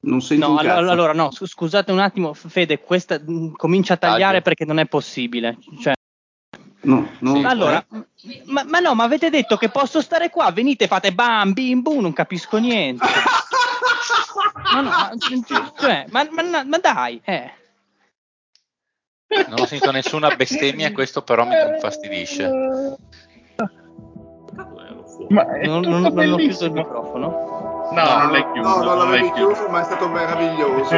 Non sento No, un allora, no, s- scusate un attimo, Fede, questa mh, comincia a tagliare Taglio. perché non è possibile. Cioè, No, no. Sì, allora, ma, ma no, ma avete detto che posso stare qua, venite, fate bam, bim, bum, non capisco niente. Ma no, ma, cioè, ma, ma- ma dai, eh. Non ho sentito nessuna bestemmia questo però mi infastidisce. Ma è Non, tutto non- non ho chiuso il bellissimo. microfono. No, non l'hai chiuso. No, non l'avevi chiuso, ma è stato meraviglioso.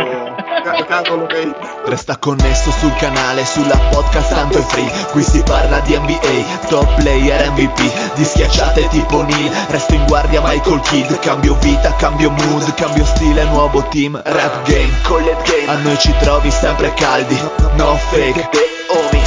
Ca- Caro Lorenzo. Resta connesso sul canale, sulla podcast tanto è free. Qui si parla di NBA, top player MVP Di schiacciate tipo Neil, resto in guardia Michael Kidd. Cambio vita, cambio mood, cambio stile, nuovo team Rap game, collet game, a noi ci trovi sempre caldi. No fake, homies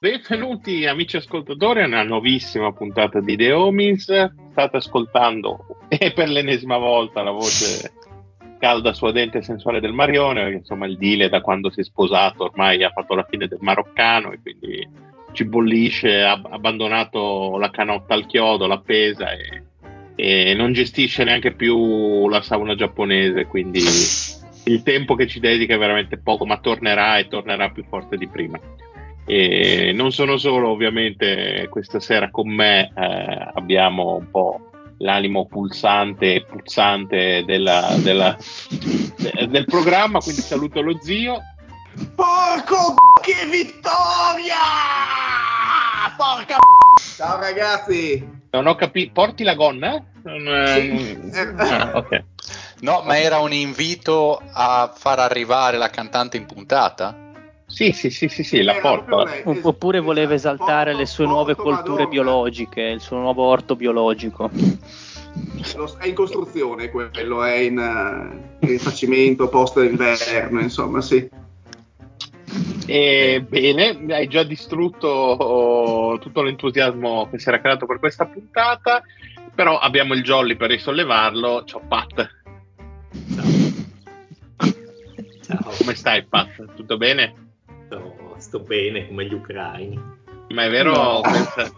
Benvenuti amici ascoltatori a una nuovissima puntata di The Homins. State ascoltando e per l'ennesima volta la voce calda, suadente e sensuale del Marione, perché insomma il deal da quando si è sposato ormai ha fatto la fine del maroccano e quindi ci bollisce, ha abbandonato la canotta al chiodo, l'ha pesa e, e non gestisce neanche più la sauna giapponese, quindi il tempo che ci dedica è veramente poco, ma tornerà e tornerà più forte di prima. E non sono solo, ovviamente, questa sera con me eh, abbiamo un po' l'animo pulsante e puzzante della- della- de- del programma, quindi saluto lo zio. Porco che vittoria! Porca Ciao ragazzi! Non ho capito, porti la gonna? Non, eh, Sì. ah, ok. No, ma era un invito a far arrivare la cantante in puntata? Sì, sì, sì, sì, sì, la porta. lei. Oppure voleva Esatto. esaltare Porto- le sue nuove colture Madonna. biologiche, il suo nuovo orto biologico. Lo- È in costruzione quello, è in eh, in rifacimento post inverno, insomma, sì. E bene, hai già distrutto oh, tutto l'entusiasmo che si era creato per questa puntata, però abbiamo il jolly per risollevarlo. Ciao Pat, Ciao, come stai Pat? Tutto bene? Sto, sto bene come gli ucraini. Ma è vero, No. questa,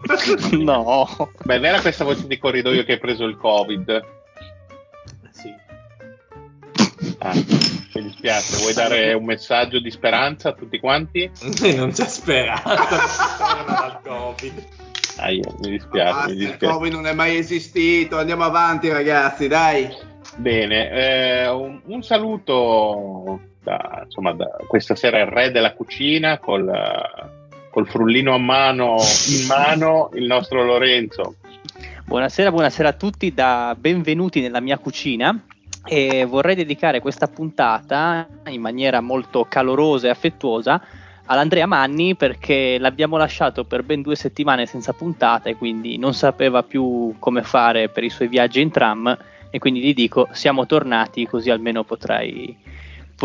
no. ma è vera questa voce di corridoio che hai preso il Covid? Sì. Ah, mi dispiace, vuoi dare un messaggio di speranza a tutti quanti? non c'è speranza dal Covid. Ah, io, mi dispiace, Basta, mi il. Covid non è mai esistito, andiamo avanti ragazzi, dai. Bene, eh, un, un saluto da, insomma, da questa sera il re della cucina col, col frullino a mano in mano, il nostro Lorenzo. Buonasera, buonasera a tutti, da benvenuti nella mia cucina. E vorrei dedicare questa puntata in maniera molto calorosa e affettuosa all'Andrea Manni perché l'abbiamo lasciato per ben due settimane senza puntata e quindi non sapeva più come fare per i suoi viaggi in tram. E quindi gli dico siamo tornati così almeno potrai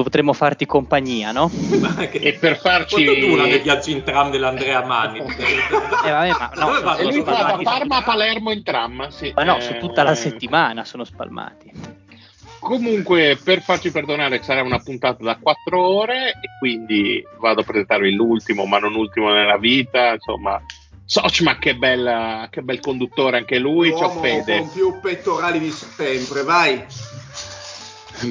potremo farti compagnia, no? Che- E per farci- Quanto dura nel viaggio in tram dell'Andrea Manni? Eh, vabbè, ma no, Dove sono? E fa da Parma a Palermo in tram. Sì. Ma no, Eh, su tutta la settimana sono spalmati. Comunque, per farci perdonare, sarà una puntata da quattro ore e quindi vado a presentarvi l'ultimo, ma non ultimo nella vita. Insomma, Sochma, che, bella, che bel conduttore anche lui. Ciao L'uomo Fede. con più pettorali di sempre, vai.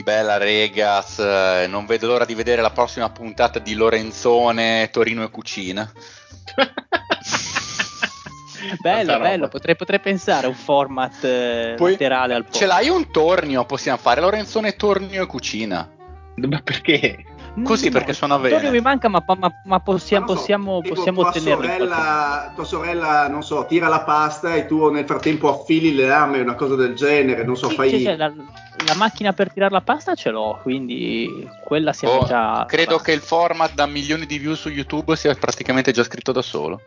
Bella Regas, eh, non vedo l'ora di vedere la prossima puntata di Lorenzone, Torino e Cucina. Bello, bello, potrei, potrei pensare a un format eh, Poi laterale al Ce posto. l'hai un tornio, possiamo fare Lorenzone, Tornio e Cucina. Ma perché? Così, perché suona bene. Vittorio mi manca, ma, ma- ma possiamo, Ma so, possiamo, tipo possiamo tua sorella, tua sorella, non so, tira la pasta e tu nel frattempo affili le lame, una cosa del genere, non so, Sì, fai... sì, sì, la, la macchina per tirare la pasta ce l'ho, quindi quella siamo Oh, già. credo che il format da milioni di view su YouTube sia praticamente già scritto da solo.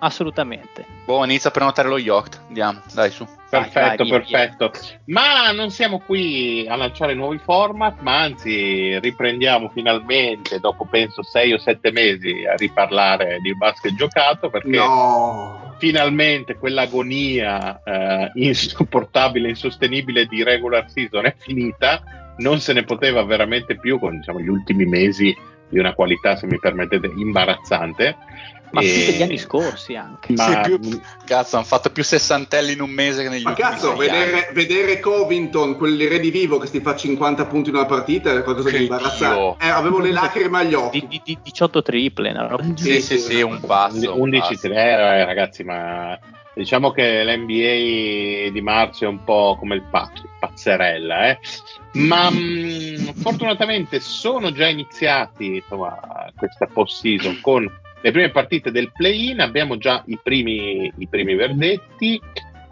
Assolutamente. Boh, inizia a prenotare lo yacht. Andiamo, dai su. Vai, Perfetto, vai, via, perfetto. Ma non siamo qui a lanciare nuovi format, ma anzi riprendiamo finalmente, dopo penso sei o sette mesi, a riparlare di basket giocato, perché No! finalmente quell'agonia eh, insopportabile, insostenibile di regular season è finita, non se ne poteva veramente più con diciamo, gli ultimi mesi di una qualità, se mi permettete, imbarazzante. Ma E- degli anni scorsi anche. Ma- Sì, più- Cazzo, hanno fatto più sessantelli in un mese che negli Ma ultimi cazzo, sei anni. vedere, vedere Covington, quell'iredivivo che ti fa 50 punti in una partita è qualcosa Che di imbarazzante. Eh, avevo le lacrime agli occhi. di- di 18 triple, del Sì, sì, sì, un passo. un 11 passo. 3 eh, ragazzi ma diciamo che l'NBA di marzo è un po' come il pazzo pazzerella eh. ma mh, fortunatamente sono già iniziati insomma, questa post season con le prime partite del play-in abbiamo già i primi, i primi verdetti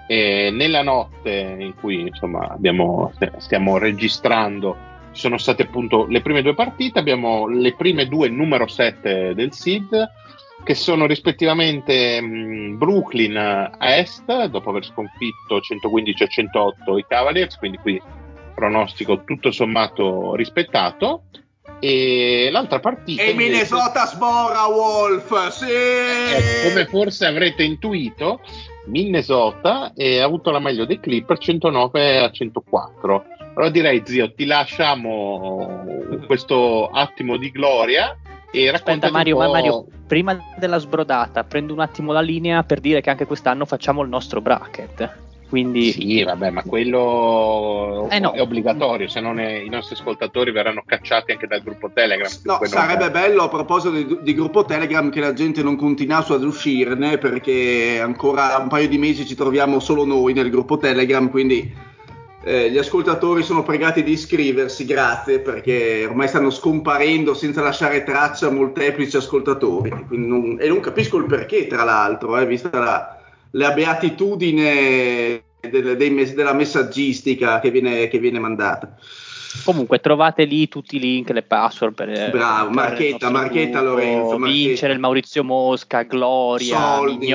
e nella notte in cui insomma abbiamo, stiamo registrando ci sono state appunto le prime due partite abbiamo le prime due numero 7 del SID che sono rispettivamente mh, Brooklyn a est dopo aver sconfitto 115 a 108 i Cavaliers quindi qui pronostico tutto sommato rispettato e l'altra partita E invece- Minnesota sbora Wolf, sì! eh, come forse avrete intuito, Minnesota eh, ha avuto la meglio dei Clipper 109 a 104. Allora direi, zio, ti lasciamo questo attimo di gloria e racconta Aspetta Mario, ma Mario, prima della sbrodata, prendo un attimo la linea per dire che anche quest'anno facciamo il nostro bracket. Quindi Sì, vabbè, ma quello Eh, no. è obbligatorio, se no ne- i nostri ascoltatori verranno cacciati anche dal gruppo Telegram. No, Dunque non- sarebbe bello a proposito di, di gruppo Telegram che la gente non continuasse ad uscirne perché ancora un paio di mesi ci troviamo solo noi nel gruppo Telegram, quindi eh, gli ascoltatori sono pregati di iscriversi, grazie, perché ormai stanno scomparendo senza lasciare traccia molteplici ascoltatori non- e non capisco il perché, tra l'altro, eh, vista la, la beatitudine del- dei della messaggistica che viene, che viene mandata. comunque trovate lì tutti i link, le password per Bravo, entrare nel marchetta, marchetta, gruppo, Lorenzo, marchetta. vincere il Maurizio Mosca, gloria, Soldi.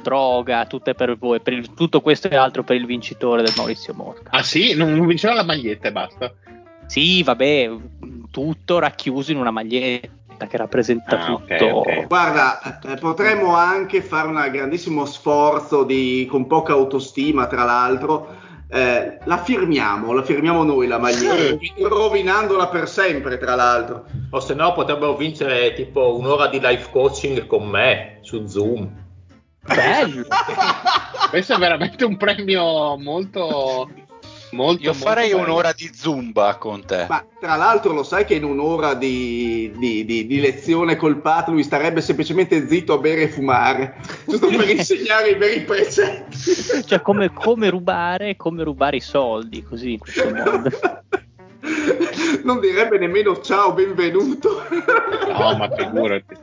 droga, tutte per voi, per il- tutto questo e altro per il vincitore del Maurizio Mosca. Ah sì? Non, non vinceva la maglietta e basta? Sì, vabbè, tutto racchiuso in una maglietta che rappresenta Ah, tutto. ok. Guarda, eh, potremmo anche fare un grandissimo sforzo di, con poca autostima, tra l'altro. eh, la firmiamo, la firmiamo noi la maglietta, rovinandola per sempre, tra l'altro. O se no potrebbero vincere tipo un'ora di life coaching con me su Zoom. Bello! Questo è veramente un premio molto... molto Io farei un'ora di zumba con te. Ma tra l'altro lo sai che in un'ora di, di- di- di lezione col Pat lui starebbe semplicemente zitto a bere e fumare, giusto per insegnare i veri precetti. cioè, come, come rubare, come rubare i soldi, così in questo modo. Non direbbe nemmeno ciao, benvenuto. No, ma figurati.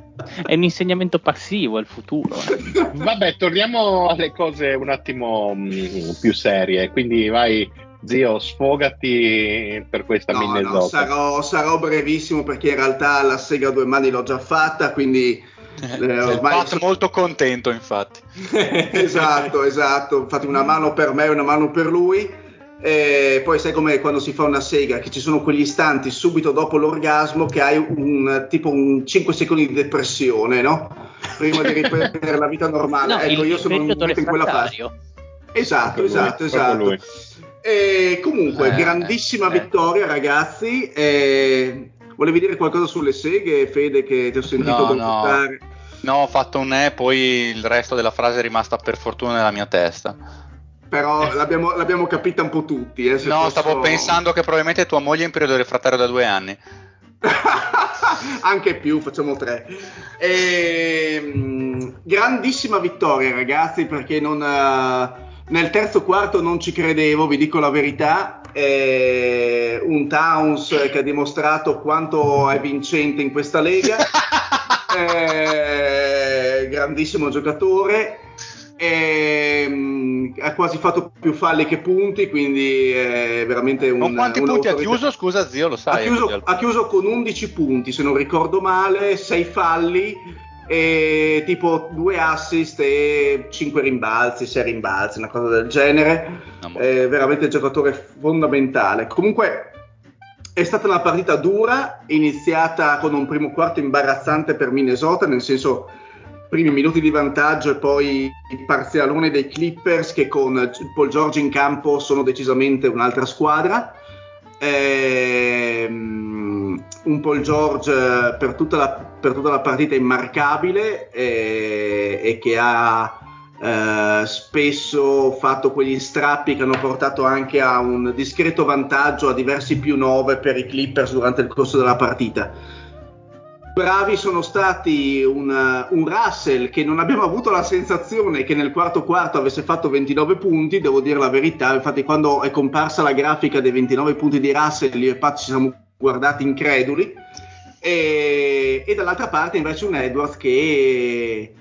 È un insegnamento passivo, è il futuro. eh. Vabbè, torniamo alle cose un attimo mh, più serie. Quindi vai, zio, sfogati per questa No, Minnesota. no, sarò, sarò brevissimo perché in realtà la sega a due mani l'ho già fatta, quindi Sei eh, ormai Pat so- molto contento, infatti. esatto, esatto. Fate una mano per me e una mano per lui. E poi sai come quando si fa una sega, che ci sono quegli istanti subito dopo l'orgasmo che hai un tipo un 5 secondi di depressione, no? Prima di riprendere la vita normale. No, ecco, il, io sono in, quella fase. Esatto, esatto, esatto. E comunque, Eh, grandissima eh. vittoria, ragazzi. E volevi dire qualcosa sulle seghe, Fede, che ti ho sentito No, no. boicottare? No, ho fatto un e, poi il resto della frase è rimasta per fortuna nella mia testa. Però l'abbiamo, l'abbiamo capita un po' tutti. Eh, No, posso- stavo pensando che probabilmente tua moglie è in periodo refrattario da due anni. Anche più, facciamo tre. E, mm, grandissima vittoria, ragazzi, perché non, eh, nel terzo quarto non ci credevo, vi dico la verità. Eh, un Towns che ha dimostrato quanto è vincente in questa lega, eh, grandissimo giocatore. Eh, ha quasi fatto più falli che punti, quindi è veramente un. Con quanti punti ha chiuso? Scusa, zio, lo sai. Ha chiuso, ha chiuso con 11 punti, se non ricordo male, 6 falli e tipo due assist e 5 rimbalzi, 6 rimbalzi, una cosa del genere. È veramente un giocatore fondamentale. Comunque è stata una partita dura, iniziata con un primo quarto imbarazzante per Minnesota, nel senso primi minuti di vantaggio e poi il parzialone dei Clippers che con Paul George in campo sono decisamente un'altra squadra. Ehm, un Paul George per tutta la, per tutta la partita immarcabile eh, e che ha eh, spesso fatto quegli strappi che hanno portato anche a un discreto vantaggio a diversi più 9 per i Clippers durante il corso della partita bravi sono stati un, un, Russell che non abbiamo avuto la sensazione che nel quarto quarto avesse fatto 29 punti, devo dire la verità, infatti quando è comparsa la grafica dei 29 punti di Russell io e Pat ci siamo guardati increduli. E, e dall'altra parte invece un Edwards che,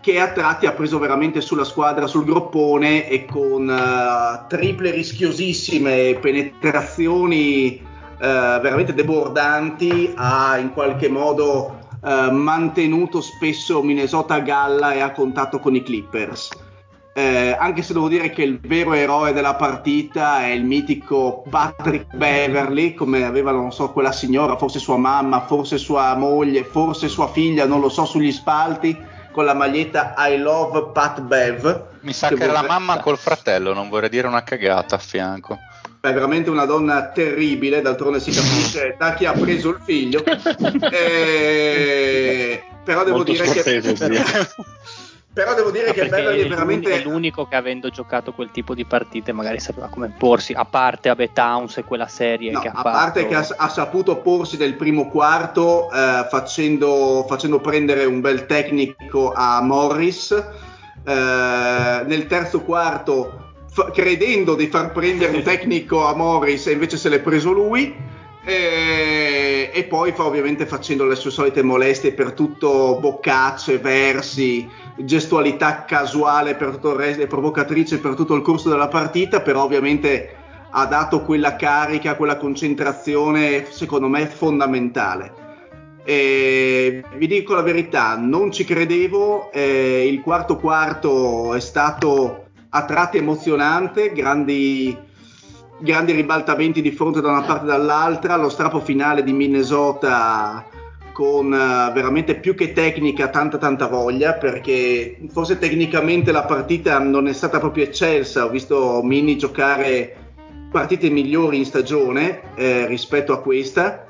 che a tratti ha preso veramente sulla squadra, sul groppone e con uh, triple rischiosissime penetrazioni veramente debordanti, ha in qualche modo eh, mantenuto spesso Minnesota a galla e a contatto con i Clippers. Eh, anche se devo dire che il vero eroe della partita è il mitico Patrick Beverly, come aveva, non so, quella signora, forse sua mamma, forse sua moglie, forse sua figlia, non lo so, sugli spalti, con la maglietta I love Pat Bev. Mi sa che, che era la mamma col fratello, non vorrei dire una cagata a fianco è veramente una donna terribile, d'altronde si capisce da chi ha preso il figlio. Eh, però devo Molto dire che... però devo dire che Beverly è veramente è l'unico che avendo giocato quel tipo di partite magari sapeva come porsi a parte Abe Towns e quella serie no, che ha a fatto... parte che ha, ha, saputo porsi nel primo quarto eh, facendo, facendo, prendere un bel tecnico a Morris eh, nel terzo quarto credendo di far prendere un tecnico a Morris e invece se l'è preso lui. E, e, poi fa ovviamente facendo le sue solite molestie per tutto boccacce, versi, gestualità casuale per tutto il resto e provocatrice per tutto il corso della partita, però ovviamente ha dato quella carica, quella concentrazione secondo me fondamentale. E vi dico la verità, non ci credevo, eh, il quarto quarto è stato a tratti emozionante, grandi, grandi ribaltamenti di fronte da una parte e dall'altra, lo strappo finale di Minnesota con uh, veramente più che tecnica, tanta tanta voglia, perché forse tecnicamente la partita non è stata proprio eccelsa, ho visto Mini giocare partite migliori in stagione eh, rispetto a questa,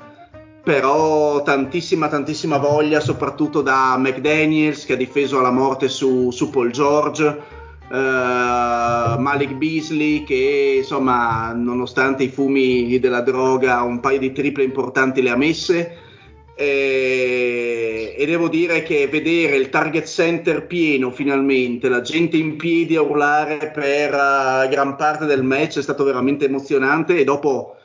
però tantissima tantissima voglia, soprattutto da McDaniels che ha difeso alla morte su, su Paul George, Uh, Malik Beasley che insomma nonostante i fumi della droga un paio di triple importanti le ha messe. E, e, devo dire che vedere il target center pieno finalmente la gente in piedi a urlare per uh, gran parte del match è stato veramente emozionante e dopo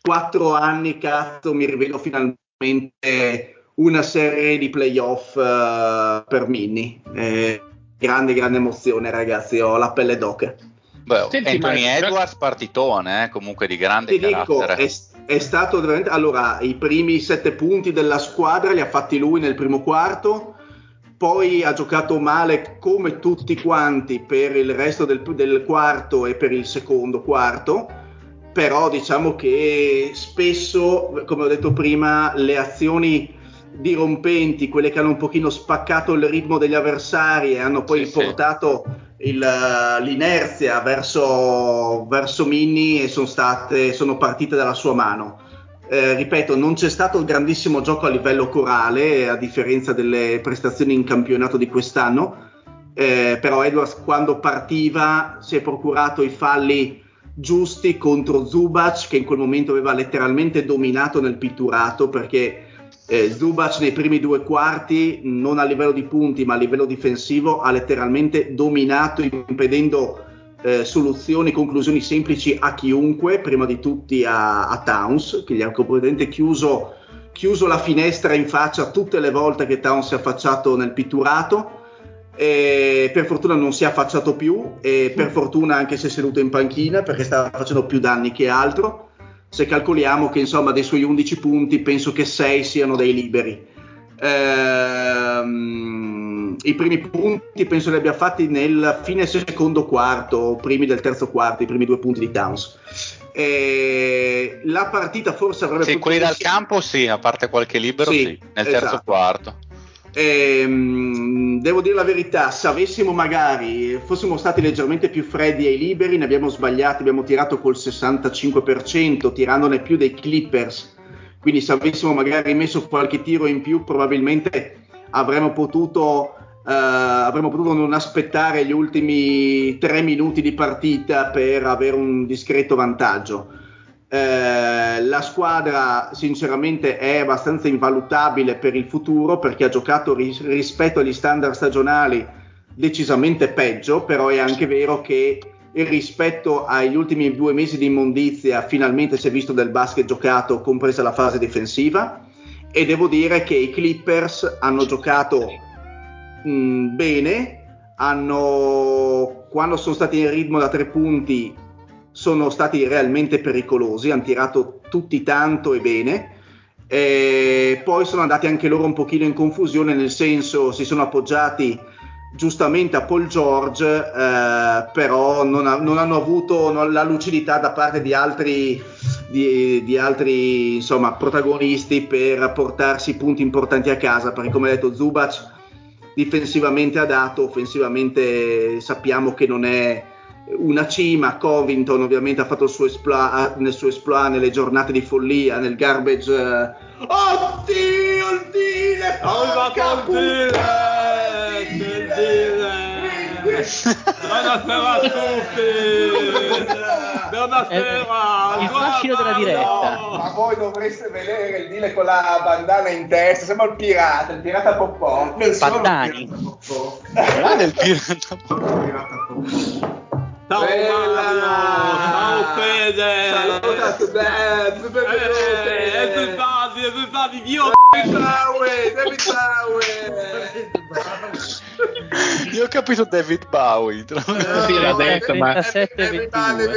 quattro anni cazzo mi rivedo finalmente una serie di playoff uh, per Minnie. Eh, grande, grande emozione, ragazzi. Ho la pelle d'oca. Beh, Senti, Anthony Edwards partitone, eh, comunque di grande Ti carattere. Dico, è, è, stato veramente. Allora, i primi sette punti della squadra li ha fatti lui nel primo quarto. Poi ha giocato male come tutti quanti per il resto del, del quarto e per il secondo quarto. Però diciamo che spesso, come ho detto prima, le azioni dirompenti, quelle che hanno un pochino spaccato il ritmo degli avversari e hanno poi sì, portato sì. Il, l'inerzia verso, verso Minni e sono, state, sono partite dalla sua mano. Eh, ripeto, non c'è stato il grandissimo gioco a livello corale, a differenza delle prestazioni in campionato di quest'anno, eh, però Edwards quando partiva si è procurato i falli giusti contro Zubac che in quel momento aveva letteralmente dominato nel pitturato perché eh, Zubac nei primi due quarti, non a livello di punti ma a livello difensivo, ha letteralmente dominato impedendo eh, soluzioni, conclusioni semplici a chiunque, prima di tutti a, a Towns, che gli ha completamente chiuso, chiuso, la finestra in faccia tutte le volte che Towns si è affacciato nel pitturato. E per fortuna non si è affacciato più e per fortuna anche se è seduto in panchina perché stava facendo più danni che altro. Se calcoliamo che insomma dei suoi 11 punti penso che 6 siano dei liberi. Ehm, I primi punti penso li abbia fatti nel fine secondo quarto, primi del terzo quarto, i primi due punti di Towns. E la partita forse avrebbe sì, quelli dal campo sì, a parte qualche libero sì, sì nel terzo esatto. quarto. Ehm, devo dire la verità, se avessimo magari, fossimo stati leggermente più freddi ai liberi, ne abbiamo sbagliati, abbiamo tirato col 65%, tirandone più dei Clippers quindi se avessimo magari messo qualche tiro in più probabilmente avremmo potuto, eh, avremmo potuto non aspettare gli ultimi tre minuti di partita per avere un discreto vantaggio. Eh, la squadra sinceramente è abbastanza invalutabile per il futuro perché ha giocato ris- rispetto agli standard stagionali decisamente peggio, però è anche vero che rispetto agli ultimi due mesi di immondizia finalmente si è visto del basket giocato compresa la fase difensiva. E devo dire che i Clippers hanno giocato mh, bene hanno, quando sono stati in ritmo da tre punti sono stati realmente pericolosi hanno tirato tutti tanto e bene e poi sono andati anche loro un pochino in confusione nel senso si sono appoggiati giustamente a Paul George, eh, però non, ha, non, hanno avuto non, la lucidità da parte di altri, di, di altri insomma, protagonisti per portarsi punti importanti a casa, perché come ha detto Zubac difensivamente ha dato, offensivamente sappiamo che non è una cima, Covington ovviamente ha fatto il suo esploit, nel suo esploit nelle giornate di follia, nel garbage. Eh. Oddio il dile! Porca Buonasera a tutti! Buonasera! Il fascino della diretta! Ma voi dovreste vedere il dile con la bandana in testa, sembra il pirata, il pirata Poppò. Bandani! Guarda il pirata Poppò! Ciao Mario, ciao Fede! Salutate Dad, benvenuti! Eh, everybody, everybody, Dio! David Bowie, David Bowie! Io ho capito David Bowie. sì, l'ha detto, ma... 37,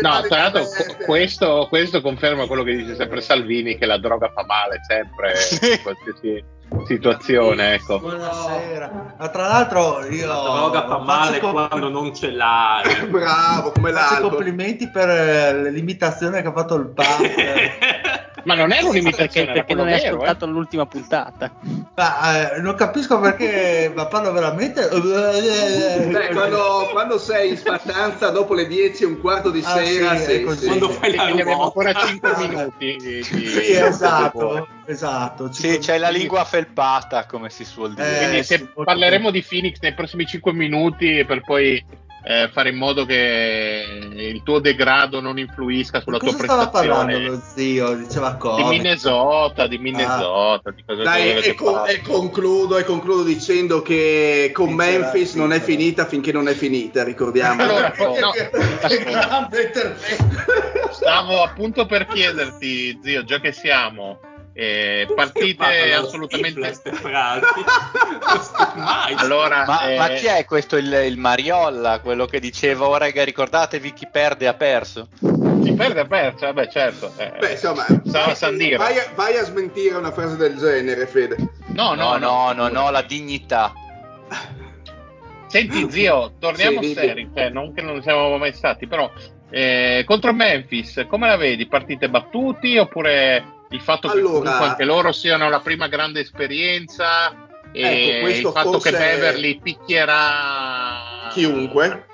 no, tra l'altro questo, questo conferma quello che dice sempre Salvini, che la droga fa male sempre, in qualsiasi situazione. Ecco. Buonasera. Ma tra l'altro io... La droga fa male comp- quando non ce l'hai. Bravo, come l'altro. complimenti per eh, l'imitazione che ha fatto il Papa. Ma non è un'imitazione, perché, perché non hai ascoltato eh. l'ultima puntata. Ma eh, non capisco perché, ma parlo veramente. Beh, quando, quando, sei in spattanza dopo le 10 e un quarto di ah, sera, sì, sei, sì. quando fai la abbiamo ancora 5 minuti. Di, di, sì, esatto, esatto. Sì, c'è la lingua felpata, come si suol dire. Eh, Quindi se parleremo di Phoenix nei prossimi 5 minuti per poi eh, fare in modo che il tuo degrado non influisca sulla tua prestazione. stava parlando lo zio? Diceva cosa? Di Minnesota, di Minnesota. Ah. Di cosa Dai, e, con, e, concludo, e concludo dicendo che con Memphis non è finita finché non è finita, ricordiamo. Allora, no, stavo appunto per chiederti, zio, già che siamo eh, partite assolutamente queste frasi. Allora ma, eh... ma, chi è questo il, il, Mariolla quello che diceva ora che ricordatevi chi perde ha perso chi perde ha perso? Vabbè certo eh, beh insomma vai, vai, a, vai, a, smentire una frase del genere Fede. No no no no, no, no la dignità. Senti zio torniamo sì, seri cioè, non che non siamo mai stati però eh, contro Memphis come la vedi? Partite battuti oppure il fatto allora, che anche loro siano la prima grande esperienza e ecco, il fatto che Beverly picchierà chiunque,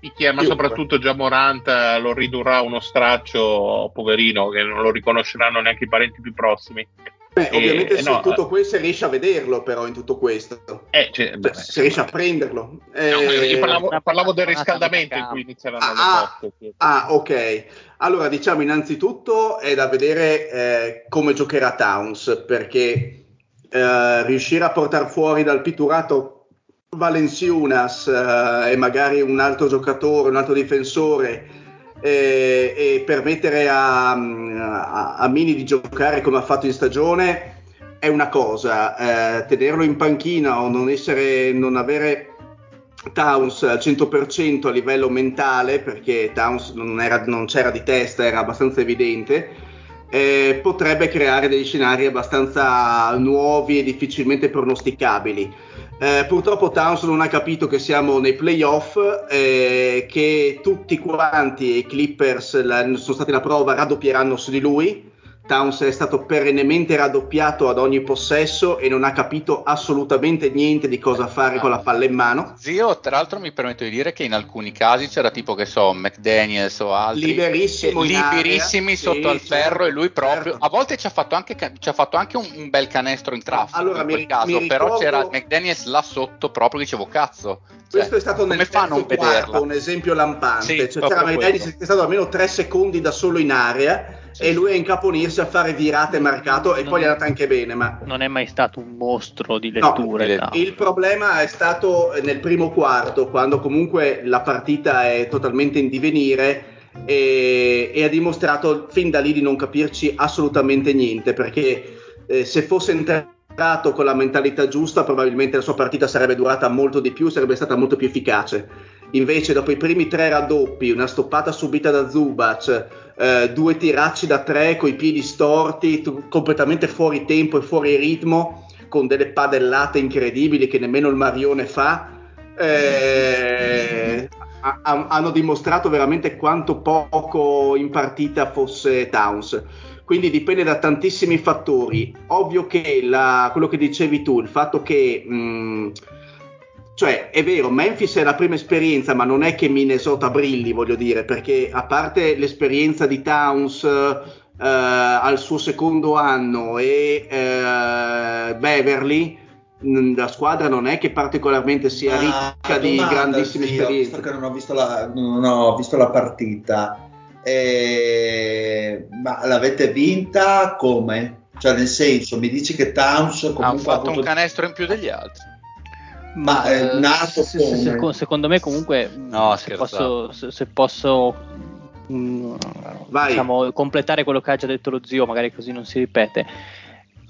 picchierà, ma chiunque. soprattutto già Morant lo ridurrà uno straccio poverino che non lo riconosceranno neanche i parenti più prossimi. Beh, ovviamente eh, no, tutto questo se riesce a vederlo però in tutto questo. Eh, cioè, beh, se riesce a prenderlo. Eh, no, io parlavo, parlavo del riscaldamento in cui inizieranno ah, le botte ah ok allora diciamo innanzitutto è da vedere eh, come giocherà Towns perché eh, riuscire a portare fuori dal pitturato Valenciunas eh, e magari un altro giocatore, un altro difensore e permettere a, a, a, Mini di giocare come ha fatto in stagione è una cosa, eh, tenerlo in panchina o non, essere, non avere Towns al 100% a livello mentale, perché Towns non, era, non c'era di testa, era abbastanza evidente, eh, potrebbe creare degli scenari abbastanza nuovi e difficilmente pronosticabili. Eh, purtroppo Towns non ha capito che siamo nei playoff, eh, che tutti quanti i Clippers la, sono stati la prova, raddoppieranno su di lui Towns è stato perennemente raddoppiato ad ogni possesso e non ha capito assolutamente niente di cosa fare ah, con la palla in mano. Zio, tra l'altro mi permetto di dire che in alcuni casi c'era tipo che so, McDaniels o altri liberissimo liberissimi sotto sì, al ferro sì, e lui proprio certo. a volte ci ha fatto anche, ci ha fatto anche un, un, bel canestro in traffico allora, in quel mi, caso, mi ricordo... però c'era McDaniels là sotto proprio dicevo cazzo. Cioè, Questo è stato nel terzo quarto, un esempio lampante. Sì, cioè, c'era McDaniels che è stato almeno tre secondi da solo in area e lui a incaponirsi a fare virate marcato e non poi è andata anche bene. Ma... Non è mai stato un mostro di letture. No, il problema è stato nel primo quarto, quando comunque la partita è totalmente in divenire. E, e ha dimostrato fin da lì di non capirci assolutamente niente perché eh, se fosse entrato con la mentalità giusta probabilmente la sua partita sarebbe durata molto di più, sarebbe stata molto più efficace. Invece dopo i primi tre raddoppi, una stoppata subita da Zubac, eh, due tiracci da tre con i piedi storti, t- completamente fuori tempo e fuori ritmo, con delle padellate incredibili che nemmeno il Marione fa. Eh, a- a- hanno dimostrato veramente quanto poco in partita fosse Towns. Quindi dipende da tantissimi fattori. Ovvio che la, quello che dicevi tu, il fatto che mh, cioè, è vero, Memphis è la prima esperienza, ma non è che Minnesota brilli, voglio dire, perché a parte l'esperienza di Towns eh, al suo secondo anno e eh, Beverly, la squadra non è che particolarmente sia ah, ricca di grandissime sì, esperienze. Visto che non ho visto la, non ho visto la partita, eh, ma l'avete vinta come? Cioè, nel senso, mi dici che Towns comunque ha fatto ha avuto... un canestro in più degli altri. Ma è eh, nato se, se, secondo me comunque no, se, posso, se, posso mh, mm, diciamo, completare quello che ha già detto lo zio, magari così non si ripete.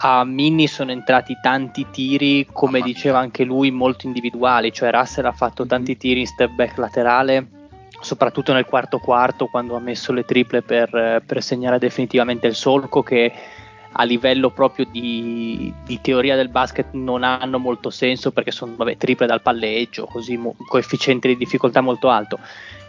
A Mini sono entrati tanti tiri, come diceva anche lui, molto individuali, cioè Russell ha fatto mhm. tanti tiri in step back laterale, soprattutto nel quarto quarto quando ha messo le triple per, per segnare definitivamente il solco che a livello proprio di, di, teoria del basket non hanno molto senso perché sono vabbè, triple dal palleggio, così mo- coefficiente di difficoltà molto alto.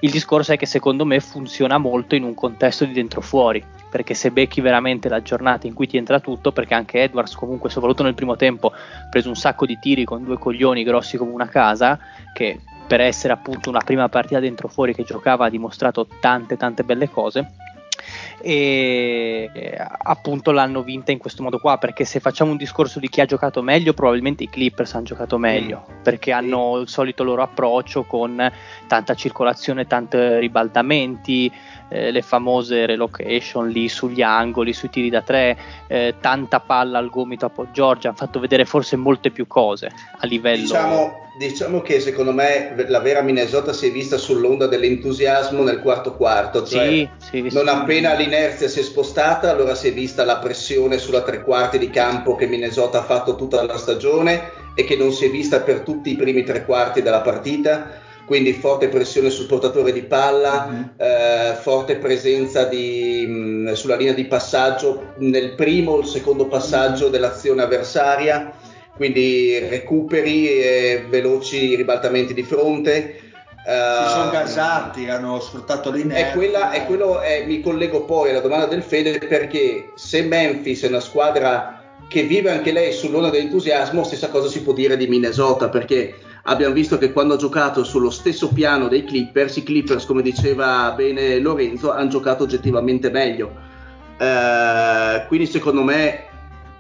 Il discorso è che secondo me funziona molto in un contesto di dentro fuori, perché se becchi veramente la giornata in cui ti entra tutto, perché anche Edwards comunque soprattutto nel primo tempo ha preso un sacco di tiri con due coglioni grossi come una casa, che per essere appunto una prima partita dentro fuori che giocava ha dimostrato tante tante belle cose e appunto l'hanno vinta in questo modo qua perché se facciamo un discorso di chi ha giocato meglio probabilmente i Clippers hanno giocato meglio mm. perché hanno il solito loro approccio con tanta circolazione, tanti ribaldamenti eh, le famose relocation lì sugli angoli, sui tiri da tre, eh, tanta palla al gomito a Port Giorgia, hanno fatto vedere forse molte più cose a livello... Diciamo, diciamo, che secondo me la vera Minnesota si è vista sull'onda dell'entusiasmo nel quarto quarto, cioè sì, sì, non sì. appena l'inerzia si è spostata, allora si è vista la pressione sulla tre quarti di campo che Minnesota ha fatto tutta la stagione e che non si è vista per tutti i primi tre quarti della partita quindi forte pressione sul portatore di palla, mm-hmm. eh, forte presenza di, mh, sulla linea di passaggio nel primo o il secondo passaggio mm-hmm. dell'azione avversaria, quindi recuperi e veloci ribaltamenti di fronte. Si sono gasati, hanno sfruttato l'inerzia. E, quella, e quello è, mi collego poi alla domanda del Fede perché se Memphis è una squadra che vive anche lei sull'onda dell'entusiasmo, stessa cosa si può dire di Minnesota perché abbiamo visto che quando ha giocato sullo stesso piano dei Clippers, i Clippers, come diceva bene Lorenzo, hanno giocato oggettivamente meglio. Eh, quindi secondo me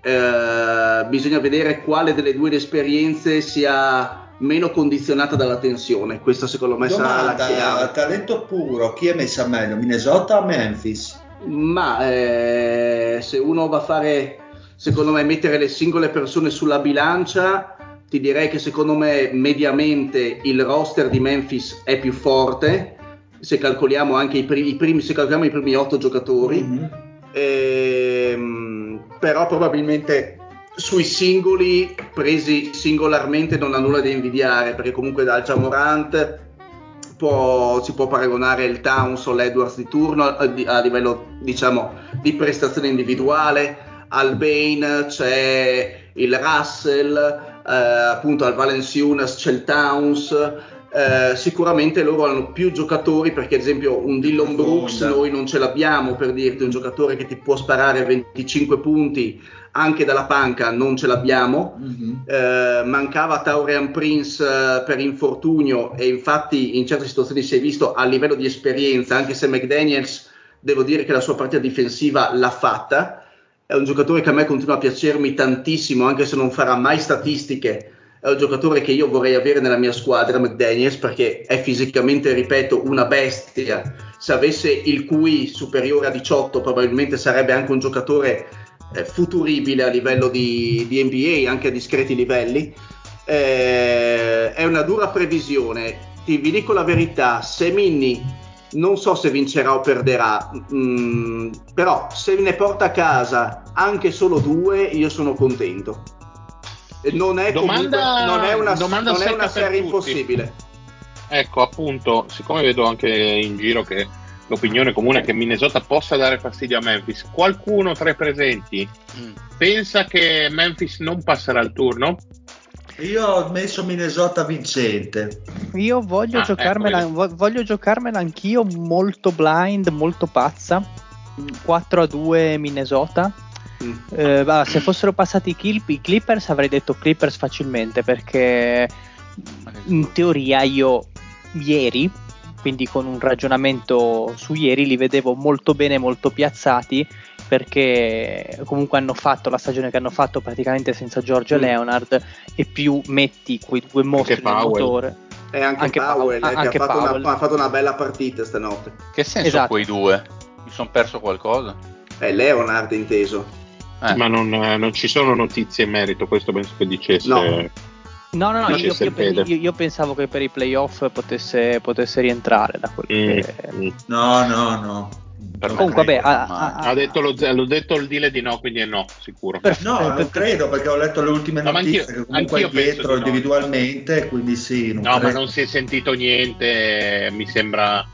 eh, bisogna vedere quale delle due esperienze sia meno condizionata dalla tensione. Questa secondo me Domanda, sarà la chiave. Talento puro, chi è messa meglio, Minnesota o Memphis? Ma eh, se uno va a fare, secondo me, mettere le singole persone sulla bilancia, ti direi che secondo me mediamente il roster di Memphis è più forte se calcoliamo anche i primi, i primi, se calcoliamo i primi otto giocatori. Mm-hmm. Ehm, però probabilmente sui singoli presi singolarmente non ha nulla da invidiare perché comunque dal Jamorant può, si può paragonare il Towns o l'Edwards di turno a, a livello diciamo di prestazione individuale. Al Bane c'è il Russell eh, appunto al Valenciunas c'è il Towns eh, sicuramente loro hanno più giocatori perché ad esempio un Dillon Brooks noi non ce l'abbiamo per dirti un giocatore che ti può sparare 25 punti anche dalla panca non ce l'abbiamo. Mm-hmm. eh, mancava Taurian Prince eh, per infortunio e infatti in certe situazioni si è visto a livello di esperienza anche se McDaniels devo dire che la sua partita difensiva l'ha fatta. È un giocatore che a me continua a piacermi tantissimo anche se non farà mai statistiche è un giocatore che io vorrei avere nella mia squadra, McDaniels, perché è fisicamente, ripeto, una bestia. Se avesse il QI superiore a 18, probabilmente sarebbe anche un giocatore eh, futuribile a livello di, di, NBA, anche a discreti livelli. Eh, è una dura previsione. Ti vi dico la verità, se Minni non so se vincerà o perderà, mm, però se ne porta a casa anche solo due, io sono contento non è, domanda, comunque, non è una, non è una serie impossibile. Ecco, appunto, siccome vedo anche in giro che l'opinione comune è che Minnesota possa dare fastidio a Memphis, qualcuno tra i presenti mm. pensa che Memphis non passerà il turno? Io ho messo Minnesota vincente. Io voglio, ah, giocarmela, ecco voglio giocarmela anch'io molto blind, molto pazza. 4 a 2 Minnesota Mm. Eh, bah, se fossero passati i, i Clippers avrei detto Clippers facilmente perché in teoria io ieri, quindi con un ragionamento su ieri, li vedevo molto bene, molto piazzati perché comunque hanno fatto la stagione che hanno fatto praticamente senza Giorgio mm. Leonard e più metti quei due mostri nel motore. E anche, anche Powell, Powell eh, anche ha, fatto Powell. Una, ha, fatto una, bella partita stanotte. Che senso esatto. quei due? Mi sono perso qualcosa? È Leonard inteso. Eh. Ma non, non, ci sono notizie in merito, questo penso che dicesse. No. No, no, no io, io, io, pensavo che per i playoff potesse, potesse rientrare da quel mm. che... No, no, no. Per Comunque, vabbè, ha, ha, ha detto lo, l'ho detto il deal di no, quindi è no, sicuro. Per, no, per, non credo perché ho letto le ultime no, notizie che comunque è dietro individualmente, no. quindi sì. no, credo. ma non si è sentito niente, mi sembra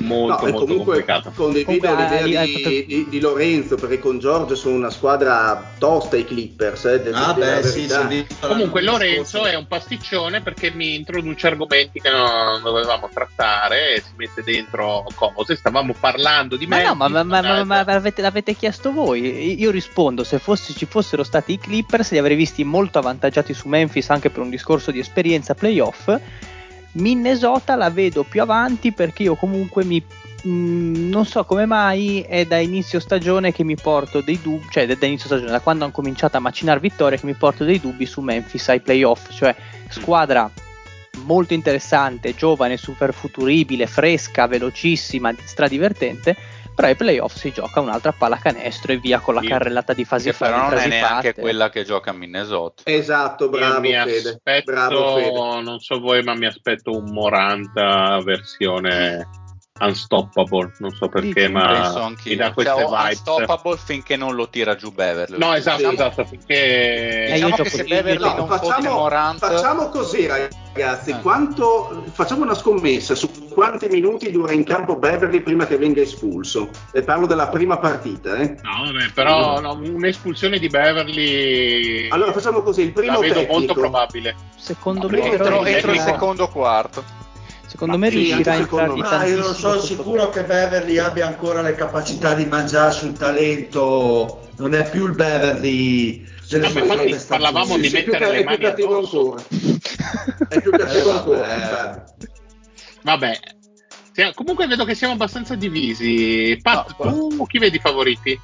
molto, no, molto comunque complicato. Condivido comunque, l'idea di, fatto... di, di, Lorenzo perché con Giorgio sono una squadra tosta i Clippers. Eh, ah, beh, sì, sì, comunque Lorenzo è un pasticcione perché mi introduce argomenti che non dovevamo trattare e si mette dentro cose. Stavamo parlando di me. No, ma, ma, ma, ma l'avete, l'avete, chiesto voi. Io rispondo: se fossi, ci fossero stati i Clippers, li avrei visti molto avvantaggiati su Memphis anche per un discorso di esperienza playoff Minnesota la vedo più avanti perché io comunque mi mm, non so come mai è da inizio stagione che mi porto dei dubbi, cioè da inizio stagione, da quando hanno cominciato a macinare vittorie che mi porto dei dubbi su Memphis ai playoff, cioè squadra molto interessante, giovane, super futuribile, fresca, velocissima, stradivertente però ai playoff si gioca un'altra pallacanestro e via con la carrellata di fasi fa. Però non è neanche parte. quella che gioca a Minnesota. Esatto, bravo Fede. Aspetto, bravo Fede. Non so voi, ma mi aspetto un Moranta versione Unstoppable, non so perché, ma mi dà queste cioè, vibes. Unstoppable finché non lo tira giù Beverly. No, esatto, sì. esatto, finché eh, diciamo che se Beverly no, non facciamo, Morant... facciamo così, ragazzi, eh. quanto, facciamo una scommessa su quanti minuti dura in campo Beverly prima che venga espulso. E parlo della prima partita, eh. No, vabbè, però no, un'espulsione di Beverly Allora facciamo così, il primo la vedo tecnico, molto probabile. Secondo no, me entro, entro il secondo quarto. Secondo me riuscirà a entrare di tantissimo. Io non sono sicuro che Beverly abbia ancora le capacità di mangiare sul talento. Non è più il Beverly. No, infatti parlavamo di sì, mettere più, le mani addosso. è più cattivo ancora. Eh, vabbè, comunque vedo che siamo abbastanza divisi. Pat, no, tu chi vedi i favoriti?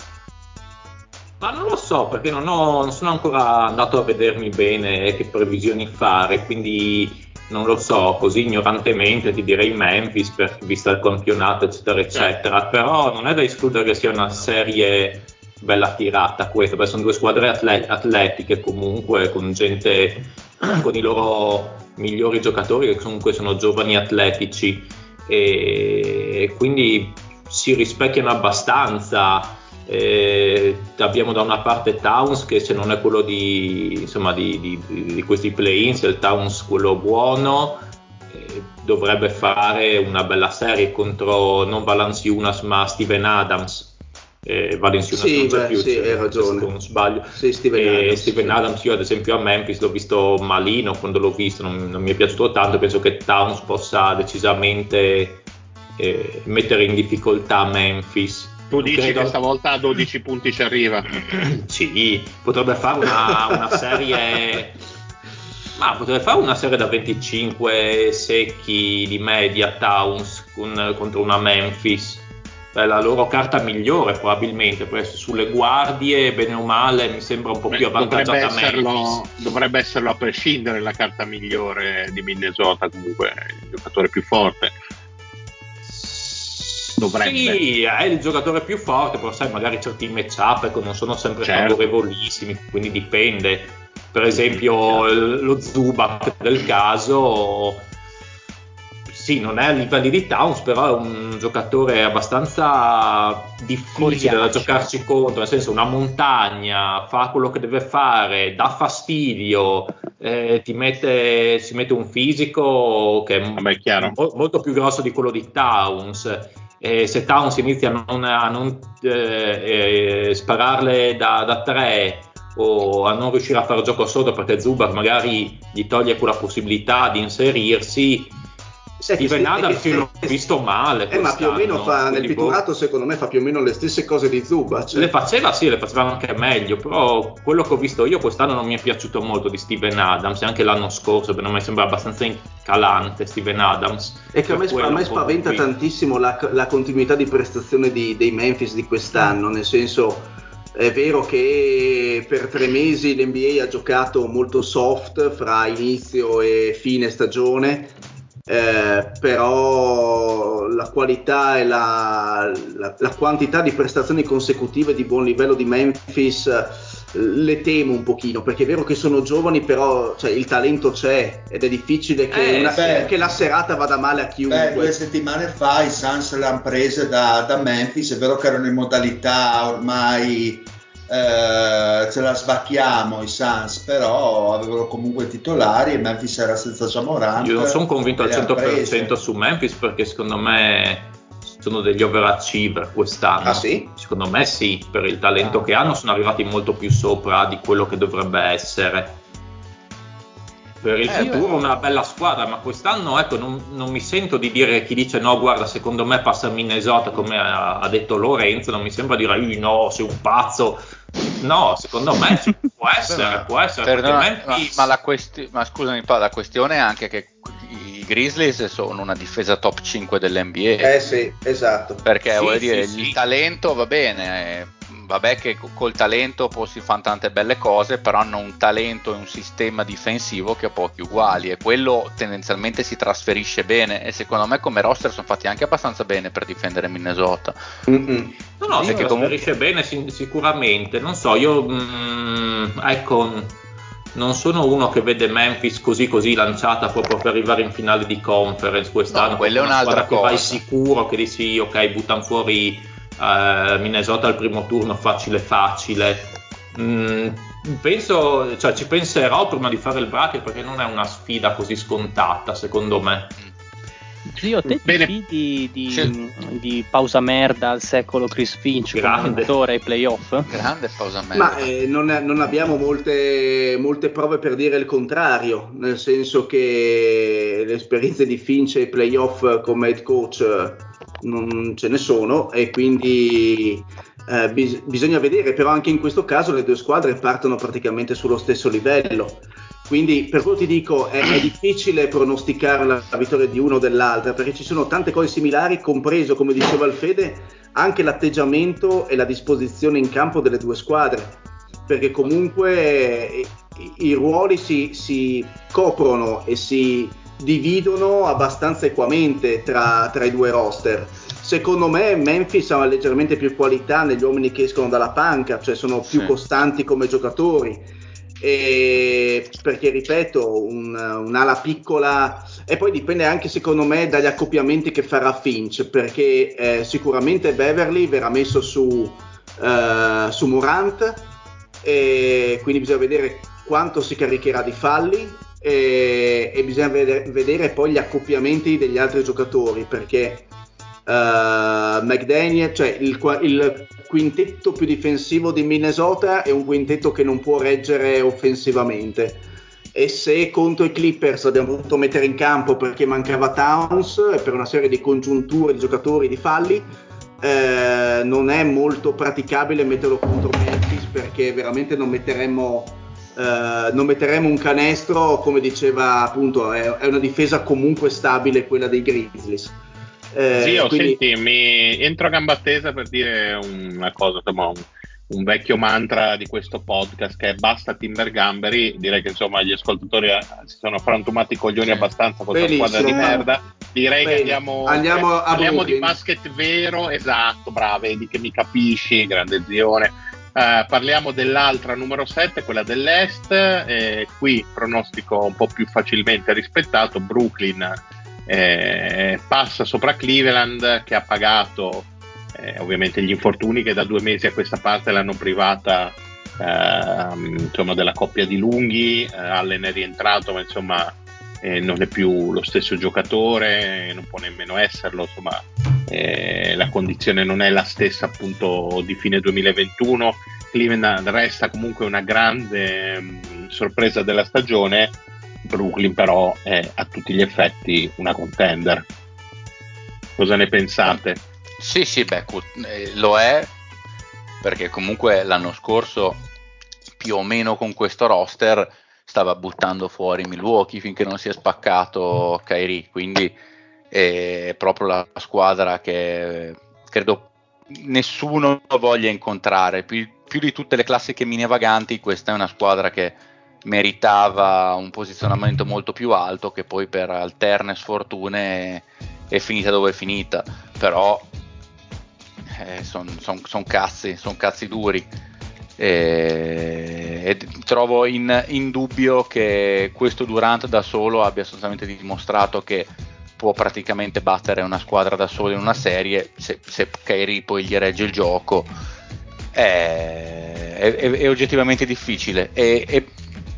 Ma non lo so perché non, ho, non sono ancora andato a vedermi bene che previsioni fare, quindi non lo so, così ignorantemente ti direi Memphis, per, vista il campionato, eccetera, eccetera. Certo. Però non è da escludere che sia una serie bella tirata questa, perché sono due squadre atle- atletiche comunque, con gente con i loro migliori giocatori che comunque sono giovani atletici e quindi si rispecchiano abbastanza. Eh, abbiamo da una parte Towns che se non è quello di, insomma, di, di, di questi play-ins, è il Towns quello buono, eh, dovrebbe fare una bella serie contro non Valanciunas ma Steven Adams eh, Valenciunas sì, non c'è beh, più, sì, hai ragione. se non sbaglio. Sì, Steven, e Adams, Steven sì. Adams, io ad esempio a Memphis l'ho visto malino quando l'ho visto, non, non mi è piaciuto tanto, penso che Towns possa decisamente eh, mettere in difficoltà Memphis. Tu dici credo... che stavolta a 12 punti ci arriva? sì, potrebbe fare una, una serie... Ma potrebbe fare una serie da 25 secchi di media Towns con, contro una Memphis la loro carta migliore probabilmente, perché sulle guardie, bene o male, mi sembra un po' più avvantaggiata dovrebbe esserlo, dovrebbe esserlo a prescindere la carta migliore di Minnesota, comunque il giocatore più forte. Dovrebbe. Sì, è il giocatore più forte, però sai, magari certi matchup ecco, non sono sempre certo. favorevolissimi, quindi dipende. Per esempio lo Zubac del caso sì, non è a livelli di Towns, però è un giocatore abbastanza difficile da giocarci contro, nel senso una montagna, fa quello che deve fare, dà fastidio, eh, ti mette, si mette un fisico che è, Vabbè, molto più grosso di quello di Towns. E se Towns inizia a non, a non eh, eh, spararle da, da tre o a non riuscire a fare gioco sotto perché Zubac magari gli toglie quella possibilità di inserirsi, Steven Adams io l'ho visto male. Eh, ma più o meno fa, nel pitturato secondo me fa più o meno le stesse cose di Zubac. Le faceva sì, le faceva anche meglio, però quello che ho visto io quest'anno non mi è piaciuto molto di Steven Adams, anche l'anno scorso, per me sembra abbastanza incalante Steven Adams. E che a me, a me spaventa tantissimo la, la, continuità di prestazione di, dei Memphis di quest'anno, nel senso è vero che per tre mesi l'NBA ha giocato molto soft fra inizio e fine stagione eh, però la qualità e la, la, la, quantità di prestazioni consecutive di buon livello di Memphis eh, le temo un pochino perché è vero che sono giovani però cioè, il talento c'è ed è difficile che, eh, una, che, la serata vada male a chiunque. Beh, due settimane fa i Suns le hanno prese da, da Memphis è vero che erano in modalità ormai eh, ce la sbacchiamo i Suns, però avevano comunque titolari e Memphis era senza Jamorant. Io sono convinto al 100% su Memphis perché secondo me sono degli overachiever quest'anno. Ah sì? Secondo me sì, per il talento ah. che hanno sono arrivati molto più sopra di quello che dovrebbe essere. Per il eh, futuro beh. una bella squadra, ma quest'anno ecco, non, non, mi sento di dire chi dice no, guarda, secondo me passa Minnesota come ha, ha detto Lorenzo, non mi sembra dire no, sei un pazzo, No, secondo me può essere, può essere. No, ma, ma, la questi- ma scusami, la questione è anche che i Grizzlies sono una difesa top 5 dell'NBA. Eh sì, esatto. Perché sì, vuol dire, sì, il sì. talento va bene, eh, vabbè che col talento si fanno tante belle cose, però hanno un talento e un sistema difensivo che ha pochi uguali e quello tendenzialmente si trasferisce bene e secondo me come roster sono fatti anche abbastanza bene per difendere Minnesota. Mm-mm. No, no, si trasferisce comunque... bene sicuramente, non so, io mm, ecco non sono uno che vede Memphis così così lanciata proprio per arrivare in finale di conference quest'anno. No, quella è un'altra cosa. Che vai sicuro che dici ok, buttano fuori uh, Minnesota al primo turno facile facile. Mm, penso, cioè, ci penserò prima di fare il bracket perché non è una sfida così scontata secondo me. Zio, te ti fidi di, sì. di, pausa merda al secolo Chris Finch come mentore ai playoff? Grande pausa merda. Ma eh, non, non, abbiamo molte, molte, prove per dire il contrario, nel senso che le esperienze di Finch ai playoff come head coach non ce ne sono e quindi eh, bis- bisogna vedere, però anche in questo caso le due squadre partono praticamente sullo stesso livello. Quindi per quello ti dico è, è difficile pronosticare la, la, vittoria di uno o dell'altra perché ci sono tante cose similari, compreso come diceva il Fede anche l'atteggiamento e la disposizione in campo delle due squadre. Perché comunque i, i ruoli si, si, coprono e si dividono abbastanza equamente tra, tra i due roster. Secondo me Memphis ha leggermente più qualità negli uomini che escono dalla panca, cioè sono più sì. costanti come giocatori E perché ripeto, un, un'ala piccola e poi dipende anche secondo me dagli accoppiamenti che farà Finch, perché eh, sicuramente Beverly verrà messo su, eh, su Morant, e quindi bisogna vedere quanto si caricherà di falli e, e bisogna vedere, vedere, poi gli accoppiamenti degli altri giocatori, perché uh, McDaniel, cioè il, il quintetto più difensivo di Minnesota è un quintetto che non può reggere offensivamente. E se contro i Clippers abbiamo dovuto mettere in campo perché mancava Towns per una serie di congiunture di giocatori di falli eh, non è molto praticabile metterlo contro Memphis perché veramente non metteremmo, eh, non metteremmo un canestro come diceva appunto è, è, una difesa comunque stabile quella dei Grizzlies eh, Zio, quindi... senti, mi entro a gamba tesa per dire una cosa, insomma, un, un, vecchio mantra di questo podcast che è basta Timber Gamberi. Direi che insomma gli ascoltatori eh, si sono frantumati i coglioni abbastanza con questa squadra di merda. Direi Bene. che andiamo, andiamo, eh, parliamo di basket vero, esatto, brava, vedi che mi capisci, grande zione. Uh, parliamo dell'altra numero 7, quella dell'Est, eh, qui pronostico un po' più facilmente rispettato, Brooklyn eh, passa sopra Cleveland che ha pagato eh, ovviamente gli infortuni che da due mesi a questa parte l'hanno privata eh, insomma, della coppia di lunghi, eh, Allen è rientrato ma insomma eh, non è più lo stesso giocatore, non può nemmeno esserlo, insomma eh, la condizione non è la stessa appunto di fine 2021. Cleveland resta comunque una grande mh, mm, sorpresa della stagione Brooklyn però è a tutti gli effetti una contender. Cosa ne pensate? Sì, sì, beh, eh, lo è perché comunque l'anno scorso più o meno con questo roster stava buttando fuori Milwaukee finché non si è spaccato Kyrie, quindi è proprio la squadra che credo nessuno voglia incontrare. Più, più di tutte le classiche mine vaganti, questa è una squadra che meritava un posizionamento molto più alto che poi per alterne sfortune è finita dove è finita. Però eh, sono son, son cazzi sono cazzi duri e, e trovo in, in, dubbio che questo Durant da solo abbia assolutamente dimostrato che può praticamente battere una squadra da solo in una serie se, se Kairi poi gli regge il gioco. È, è, è oggettivamente difficile. E, e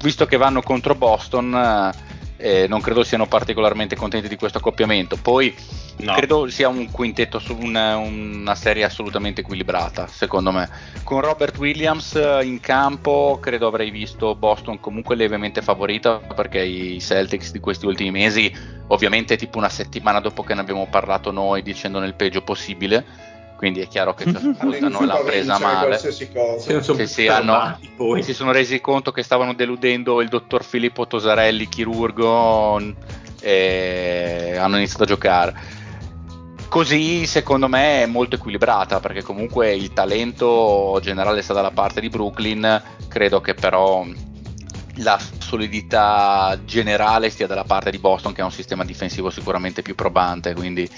visto che vanno contro Boston, eh, non credo siano particolarmente contenti di questo accoppiamento. Poi no. credo sia un quintetto su una, una, serie assolutamente equilibrata, secondo me. Con Robert Williams eh, in campo, credo avrei visto Boston comunque lievemente favorita perché i Celtics di questi ultimi mesi, ovviamente tipo una settimana dopo che ne abbiamo parlato noi dicendo nel peggio possibile quindi è chiaro che ciascuno non l'ha presa male. Sì, sì, sì, hanno, si sono resi conto che stavano deludendo il dottor Filippo Tosarelli, chirurgo, e hanno iniziato a giocare. Così secondo me è molto equilibrata perché comunque il talento generale sta dalla parte di Brooklyn, credo che però la solidità generale stia dalla parte di Boston che ha un sistema difensivo sicuramente più probante, quindi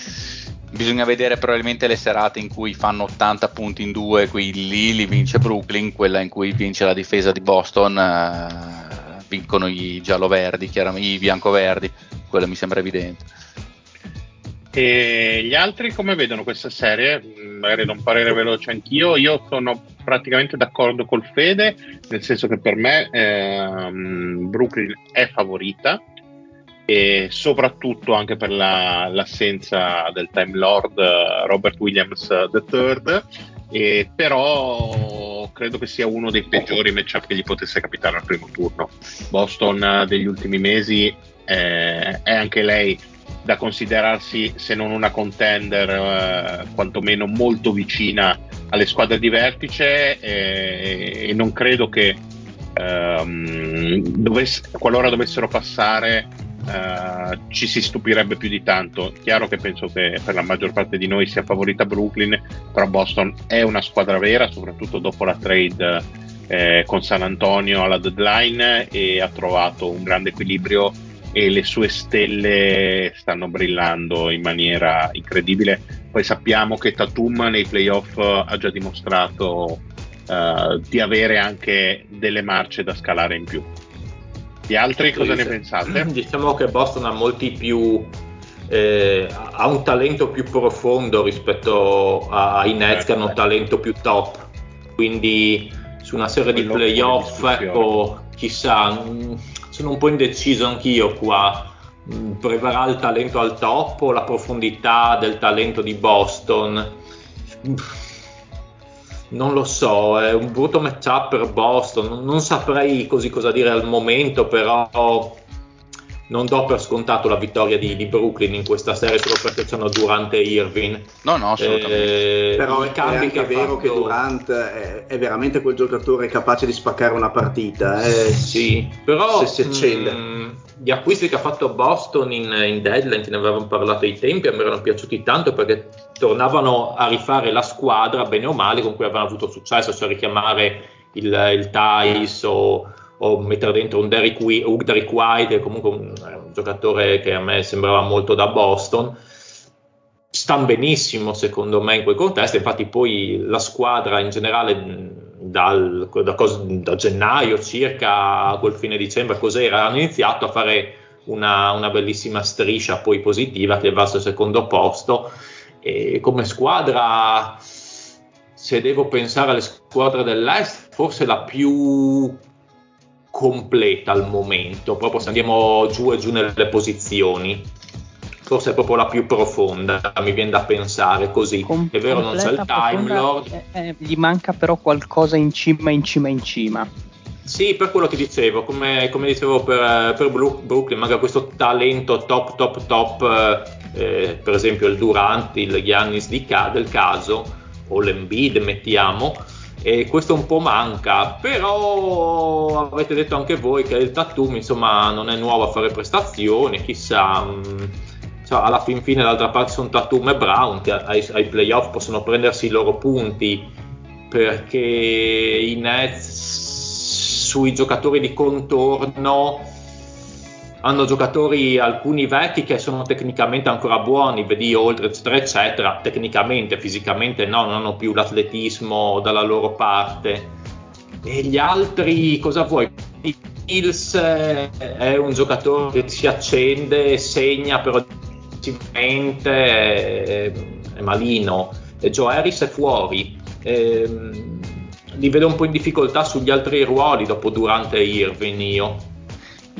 bisogna vedere probabilmente le serate in cui fanno 80 punti in due, qui lì li vince Brooklyn, quella in cui vince la difesa di Boston, eh, vincono i giallo-verdi, chiaramente i bianco-verdi, quello mi sembra evidente. E gli altri come vedono questa serie? Magari da un parere veloce anch'io, io sono praticamente d'accordo col Fede, nel senso che per me ehm, Brooklyn è favorita, e soprattutto anche per la, l'assenza del Time Lord uh, Robert Williams III, e però credo che sia uno dei peggiori matchup che gli potesse capitare al primo turno. Boston uh, degli ultimi mesi eh, è anche lei da considerarsi se non una contender eh, quantomeno molto vicina alle squadre di vertice e, e non credo che ehm, dovesse, qualora dovessero passare Uh, ci si stupirebbe più di tanto. Chiaro che penso che per la maggior parte di noi sia favorita Brooklyn, però Boston è una squadra vera, soprattutto dopo la trade eh, con San Antonio alla deadline e ha trovato un grande equilibrio e le sue stelle stanno brillando in maniera incredibile. Poi sappiamo che Tatum nei playoff ha già dimostrato eh, di avere anche delle marce da scalare in più. Gli altri cosa ne pensate? Diciamo che Boston ha molti più. eh, ha un talento più profondo rispetto ai Nets che hanno un talento più top. Quindi su una serie di Quello playoff, ecco, chissà, mh, sono un po' indeciso anch'io qua. Mh, Prevarrà il talento al top o la profondità del talento di Boston? Non lo so, è un brutto matchup per Boston, non, saprei così cosa dire al momento, però non do per scontato la vittoria di, di Brooklyn in questa serie solo perché c'hanno Durante e Irving. No, no, assolutamente. Eh, Però è cambi anche che vero che fatto- Durant è, è veramente quel giocatore capace di spaccare una partita. eh. Sì, però Se si accende. mh, gli acquisti che ha fatto Boston in, in deadline, ne avevamo parlato ai tempi, a me erano piaciuti tanto perché tornavano a rifare la squadra, bene o male, con cui avevano avuto successo, cioè richiamare il, il Thais o, o mettere dentro un Derrick, Wi- un Derrick White, che comunque un, è un giocatore che a me sembrava molto da Boston. Stanno benissimo secondo me in quel contesto, infatti poi la squadra in generale dal, da, cos- da gennaio circa a quel fine dicembre cos'era, hanno iniziato a fare una, una bellissima striscia poi positiva che va al secondo posto. E come squadra se devo pensare alle squadre dell'est forse la più completa al momento. Proprio se andiamo giù e giù nelle posizioni. Forse è proprio la più profonda mi viene da pensare così. Com- è vero non c'è il Time Lord? eh, eh, gli manca però qualcosa in cima, in cima, in cima. Sì, per quello ti dicevo, come, come dicevo per, per Brooklyn, manca questo talento top, top, top, eh, eh, per esempio il Durant, il Giannis di ca- del caso, o l'Embiid mettiamo, e questo un po' manca, però avete detto anche voi che il Tatum insomma non è nuovo a fare prestazioni, chissà, mh, cioè, alla fin fine d'altra parte sono Tatum e Brown che ai, ai playoff possono prendersi i loro punti perché i Nets sui giocatori di contorno hanno giocatori alcuni vecchi che sono tecnicamente ancora buoni, vedi oltre eccetera eccetera, tecnicamente, fisicamente no, non hanno più l'atletismo dalla loro parte. E gli altri cosa vuoi? Hills eh, è un giocatore che si accende, segna, però difensivamente è, è malino. E Joe Harris è fuori. Ehm, li vedo un po' in difficoltà sugli altri ruoli dopo Durante e Irving io.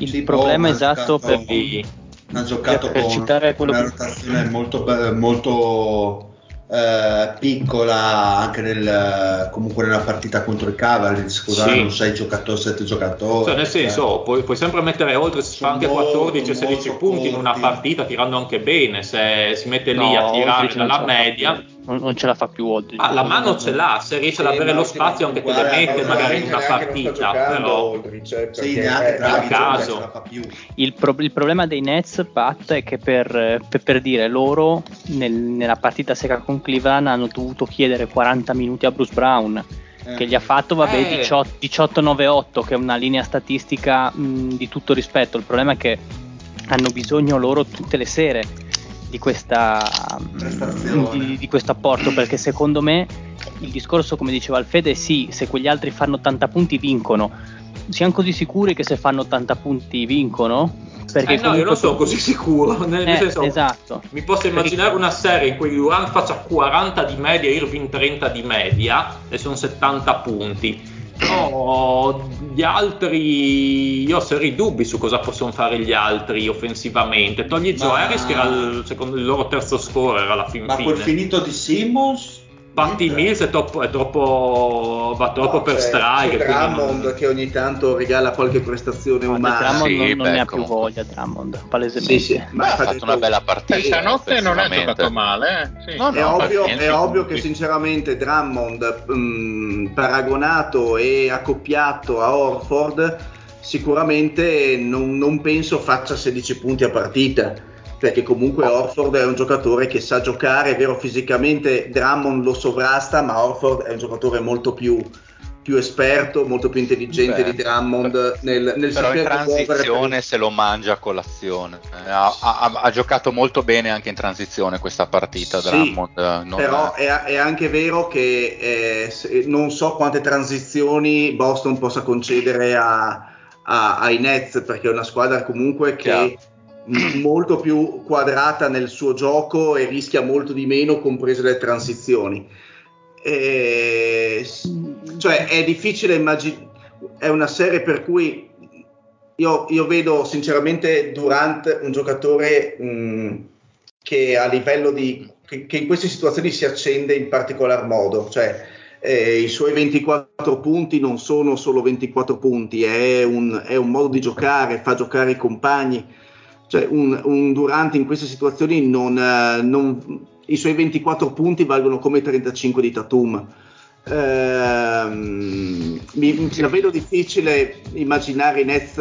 Il Sì, problema boh, esatto per Quindi, ha giocato per con citare quello una che- rotazione molto, molto eh, piccola anche nel, comunque nella partita contro i Cavaliers scusate Sì. non sei giocatore sette giocatori cioè, nel senso, puoi, puoi sempre mettere oltre si fa anche molto, 14-16 molto punti in una partita tirando anche bene se si mette lì No, a tirare dalla media. Non, non ce la fa più Aldridge. Ah, la mano ce l'ha, se riesce ad Sì, avere ma lo spazio anche te le mette ma magari in una partita, però Aldridge, eh, sì neanche a caso. la fa più Il, pro- il problema dei Nets, Pat, è che per, per- per dire loro nel- nella partita secca con Cleveland hanno dovuto chiedere 40 minuti a Bruce Brown, Eh. che gli ha fatto vabbè, Eh. 18 18-9-8, che è una linea statistica mh, di tutto rispetto. Il problema è che hanno bisogno loro tutte le sere di, questa, di, di questo apporto, perché secondo me il discorso, come diceva Alfede, sì, se quegli altri fanno 80 punti vincono. Siamo così sicuri che se fanno 80 punti vincono? Perché Eh no, io non sono così sicuro. Nel, nel Eh, senso, esatto. mi posso immaginare una serie in cui Durant faccia 40 di media e Irving 30 di media e sono 70 punti. Però gli altri, io ho seri dubbi su cosa possono fare gli altri offensivamente. Togli Joe Ma- Harris, che era il, secondo il loro terzo scorer alla fin ma quel fine. finito di Simmons Patty Niente. Mills è troppo, è troppo- va troppo No, per c'è- strike. c'è quindi non- Drummond che ogni tanto regala qualche prestazione No, umana. Drummond Sì, non, non ne ha più voglia Drummond, palesemente. Sì, sì, ma ha fa fatto detto- una bella partita. Eh, stanotte non ha giocato male. eh. Sì. No, È, ovvio, è ovvio che sinceramente Drummond mh, paragonato e accoppiato a Orford sicuramente non, non penso faccia 16 punti a partita perché comunque Orford è un giocatore che sa giocare, è vero fisicamente Drummond lo sovrasta ma Orford è un giocatore molto più più esperto, molto più intelligente Beh, di Drummond nel, nel però in transizione muovere se lo mangia a colazione. Eh, Ha, ha- ha giocato molto bene anche in transizione questa partita Sì, Drummond. eh, Però è, è anche vero che eh, se- non so quante transizioni Boston possa concedere a- a- ai Nets, perché è una squadra comunque che Chiaro. Molto più quadrata nel suo gioco e rischia molto di meno, comprese le transizioni. E, cioè è difficile immaginare, è una serie per cui io, io vedo sinceramente Durant un giocatore mh, che a livello di che, che in queste situazioni si accende in particolar modo, cioè eh, i suoi 24 punti non sono solo 24 punti, è un, è un modo di giocare, fa giocare i compagni, cioè un, un Durant in queste situazioni non, eh, non- i suoi 24 punti valgono come 35 di Tatum. Ehm, mi, la vedo difficile immaginare i Nets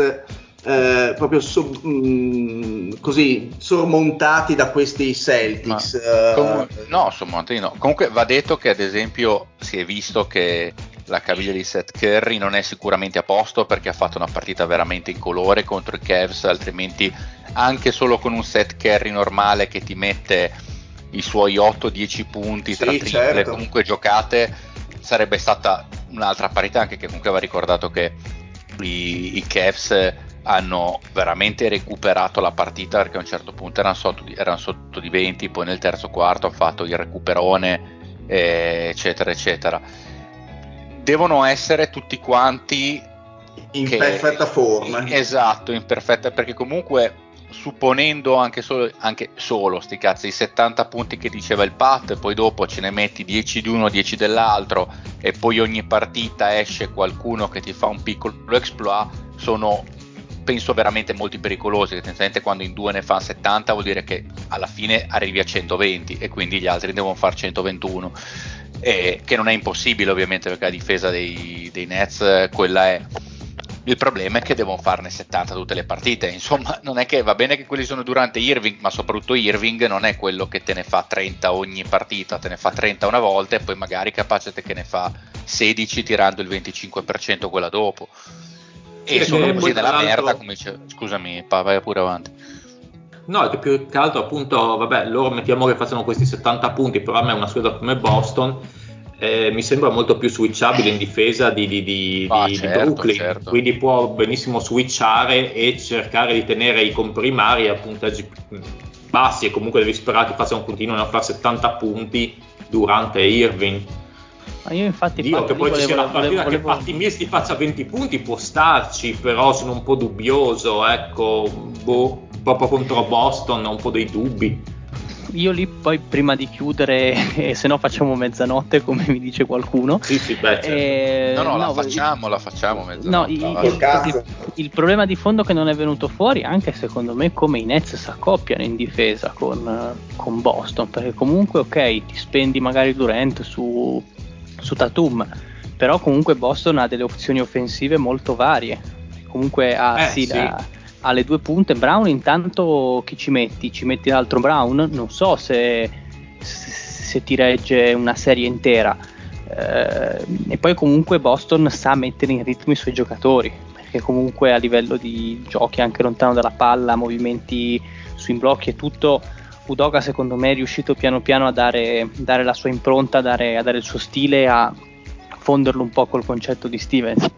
eh, proprio so- mh, così sormontati da questi Celtics. eh, Comu- no, sommonti no. Comunque va detto che ad esempio si è visto che la caviglia di Seth Curry non è sicuramente a posto perché ha fatto una partita veramente in colore contro i Cavs, altrimenti anche solo con un Seth Curry normale che ti mette i suoi 8-10 punti Sì, tra triple certo. comunque giocate sarebbe stata un'altra parità anche che comunque va ricordato che i, i Cavs hanno veramente recuperato la partita perché a un certo punto erano sotto di, erano sotto di 20 poi nel terzo quarto hanno fatto il recuperone eh, eccetera eccetera devono essere tutti quanti in che- perfetta forma. Esatto, in perfetta, perché comunque supponendo anche solo, anche solo sti cazzi, i 70 punti che diceva il Pat, poi dopo ce ne metti 10 di uno, 10 dell'altro e poi ogni partita esce qualcuno che ti fa un piccolo exploit, sono penso veramente molto pericolosi, che tendenzialmente quando in due ne fa 70 vuol dire che alla fine arrivi a 120 e quindi gli altri devono fare 121 e che non è impossibile ovviamente perché la difesa dei, dei Nets eh, quella è. Il problema è che devono farne 70 tutte le partite. Insomma non è che va bene che quelli sono durante Irving ma soprattutto Irving non è quello che te ne fa 30 ogni partita te ne fa 30 una volta e poi magari capace te che ne fa 16 tirando il 25% quella dopo. E sono che così l'altro- merda come dice scusami pa, vai pure avanti No, che più che altro appunto, vabbè, loro mettiamo che facciano questi 70 punti, però a me una squadra come Boston eh, mi sembra molto più switchabile in difesa di, di- di- Ah, di- di certo, Brooklyn, certo. quindi può benissimo switchare e cercare di tenere i comprimari a punteggi bassi e comunque devi sperare che facciano continuino a fare 70 punti durante Irving. Ma io infatti Dio, che poi ci sia volevo- la partita volevo- che Patti Mills ti faccia 20 punti può starci, però sono un po' dubbioso, ecco, boh, proprio contro Boston ho un po' dei dubbi. Io lì poi prima di chiudere, eh, se no facciamo mezzanotte come mi dice qualcuno. Sì, sì, beh, certo. Eh, no no la no, facciamo la facciamo No, mezzanotte, il. Col cazzo. il- il problema di fondo che non è venuto fuori, anche secondo me, come i Nets si accoppiano in difesa con, con Boston, perché comunque, ok, ti spendi magari Durant su, su Tatum, però comunque Boston ha delle opzioni offensive molto varie. Comunque ha, Eh, sì, sì. ha- ha le due punte. Brown, intanto chi ci metti? Ci metti l'altro Brown? Non so se, se, se ti regge una serie intera. Eh, e poi comunque Boston sa mettere in ritmo i suoi giocatori perché comunque a livello di giochi anche lontano dalla palla, movimenti sui blocchi e tutto Udoga secondo me è riuscito piano piano a dare, dare la sua impronta, a dare, a dare il suo stile, a fonderlo un po' col concetto di Stevens.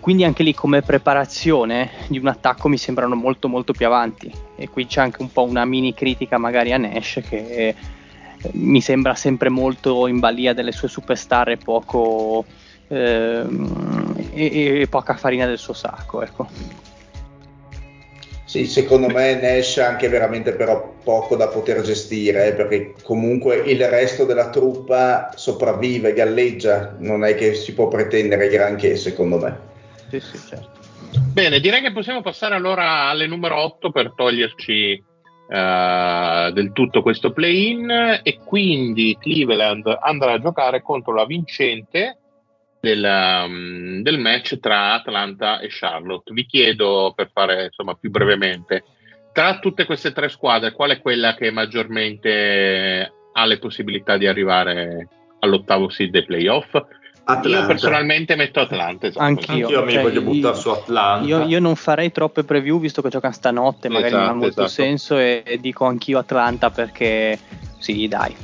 Quindi anche lì come preparazione di un attacco mi sembrano molto molto più avanti e qui c'è anche un po' una mini critica magari a Nash che eh, mi sembra sempre molto in balia delle sue superstar e poco ehm, e, e poca farina del suo sacco ecco. Sì, secondo me Nash ha anche veramente però poco da poter gestire, eh, perché comunque il resto della truppa sopravvive, galleggia, non è che si può pretendere granché secondo me. Sì, sì, certo. Bene, direi che possiamo passare allora alle numero 8 per toglierci eh, del tutto questo play-in e quindi Cleveland andrà a giocare contro la vincente del, um, del match tra Atlanta e Charlotte. Vi chiedo per fare insomma più brevemente, tra tutte queste tre squadre, qual è quella che maggiormente ha le possibilità di arrivare all'ottavo seed dei playoff? Atlanta. Io personalmente metto Atlanta. esatto. Anch'io. Anch'io mi cioè, voglio buttare io- su Atlanta. Io, io non farei troppe preview visto che giocano stanotte, magari non ha Esatto, molto esatto. senso e, e dico anch'io Atlanta perché sì, dai.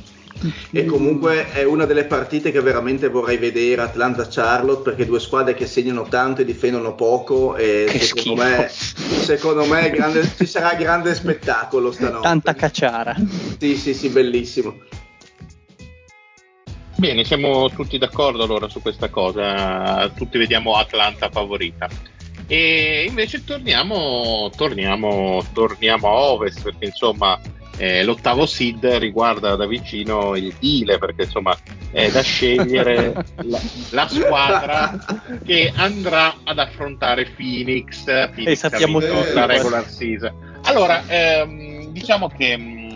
E comunque è una delle partite che veramente vorrei vedere, Atlanta-Charlotte, perché due squadre che segnano tanto e difendono poco e Che secondo me, secondo me grande- ci sarà grande spettacolo stanotte. Tanta cacciara. Sì, sì, sì, bellissimo. Bene, siamo tutti d'accordo allora su questa cosa. Tutti vediamo Atlanta favorita. E invece torniamo, torniamo, torniamo a ovest perché insomma eh, l'ottavo seed riguarda da vicino il Dile perché insomma è da scegliere la, la squadra che andrà ad affrontare Phoenix, Phoenix E sappiamo tutti la regular season. Allora, ehm, diciamo che mm,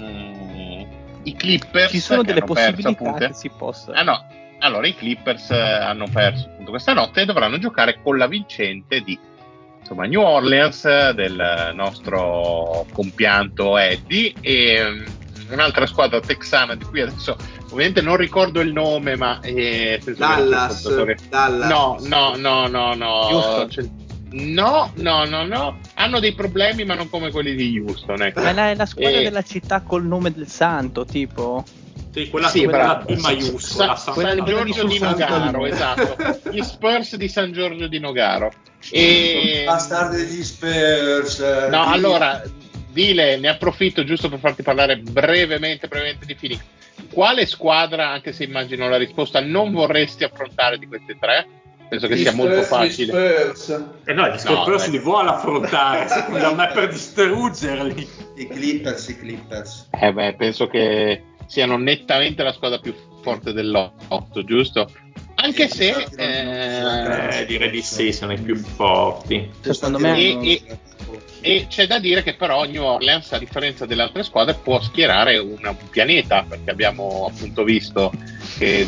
i Clippers Ci sono delle perso, possibilità appunto, che si possa. Ah no, allora i Clippers eh, hanno perso appunto questa notte e dovranno giocare con la vincente di insomma, New Orleans eh, del nostro compianto Eddie e mm, un'altra squadra texana di cui adesso ovviamente non ricordo il nome ma eh, Dallas, Dallas. No, no, no, no, no. Houston. No, no, no, no. Hanno dei problemi, ma non come quelli di Houston. Ecco. Ma è la, squadra Eh, della città col nome del santo, tipo. Sì, quella, Sì, quella bravo. in maiuscola. Sa- Quella San Giorgio di Nogaro, esatto. Gli Spurs di San Giorgio di Nogaro. E... Bastardi degli Spurs. eh, No, di- allora, Dile, ne approfitto giusto per farti parlare brevemente, brevemente di Phoenix. Quale squadra, anche se immagino la risposta, non vorresti affrontare di queste tre? Penso che Gli sia molto facile. Spurs. E no, gli Spurs No, li vuole affrontare, secondo me, per distruggerli. I Clippers, i Clippers. Eh beh, penso che siano nettamente la squadra più forte dell'otto, giusto? Anche Sì, se eh, Eh, direi di sì, sono i più forti. Secondo me- E- e c'è da dire che però New Orleans, a differenza delle altre squadre, può schierare una- un pianeta, perché abbiamo appunto visto che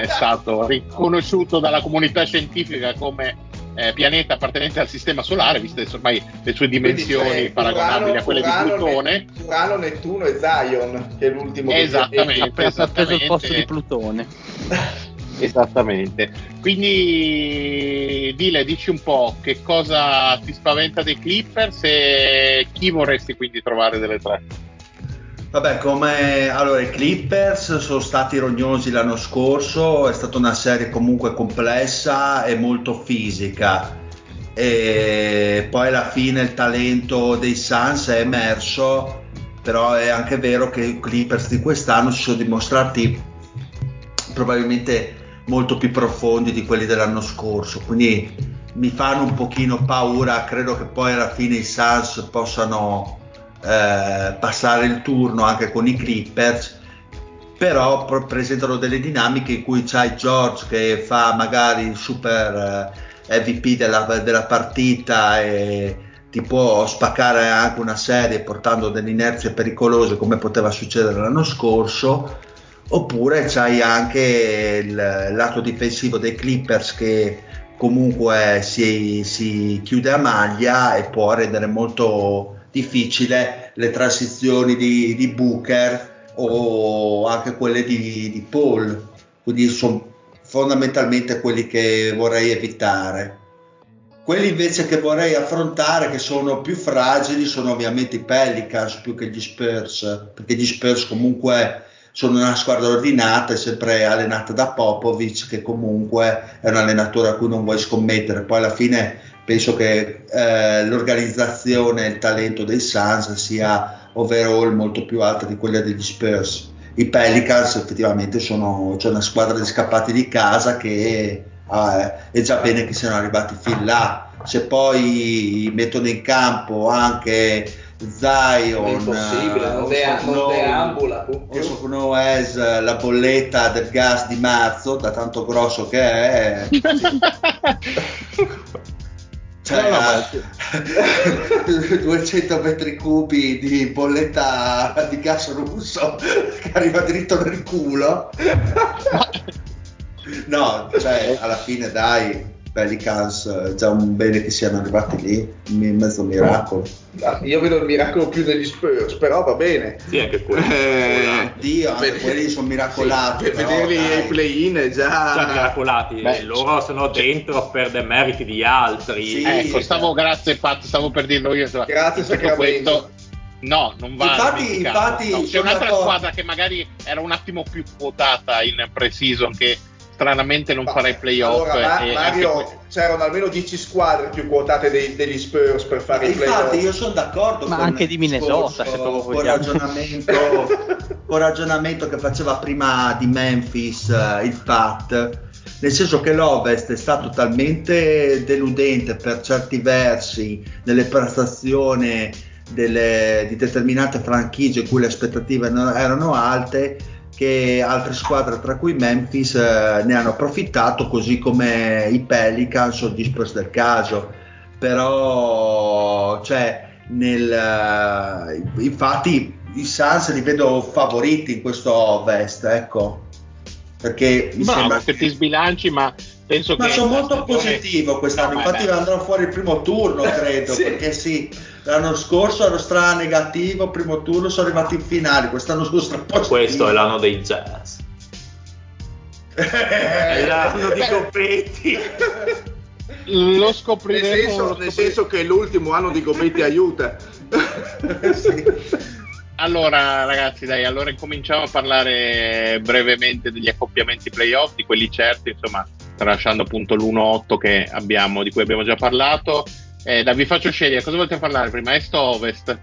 è stato riconosciuto dalla comunità scientifica come eh, pianeta appartenente al sistema solare, viste ormai le sue dimensioni c'è paragonabili a quelle Urano, di Plutone. Ne- Urano, Nettuno e Zion, che è l'ultimo che- Esattamente. Ha preso, ha preso il posto di Plutone. Esattamente. Quindi Dile, dici un po' che cosa ti spaventa dei Clippers e chi vorresti quindi trovare delle tre? Vabbè, come allora i Clippers sono stati rognosi l'anno scorso, è stata una serie comunque complessa e molto fisica. E poi alla fine il talento dei Suns è emerso, però è anche vero che i Clippers di quest'anno si sono dimostrati probabilmente molto più profondi di quelli dell'anno scorso, quindi mi fanno un pochino paura, credo che poi alla fine i Suns possano eh, passare il turno anche con i Clippers però presentano delle dinamiche in cui c'hai George che fa magari il super eh, MVP della, della partita e ti può spaccare anche una serie portando delle inerzie pericolose come poteva succedere l'anno scorso oppure c'hai anche il lato difensivo dei Clippers che comunque si, si chiude a maglia e può rendere molto difficile le transizioni di, di Booker o anche quelle di, di Paul. Quindi sono fondamentalmente quelli che vorrei evitare. Quelli invece che vorrei affrontare che sono più fragili sono ovviamente i Pelicans più che gli Spurs perché gli Spurs comunque sono una squadra ordinata e sempre allenata da Popovic che comunque è un allenatore a cui non vuoi scommettere. Poi alla fine penso che eh, l'organizzazione e il talento dei Suns sia overall molto più alta di quella degli Spurs. I Pelicans effettivamente sono c'è una squadra di scappati di casa che eh, è già bene che siano arrivati fin là. Se poi mettono in campo anche Zion È impossibile, non, eh, dea- Oso non deambula. La bolletta del gas di marzo da tanto grosso che è cioè, No, no, ha 200 metri cubi di bolletta di gas russo che arriva dritto nel culo. No cioè alla fine dai Pelicans, è già un bene che siano arrivati lì, un mezzo miracolo. Ah, Io vedo il miracolo più negli Spurs, però va bene. Sì, anche quello. Eh, Dio, anche per- quelli sono miracolati. sì, però, vederli dai. ai play-in è Già già... miracolati, Beh, loro sono dentro per demeriti di altri. Sì, ecco, sì. stavo, grazie Pat, stavo per dirlo io. insomma, Grazie, Sacramento. questo- No, non va Infatti- infatti No, c'è un'altra squadra che magari era un attimo più quotata in pre-season che stranamente non farà i playoff. Allora, Ma- e Mario, que- c'erano almeno 10 squadre più quotate dei- degli Spurs per fare i Infatti playoff. io sono d'accordo Ma con anche di Minnesota, discorso, se vogliamo. ragionamento, col ragionamento che faceva prima di Memphis eh, il Pat nel senso che l'Ovest è stato talmente deludente per certi versi nelle prestazioni delle- di determinate franchigie in cui le aspettative no- erano alte che altre squadre tra cui Memphis eh, ne hanno approfittato così come i Pelicans o gli Spurs del caso. Però cioè nel, eh, infatti i Suns li vedo favoriti in questo Ovest ecco perché mi Bravo, sembra che ti sbilanci, ma penso ma che. sono la molto stagione- positivo quest'anno, No, ma infatti beh, andrò fuori il primo turno, credo, Sì. perché sì, l'anno scorso ero stra negativo, primo turno sono arrivati in finale, quest'anno sono stra positivo. Questo è l'anno dei jazz. È l'anno di. Copetti. Lo Nel scopriremo. senso, nel senso che l'ultimo anno di Gobetti aiuta. Sì. Allora, ragazzi, dai, allora incominciamo a parlare brevemente degli accoppiamenti playoff, di quelli certi, insomma, tralasciando appunto l'1-8 che abbiamo, di cui abbiamo già parlato. Eh, dai, vi faccio scegliere, cosa volete parlare prima, est o ovest?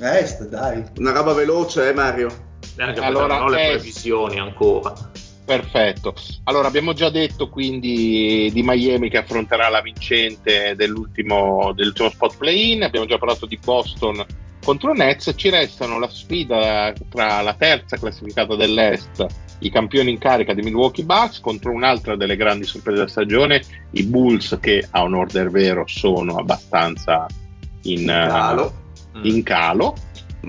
Est, dai. Una roba veloce, eh Mario? Anche perché Allora, non ho le eh, previsioni ancora. Perfetto. Allora, abbiamo già detto quindi di Miami che affronterà la vincente dell'ultimo, dell'ultimo spot play-in, abbiamo già parlato di Boston contro Nets, ci restano la sfida tra la terza classificata dell'Est, i campioni in carica di Milwaukee Bucks, contro un'altra delle grandi sorprese della stagione, i Bulls che a onor del vero sono abbastanza in, Calo. eh, in calo.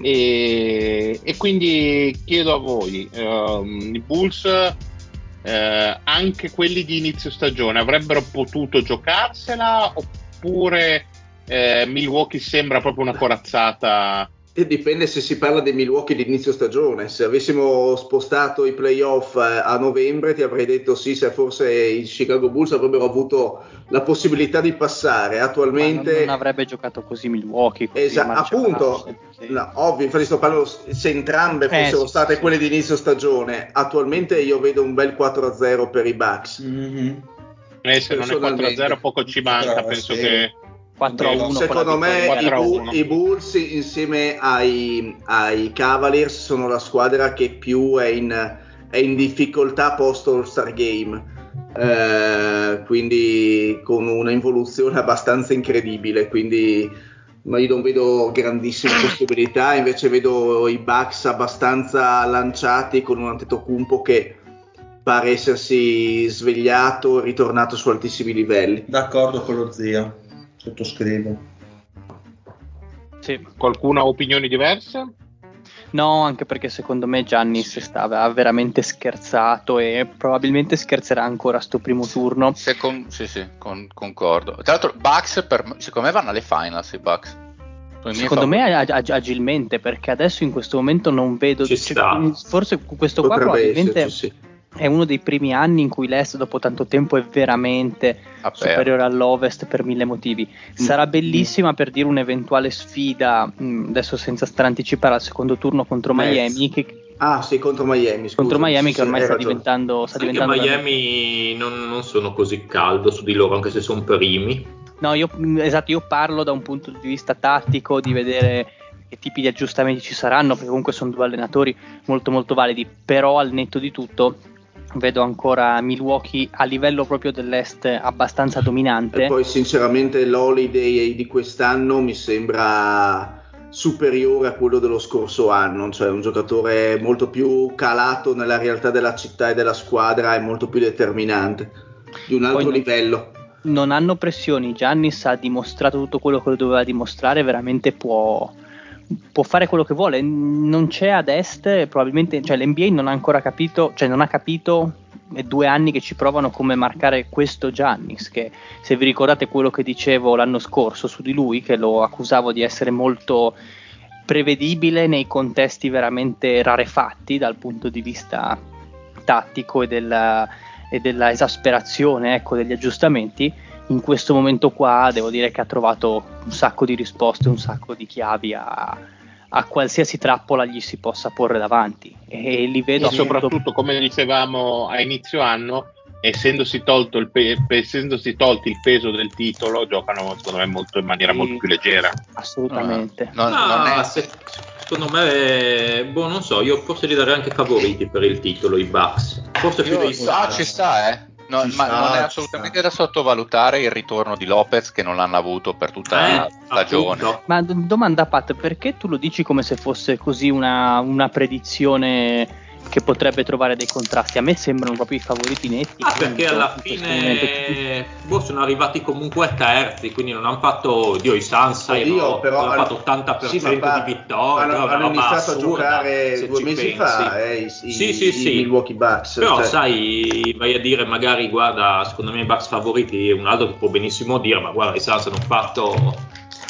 E, e quindi chiedo a voi, ehm, i Bulls, eh, anche quelli di inizio stagione, avrebbero potuto giocarsela oppure eh, Milwaukee sembra proprio una corazzata? E dipende se si parla dei Milwaukee di inizio stagione. Se avessimo spostato i playoff eh, a novembre, ti avrei detto sì, se forse i Chicago Bulls avrebbero avuto la possibilità di passare. Ma non, Attualmente, non avrebbe giocato così Milwaukee. Così Esa- marciato, appunto, sì. no, ovvio, infatti sto parlando se entrambe Eh, fossero sì, state sì, quelle di inizio stagione. Attualmente io vedo un bel 4-0 per i Bucks. Mhm. Eh, se non è Personalmente. 4-0 poco ci manca, Però, penso sì. che 4 a 1 Secondo me i, 4 a Bu- 1. i Bulls insieme ai, ai Cavaliers sono la squadra che più è in, è in difficoltà post All-Star Game. Eh, quindi con una involuzione abbastanza incredibile. Quindi ma io non vedo grandissime possibilità, invece vedo i Bucks abbastanza lanciati con un Antetokounmpo che pare essersi svegliato e ritornato su altissimi livelli. D'accordo con lo zio, sottoscrivo. Sì. qualcuno ha opinioni diverse? No, anche perché secondo me Giannis stava ha veramente scherzato e probabilmente scherzerà ancora sto primo turno. Secon- sì, sì, con- concordo. Tra l'altro, Bucks, per, secondo me vanno alle finals. I Bucks. Secondo me ag- ag- agilmente perché adesso in questo momento non vedo Ci cioè, sta. forse questo qua Potrebbe probabilmente esserci, sì. È uno dei primi anni in cui l'Est dopo tanto tempo è veramente Aperto. superiore all'Ovest per mille motivi. Sarà Mm. bellissima per dire un'eventuale sfida, mh, adesso senza stare a anticipare al secondo turno contro Miami, che, Ah, sì, contro Miami. scusa. contro Miami Sì, che ormai sta diventando, sta diventando Miami non, non sono così caldo su di loro, anche se sono primi. No, io, esatto, io parlo da un punto di vista tattico, di vedere che tipi di aggiustamenti ci saranno, perché comunque sono due allenatori molto molto validi, però al netto di tutto vedo ancora Milwaukee a livello proprio dell'est abbastanza dominante. E poi sinceramente l'holiday di quest'anno mi sembra superiore a quello dello scorso anno, cioè un giocatore molto più calato nella realtà della città e della squadra e molto più determinante, di un altro Poi no- livello. Non hanno pressioni, Giannis ha dimostrato tutto quello che doveva dimostrare, veramente può, può fare quello che vuole. Non c'è ad est, probabilmente, cioè l'NBA non ha ancora capito, cioè non ha capito è due anni che ci provano come marcare questo Giannis, che se vi ricordate quello che dicevo l'anno scorso su di lui, che lo accusavo di essere molto prevedibile nei contesti veramente rarefatti dal punto di vista tattico e della, e della esasperazione ecco, degli aggiustamenti, in questo momento qua devo dire che ha trovato un sacco di risposte, un sacco di chiavi a, a qualsiasi trappola gli si possa porre davanti e li vedo e soprattutto come dicevamo a inizio anno essendosi, tolto il pe- essendosi tolti il peso del titolo giocano secondo me molto, in maniera Sì. molto più leggera assolutamente No, No, non è- se- secondo me, boh, non so, io forse li darei anche favoriti per il titolo, i Bucks. Forse più Io- dei no, Suns. ci sta, eh. No, ma sta, non è assolutamente da sottovalutare il ritorno di Lopez che non l'hanno avuto per tutta Eh, la stagione. appunto. Ma do- domanda Pat, perché tu lo dici come se fosse così una, una predizione che potrebbe trovare dei contrasti? A me sembrano proprio i favoriti netti. Ah, perché alla fine boh, sono arrivati comunque terzi, quindi non hanno fatto, Dio, i Suns sai, Oddio, hanno, però hanno fatto 80% sì, di vittorie, hanno, hanno iniziato assurda, a giocare due mesi pensi. fa eh, i, i- Sì, sì, i sì. Milwaukee Bucks Però cioè, sai, vai a dire magari guarda, secondo me i Bucks favoriti, un altro che può benissimo dire, ma guarda, i Suns hanno fatto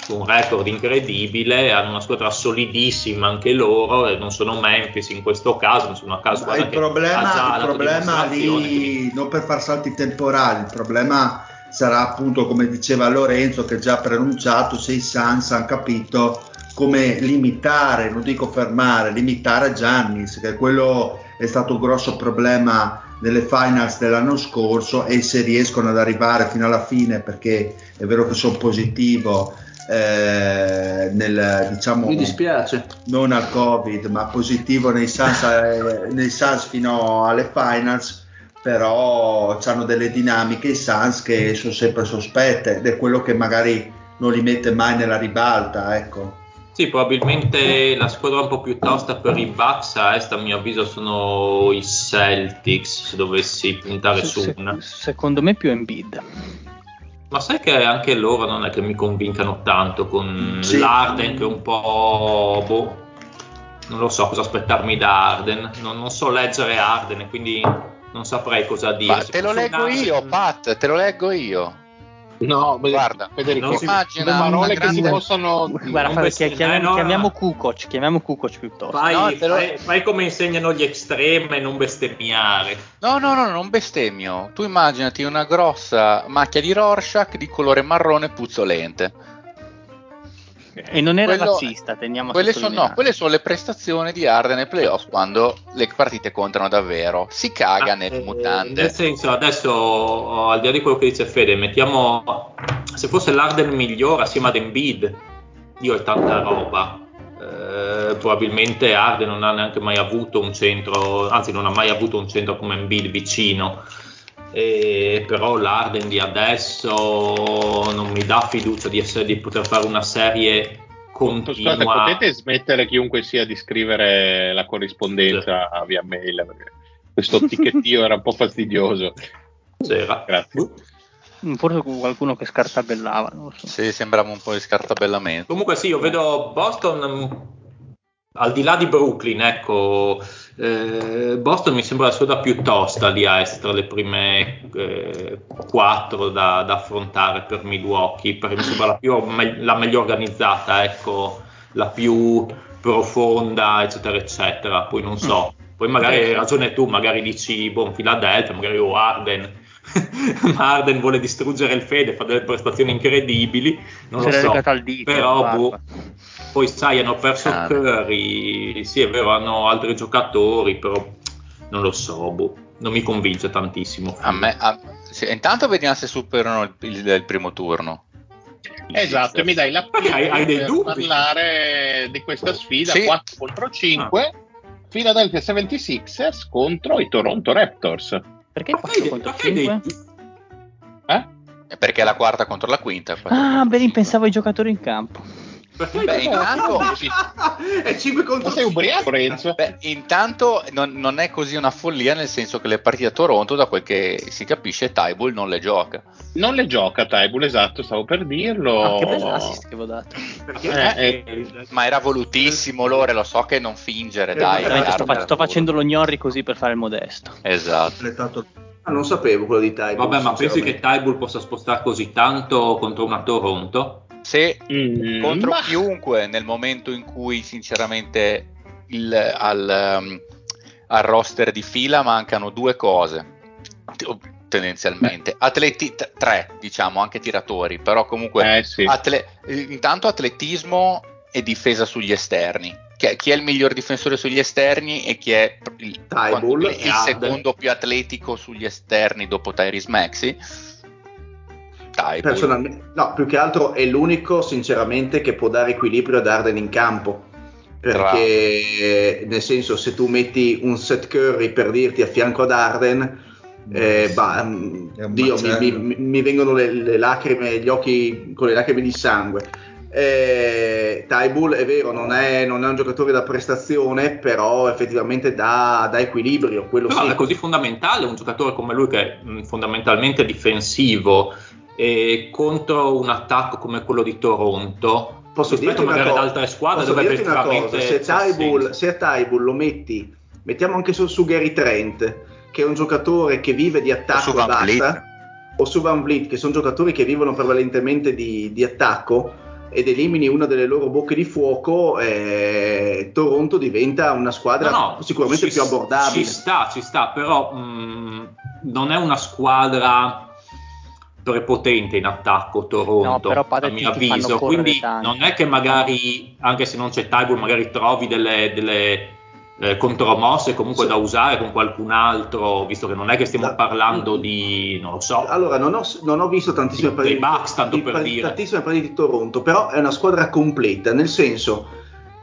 un record incredibile, hanno una squadra solidissima anche loro, e non sono Memphis in questo caso, non sono una caso il problema, il problema lì, non per far salti temporali, il problema sarà appunto come diceva Lorenzo che ha già preannunciato se i Suns hanno capito come limitare, non dico fermare, limitare Giannis, che quello è stato un grosso problema nelle finals dell'anno scorso e se riescono ad arrivare fino alla fine perché è vero che sono positivo eh, nel diciamo mi dispiace non al Covid, ma positivo nei Suns, eh, nei Suns fino alle finals, però hanno delle dinamiche i Suns che sono sempre sospette ed è quello che magari non li mette mai nella ribalta, ecco. Sì, probabilmente la squadra un po' più tosta per i Bucks a est, a mio avviso, sono i Celtics, se dovessi puntare Se- su una. secondo me più Embiid. Ma sai che anche loro non è che mi convincano tanto con Sì. l'Arden che è un po'... boh, non lo so cosa aspettarmi da Arden, non, non so leggere Arden quindi non saprei cosa dire. Ma te lo leggo Arden- io, Pat, te lo leggo io. No Guarda, Federico non si- le immagina parole che si grande- possono Guarda, chi- chiamiamo, no, chiamiamo no. Kukoc, chiamiamo Kukoc piuttosto. Fai, No, lo- fai- fai come insegnano gli estrema e non bestemmiare. No, no, no, non bestemmio. Tu immaginati una grossa macchia di Rorschach di colore marrone puzzolente. E non era Quello- razzista, teniamo a Quelle sono, no, quelle sono le prestazioni di Arden nei playoff quando le partite contano davvero. Si caga Ah, nelle eh, mutande. Nel senso, adesso al di là di quello che dice Fede, mettiamo se fosse l'Arden migliore assieme ad Embiid, io è tanta roba. Eh, probabilmente Arden non ha neanche mai avuto un centro, anzi, non ha mai avuto un centro come Embiid vicino. E però l'Arden di adesso non mi dà fiducia di, essere, di poter fare una serie continua. Scusate, potete smettere chiunque sia di scrivere la corrispondenza via mail? Perché questo ticchettio era un po' fastidioso. C'era. Grazie. Mm, Forse qualcuno che scartabellava, non so. Sì, sembrava un po' di scartabellamento. Comunque sì, io vedo Boston al di là di Brooklyn, ecco, eh, Boston mi sembra la squadra più tosta a est tra le prime eh, quattro da, da affrontare per Milwaukee, perché mi sembra la, più, la meglio organizzata, ecco, la più profonda, eccetera, eccetera. Poi non so, poi magari hai ragione tu, magari dici, boh, Philadelphia, magari o Arden. Ma Arden vuole distruggere il Fede, fa delle prestazioni incredibili. Non Se lo so. dito. Però boh, poi sai, hanno perso Ah. Curry, sì è vero, hanno altri giocatori, però non lo so, boh, non mi convince tantissimo. A me, a- sì, intanto vediamo se superano il, il- il primo turno. Esatto, e mi dai la Hai- hai- hai dei per dubbi? parlare di questa sfida Sì. 4 contro 5. Philadelphia 76ers contro i Toronto Raptors. Perché Ma fai 4 dei- contro ma fai dei- 5? Eh? Perché è la quarta contro la quinta. Ah, beh, pensavo ai giocatori in campo. Beh, intanto, è 5 contro sei 5. ubriaco, Renzo? beh, intanto non, non è così una follia, nel senso che le partite a Toronto, da quel che si capisce, Tybull non le gioca. Non le gioca Tybull, esatto, stavo per dirlo. Ah, che bel assist che avevo dato. Perché? Eh, eh, Ma era volutissimo, Lore, lo so che non fingere, dai. Eh, Veramente chiaro sto, fa- sto facendo lo gnorri così per fare il modesto. Esatto. Ah, non sapevo quello di Tybull. Vabbè, ma pensi che. Tybull possa spostare così tanto contro una Toronto? Se mm, contro ma- chiunque nel momento in cui sinceramente il- al, um, al roster di fila mancano due cose tendenzialmente. Atleti t- tre diciamo anche tiratori però comunque Eh sì. atle- intanto atletismo e difesa sugli esterni. Chi- chi è il miglior difensore sugli esterni e chi è il, il secondo più atletico sugli esterni dopo Tyrese Maxi Personalmente, no, più che altro è l'unico, sinceramente, che può dare equilibrio ad Arden in campo. Perché, nel senso, se tu metti un set Curry per dirti a fianco ad Arden, eh, bah, mm, Dio, mi, mi- mi vengono le, le lacrime, gli occhi con le lacrime di sangue. Eh, Tybull è vero, non è, non è un giocatore da prestazione, però effettivamente dà, dà equilibrio. Quello Però sì. è così fondamentale un giocatore come lui che è mh, fondamentalmente difensivo e contro un attacco come quello di Toronto Posso rispetto dirti una magari cosa, ad altre squadre posso dove dirti una effettivamente cosa, se senso. se a Tybull lo metti, mettiamo anche su, su Gary Trent, che è un giocatore che vive di attacco e basta, Vliet. o su Van Vliet, che sono giocatori che vivono prevalentemente di, di attacco, ed elimini una delle loro bocche di fuoco, eh, Toronto diventa una squadra No, no, sicuramente ci- più abbordabile. Ci sta, ci sta, però mh, non è una squadra prepotente in attacco Toronto, No, a mio avviso. Quindi tanto. non è che magari, anche se non c'è Tybull, magari trovi delle, delle eh, contromosse comunque Sì. da usare con qualcun altro, visto che non è che stiamo Da- parlando di, non lo so, Allora, non ho, non ho visto tantissime Dei partite, Bucks, tanto di- per dire. tantissime partite di Toronto, però è una squadra completa, nel senso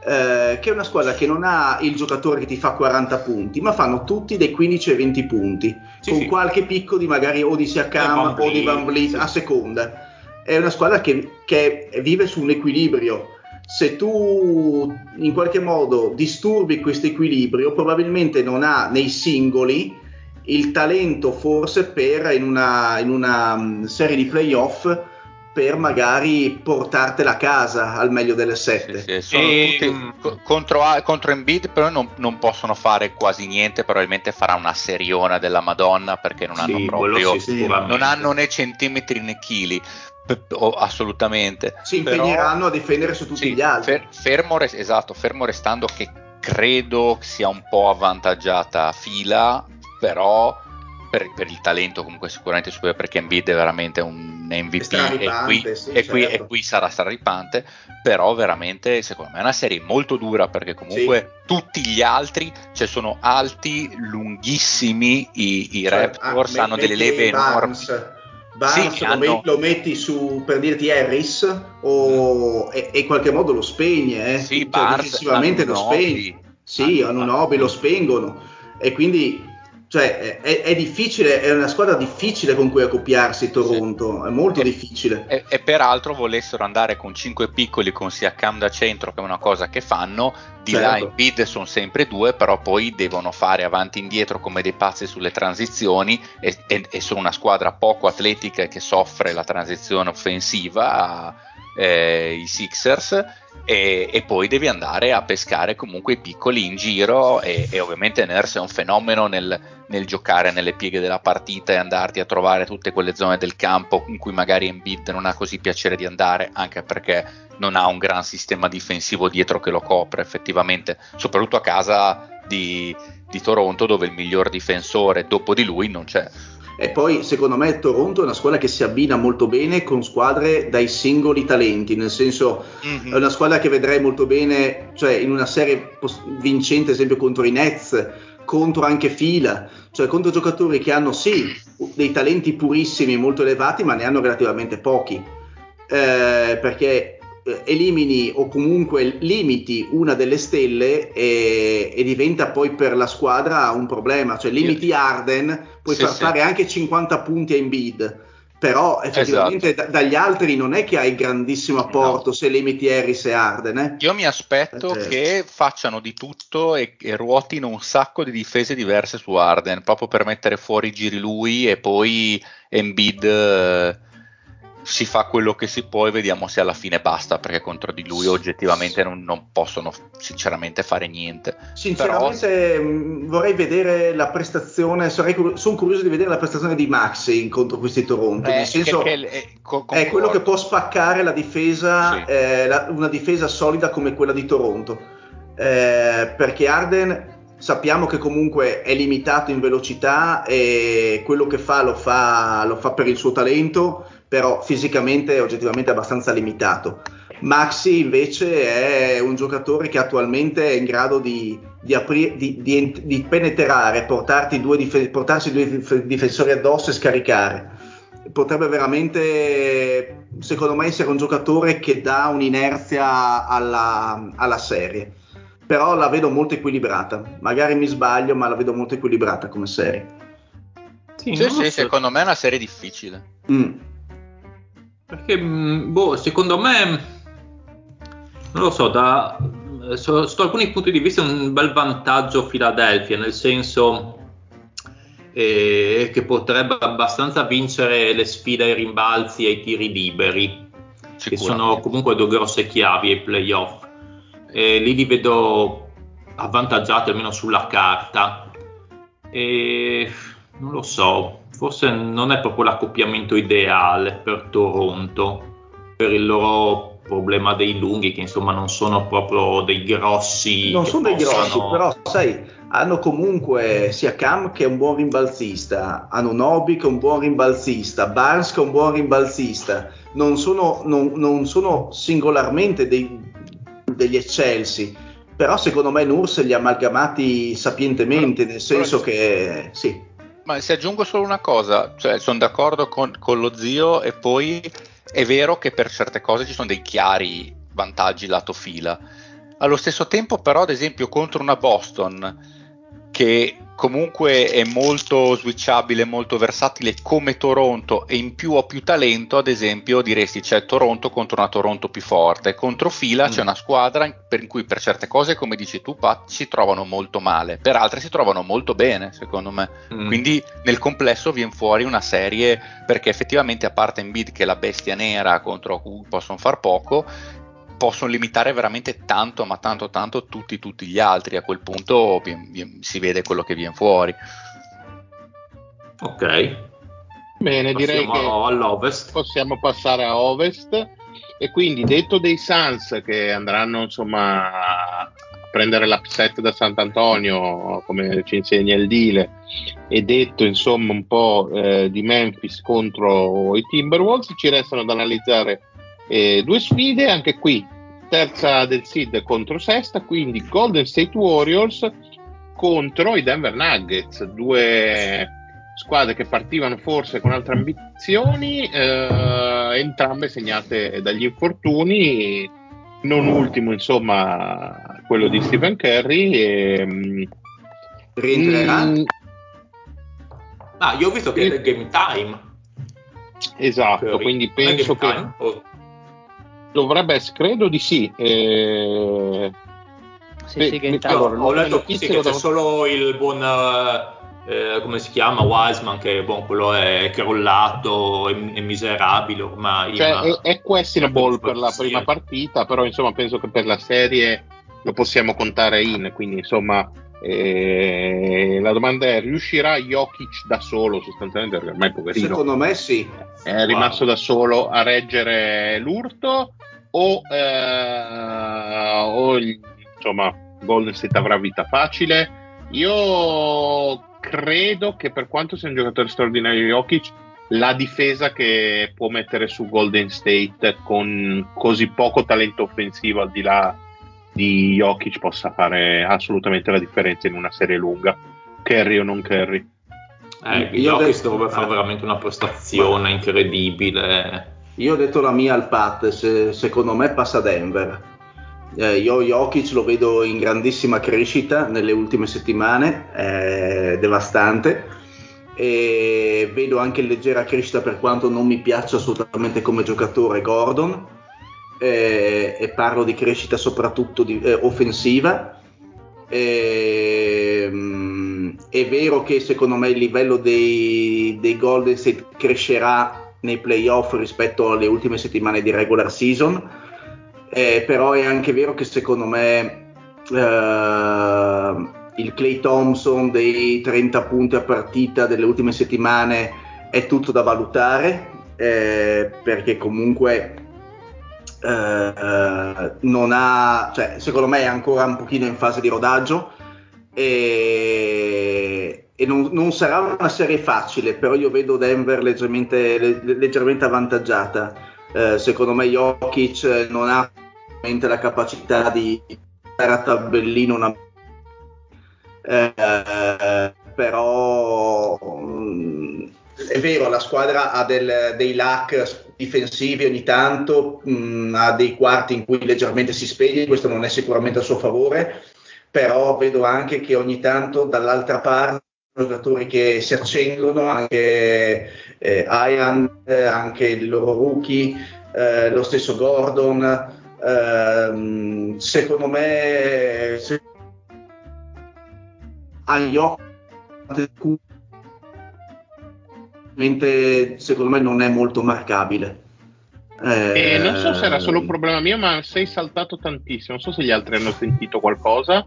eh, che è una squadra che non ha il giocatore che ti fa 40 punti, ma fanno tutti dei 15 e 20 punti, Sì, con sì. qualche picco di magari o di Siakam o di Van Vliet, Vliet sì. a seconda. È una squadra che, che vive su un equilibrio. Se tu in qualche modo disturbi questo equilibrio, probabilmente non ha nei singoli il talento forse per in una, in una mm, serie di playoff per magari portartela a casa al meglio delle sette. Sì, sì, sono E- tutti- co- contro, contro Embiid però non, non possono fare quasi niente probabilmente farà una seriona della Madonna perché non hanno sì, proprio sì, sicuramente. non hanno né centimetri né chili assolutamente Si Però- impegneranno a difendere su tutti sì, gli altri. fer- fermo, res- esatto, fermo restando che credo sia un po' avvantaggiata fila però per, per il talento comunque sicuramente superiore perché Embiid è veramente un MVP e qui, sì, e qui- certo. e qui sarà straripante però veramente secondo me è una serie molto dura perché comunque tutti gli altri cioè sono alti lunghissimi i, i Cioè, Raptors ah, hanno delle leve enormi Barnes, Sì, lo, hanno- metti, lo metti su per dirti Harris o, e, e in qualche modo lo spegne, eh. sì Cioè, Barnes lo spegne. Sì, hanno- Anunobi lo spengono e quindi cioè, è, è difficile, è una squadra difficile con cui accoppiarsi Toronto, è molto E- difficile. E, e peraltro volessero andare con 5 piccoli con Siakam da centro, che è una cosa che fanno, di là Certo. in bid sono sempre due, però poi devono fare avanti e indietro come dei pazzi sulle transizioni e, e- e sono una squadra poco atletica che soffre la transizione offensiva, eh, i Sixers, e, e poi devi andare a pescare comunque i piccoli in giro e, e ovviamente Nurse è un fenomeno nel, nel giocare nelle pieghe della partita e andarti a trovare tutte quelle zone del campo in cui magari Embiid non ha così piacere di andare anche perché non ha un gran sistema difensivo dietro che lo copre effettivamente soprattutto a casa di, di Toronto dove il miglior difensore dopo di lui non c'è E poi secondo me Toronto è una squadra che si abbina molto bene con squadre dai singoli talenti, nel senso è una squadra che vedrei molto bene, cioè in una serie vincente, ad esempio contro i Nets, contro anche fila, cioè contro giocatori che hanno sì dei talenti purissimi molto elevati, ma ne hanno relativamente pochi. Eh, perché elimini o comunque limiti una delle stelle e, e diventa poi per la squadra un problema, cioè limiti Arden, puoi Sì, far sì. fare anche 50 punti a Embiid, però effettivamente Esatto. da- dagli altri non è che hai grandissimo apporto No. se limiti Harris e Arden. eh. Io mi aspetto Eh. che facciano di tutto e, e ruotino un sacco di difese diverse su Arden, proprio per mettere fuori i giri lui e poi Embiid eh, si fa quello che si può e vediamo se alla fine basta, perché contro di lui oggettivamente non, non possono sinceramente fare niente. Sinceramente mh, vorrei vedere la prestazione, sarei sono curioso di vedere la prestazione di Maxi contro questi Toronto, Eh, nel senso che- che- eh, co- è quello che può spaccare la difesa, Sì. eh, la- una difesa solida come quella di Toronto, Eh, perché Arden sappiamo che comunque è limitato in velocità e quello che fa lo fa, lo fa per il suo talento, però fisicamente è oggettivamente abbastanza limitato. Maxi invece è un giocatore che attualmente è in grado di, di, apri- di- di penetrare, portarti due dif- portarsi due dif- difensori addosso e scaricare. Potrebbe veramente, secondo me, essere un giocatore che dà un'inerzia alla, alla serie. Però la vedo molto equilibrata. Magari mi sbaglio, ma la vedo molto equilibrata come serie. Sì, Sì, sì, so. secondo me è una serie difficile. Mm. Perché, mh, boh, secondo me, non lo so, da, so- sotto alcuni punti di vista è un bel vantaggio Philadelphia, nel senso eh, che potrebbe abbastanza vincere le sfide ai rimbalzi e ai tiri liberi, che sono comunque due grosse chiavi ai playoff. E lì li vedo avvantaggiati almeno sulla carta. E non lo so, forse non è proprio l'accoppiamento ideale per Toronto, per il loro problema dei lunghi, che insomma non sono proprio dei grossi. Non sono dei grossi, possano- però sai, hanno comunque sia Cam che è un buon rimbalzista, hanno Nobi che è un buon rimbalzista, Barnes che è un buon rimbalzista, non sono, non- non sono singolarmente dei- degli eccelsi, però secondo me Nurs li ha amalgamati sapientemente, nel senso che sì, Ma se aggiungo solo una cosa, cioè sono d'accordo con, con lo zio e poi è vero che per certe cose ci sono dei chiari vantaggi lato fila. Allo stesso tempo però ad esempio contro una Boston che comunque è molto switchabile, molto versatile come Toronto e in più ha più talento, ad esempio diresti c'è Toronto contro una Toronto più forte, contro fila c'è Mm. una squadra in- per cui per certe cose come dici tu Pat si trovano molto male, per altre si trovano molto bene secondo me. Mm. Quindi nel complesso viene fuori una serie perché effettivamente a parte Embiid che è la bestia nera contro cui possono far poco, possono limitare veramente tanto, ma tanto tanto tutti tutti gli altri. A quel punto vien- vien- si vede quello che viene fuori. Ok, Bene, direi passiamo che all'ovest. possiamo passare a ovest e quindi detto dei Suns che andranno insomma a prendere l'upset da Sant'Antonio come ci insegna il Dile e detto insomma un po' eh, di Memphis contro i Timberwolves ci restano da analizzare eh, due sfide anche qui terza del seed contro sesta quindi Golden State Warriors contro i Denver Nuggets due squadre che partivano forse con altre ambizioni, eh, entrambe segnate dagli infortuni, non ultimo insomma quello di Stephen Curry. E, mm, rientrerà. mm, Ah, io ho visto che è game time. esatto, Curry. quindi penso che time? Oh, dovrebbe essere, credo di sì. eh, Sì, sì, time. no, allora, ho le letto sì, che c'è devo- solo il buon eh, eh, come si chiama Wiseman che buon, quello è crollato è, è miserabile ormai Cioè, ma- è, è questionable per la prima partita, però insomma penso che per la serie lo possiamo contare in, quindi insomma eh, la domanda è riuscirà Jokic da solo sostanzialmente, perché ormai poverino Secondo me sì. è rimasto da solo a reggere l'urto o, eh, o insomma Golden State avrà vita facile? Io credo che per quanto sia un giocatore straordinario Jokic, la difesa che può mettere su Golden State con così poco talento offensivo al di là di Jokic possa fare assolutamente la differenza in una serie lunga, Curry o non Curry. eh, Io ho Jokic detto- dovrebbe fare veramente una prestazione incredibile Io ho detto la mia al Pat, se- secondo me passa Denver. Eh, io Jokic lo vedo in grandissima crescita nelle ultime settimane, è devastante. e vedo anche leggera crescita per quanto non mi piaccia assolutamente come giocatore Gordon eh, e parlo di crescita soprattutto di, eh, offensiva. E, mh, è vero che secondo me il livello dei, dei Golden State crescerà nei playoff rispetto alle ultime settimane di regular season, eh, però è anche vero che secondo me eh, il Clay Thompson dei 30 punti a partita delle ultime settimane è tutto da valutare eh, perché comunque eh, non ha, cioè, secondo me è ancora un pochino in fase di rodaggio e, e non, non, sarà una serie facile, però io vedo Denver leggermente, leggermente avvantaggiata. Eh, secondo me Jokic non ha la capacità di stare a tabellino una eh, però mh, mm, è vero, la squadra ha del, dei lack difensivi ogni tanto, mh, mm, ha dei quarti in cui leggermente si spegne, questo non è sicuramente a suo favore, però vedo anche che ogni tanto dall'altra parte giocatori che si accendono, anche eh, Ian, eh, anche il loro rookie, eh, lo stesso Gordon, ehm, secondo me se agli occhi secondo me non è molto marcabile. Eh, non so se era solo un problema mio, ma sei saltato tantissimo. Non so se gli altri hanno sentito qualcosa.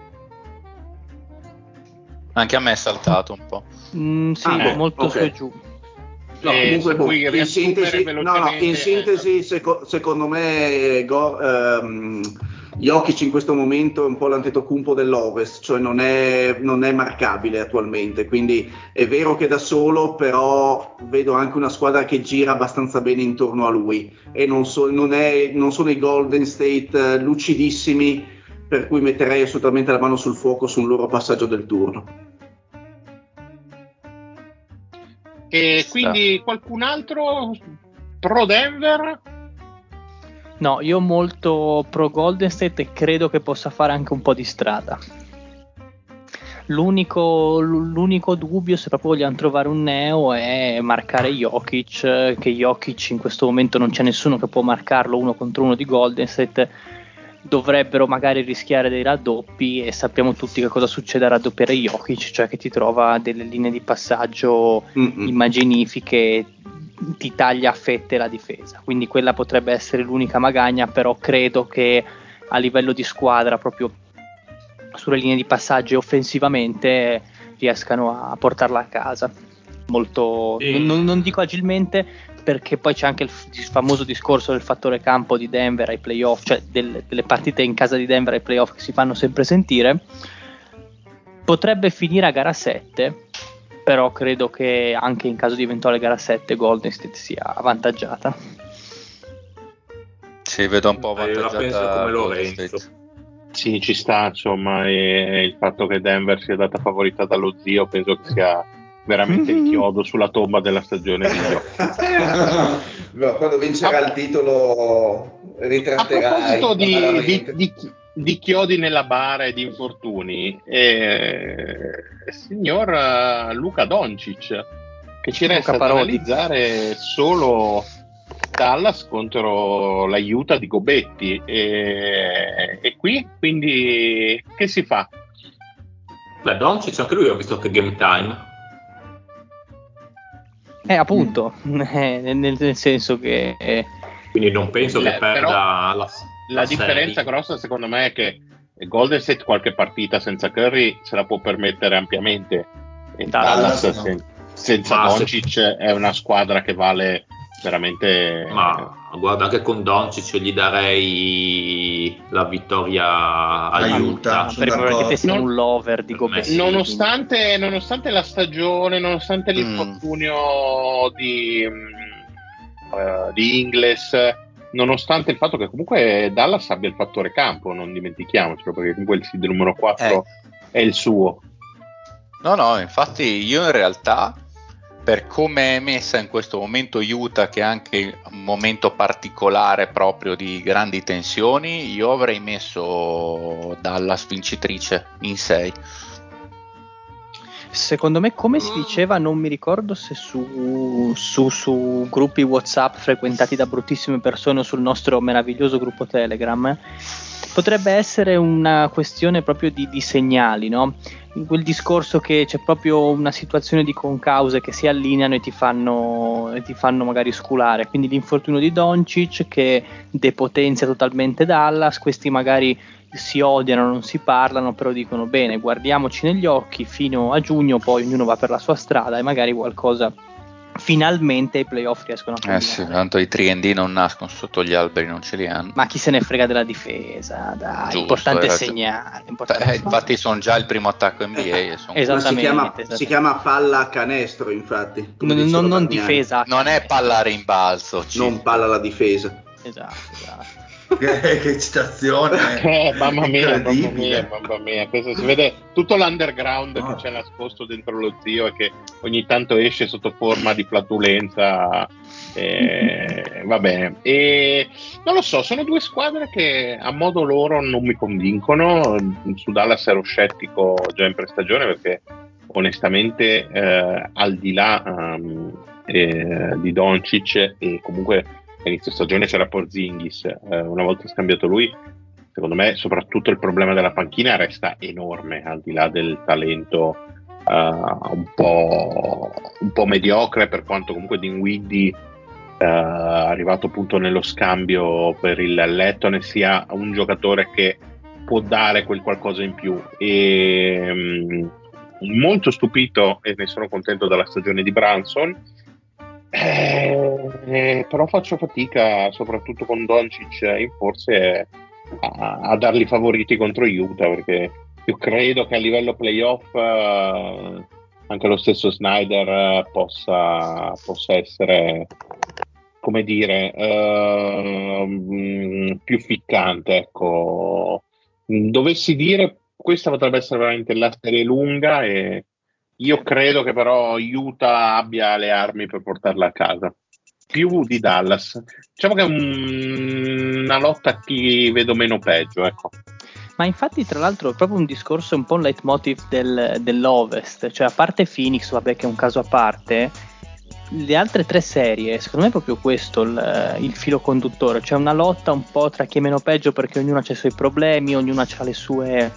Anche a me è saltato un po'. Mm, sì, ah, eh, molto okay. su e giù. No, eh, comunque, boh, in sintesi, no, no, in sintesi seco, secondo me go, ehm, Jokic in questo momento è un po' l'antetocumpo dell'Ovest, cioè non è, non è, marcabile attualmente, quindi è vero che da solo, però vedo anche una squadra che gira abbastanza bene intorno a lui e non, so, non, è, non sono i Golden State eh, lucidissimi per cui metterei assolutamente la mano sul fuoco su un loro passaggio del turno. E quindi qualcun altro pro Denver? No, io molto pro Golden State e credo che possa fare anche un po' di strada. L'unico, l'unico dubbio, se proprio vogliamo trovare un neo, è marcare Jokic, che Jokic in questo momento non c'è nessuno che può marcarlo uno contro uno di Golden State. Dovrebbero magari rischiare dei raddoppi e sappiamo tutti che cosa succede a raddoppiare Jokic, cioè che ti trova delle linee di passaggio Mm-mm. immaginifiche, ti taglia a fette la difesa. Quindi quella potrebbe essere l'unica magagna, però credo che a livello di squadra, proprio sulle linee di passaggio offensivamente, riescano a portarla a casa. Molto, e... non, non, dico agilmente, perché poi c'è anche il, il, famoso discorso del fattore campo di Denver ai playoff, cioè del, delle partite in casa di Denver ai playoff che si fanno sempre sentire. Potrebbe finire a gara 7 però credo che anche in caso di eventuale gara 7 Golden State sia avvantaggiata. Sì, vedo un po' avvantaggiata. Io la penso come Lorenzo. Sì, ci sta, insomma, e il fatto che Denver sia data favorita dallo zio penso che sia veramente il chiodo sulla tomba della stagione di no, quando vincerà il titolo ritratterai. A proposito di, di, di, di chiodi nella bara e di infortuni, eh, signor eh, Luca Doncic, che ci resta da analizzare solo Dallas contro l'aiuta di Gobetti. E, e, qui, quindi, che si fa? Beh, Doncic anche lui ha visto che game time. Eh, appunto, mm. nel, nel, senso che... Eh, quindi non penso che perda però... la la, differenza grossa secondo me è che Golden State qualche partita senza Curry se la può permettere ampiamente e Dallas, Dallas no. sen- senza Ma Doncic se... è una squadra che vale veramente ma guarda anche con Doncic gli darei la vittoria aiuta, aiuta sia un lover di Gobert nonostante, nonostante, la stagione nonostante mm. l'infortunio mm. di, uh, di Ingles nonostante il fatto che comunque Dallas abbia il fattore campo, non dimentichiamocelo, perché comunque il seed numero 4 eh. è il suo. No, no, infatti io in realtà, per come è messa in questo momento Utah, che è anche un momento particolare proprio di grandi tensioni, io avrei messo Dallas vincitrice in 6. Secondo me, come si diceva, non mi ricordo se su, su, su gruppi WhatsApp frequentati da bruttissime persone o sul nostro meraviglioso gruppo Telegram, potrebbe essere una questione proprio di, di segnali, no? quel discorso che c'è proprio una situazione di concause che si allineano e ti fanno, e ti fanno magari sculare. Quindi l'infortunio di Doncic che depotenzia totalmente Dallas, questi magari si odiano, non si parlano, però dicono bene, guardiamoci negli occhi fino a giugno, poi ognuno va per la sua strada e magari qualcosa finalmente i playoff riescono a combinare. Eh sì, tanto i 3D non nascono sotto gli alberi, non ce li hanno. Ma chi se ne frega della difesa? Dai, Giusto, importante segnare. Importante eh, infatti sono già il primo attacco NBA. Eh, esattamente, si, chiama, esattamente. si chiama palla a canestro, infatti. Non, non, non difesa. Non è palla a rimbalzo. Non palla alla difesa. Esatto, esatto che, che citazione eh, mamma mia, mamma mia, mamma mia. Questo si vede tutto l'underground no. che c'è nascosto dentro lo zio e che ogni tanto esce sotto forma di flatulenza. Eh, va bene e non lo so sono due squadre che a modo loro non mi convincono. Su Dallas ero scettico già in prestagione perché onestamente eh, al di là um, eh, di Doncic e comunque inizio stagione c'era Porzingis, eh, una volta scambiato lui, secondo me soprattutto il problema della panchina resta enorme, al di là del talento uh, un, po', un, po', mediocre, per quanto comunque Dinwiddie uh, arrivato appunto nello scambio per il Letton sia un giocatore che può dare quel qualcosa in più. E, um, molto stupito e ne sono contento dalla stagione di Branson eh, però faccio fatica, soprattutto con Doncic in forse a, a darli favoriti contro Utah perché io credo che a livello playoff eh, anche lo stesso Snyder eh, possa, possa, essere come dire eh, più ficcante ecco. Dovessi dire questa potrebbe essere veramente la serie lunga e io credo che però Utah abbia le armi per portarla a casa. Più di Dallas. Diciamo che è un... una lotta a chi vedo meno peggio, ecco. Ma infatti, tra l'altro, è proprio un discorso un po' un leitmotiv del, dell'Ovest. Cioè, a parte Phoenix, vabbè, che è un caso a parte, le altre tre serie, secondo me è proprio questo il, il filo conduttore. Cioè, una lotta un po' tra chi è meno peggio perché ognuno ha i suoi problemi, ognuno ha le sue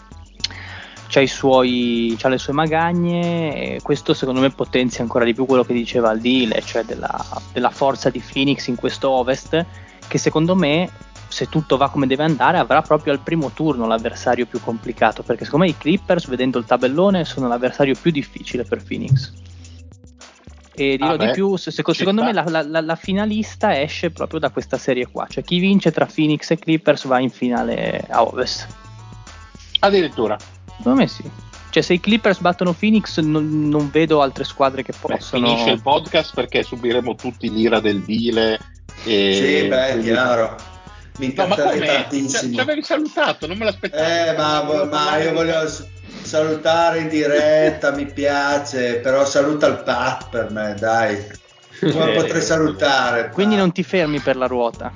c'ha, suoi, c'ha le sue magagne e questo secondo me potenzia ancora di più quello che diceva Aldile, cioè della, della forza di Phoenix in questo Ovest che secondo me se tutto va come deve andare avrà proprio al primo turno l'avversario più complicato perché secondo me i Clippers vedendo il tabellone sono l'avversario più difficile per Phoenix. E dirò ah di più se, secondo me la, la, la, finalista esce proprio da questa serie qua cioè chi vince tra Phoenix e Clippers va in finale a Ovest. Addirittura Secondo me sì. Cioè, se i Clippers battono Phoenix, non, non vedo altre squadre che possono. Beh, finisce il podcast perché subiremo tutti l'ira del Dile. E... Sì, beh, è chiaro. Mi no, ma come? tantissimo. Ci avevi salutato, non me l'aspettavo. Eh, ma, ma io voglio salutare in diretta, mi piace, però saluta il Pat per me, dai. Come eh, potrei salutare? Quindi non ti fermi per la ruota?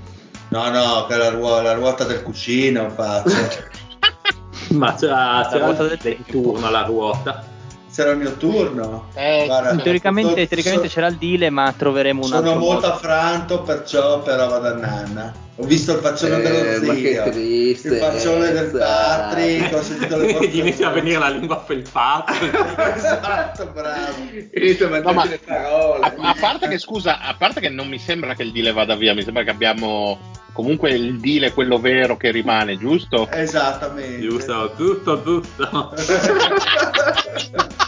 No, no, per la, ruota, la ruota del cuscino faccio. Ma c'era, c'era il del turno alla ruota. C'era il mio turno. Eh, Guarda, teoricamente, so, teoricamente so, c'era il deal, ma troveremo un altro. Sono molto affranto, perciò però vado a nanna. Ho visto il faccione eh, dello zio, triste, il faccione del Patrick, ho sentito le cose. Gli inizia a venire la lingua felpata. esatto, bravo. Inizia a no, ma, le parole. A, a, parte che, scusa, a parte che non mi sembra che il deal vada via, mi sembra che abbiamo comunque il deal è quello vero che rimane, giusto? Esattamente. Giusto, giusto, giusto.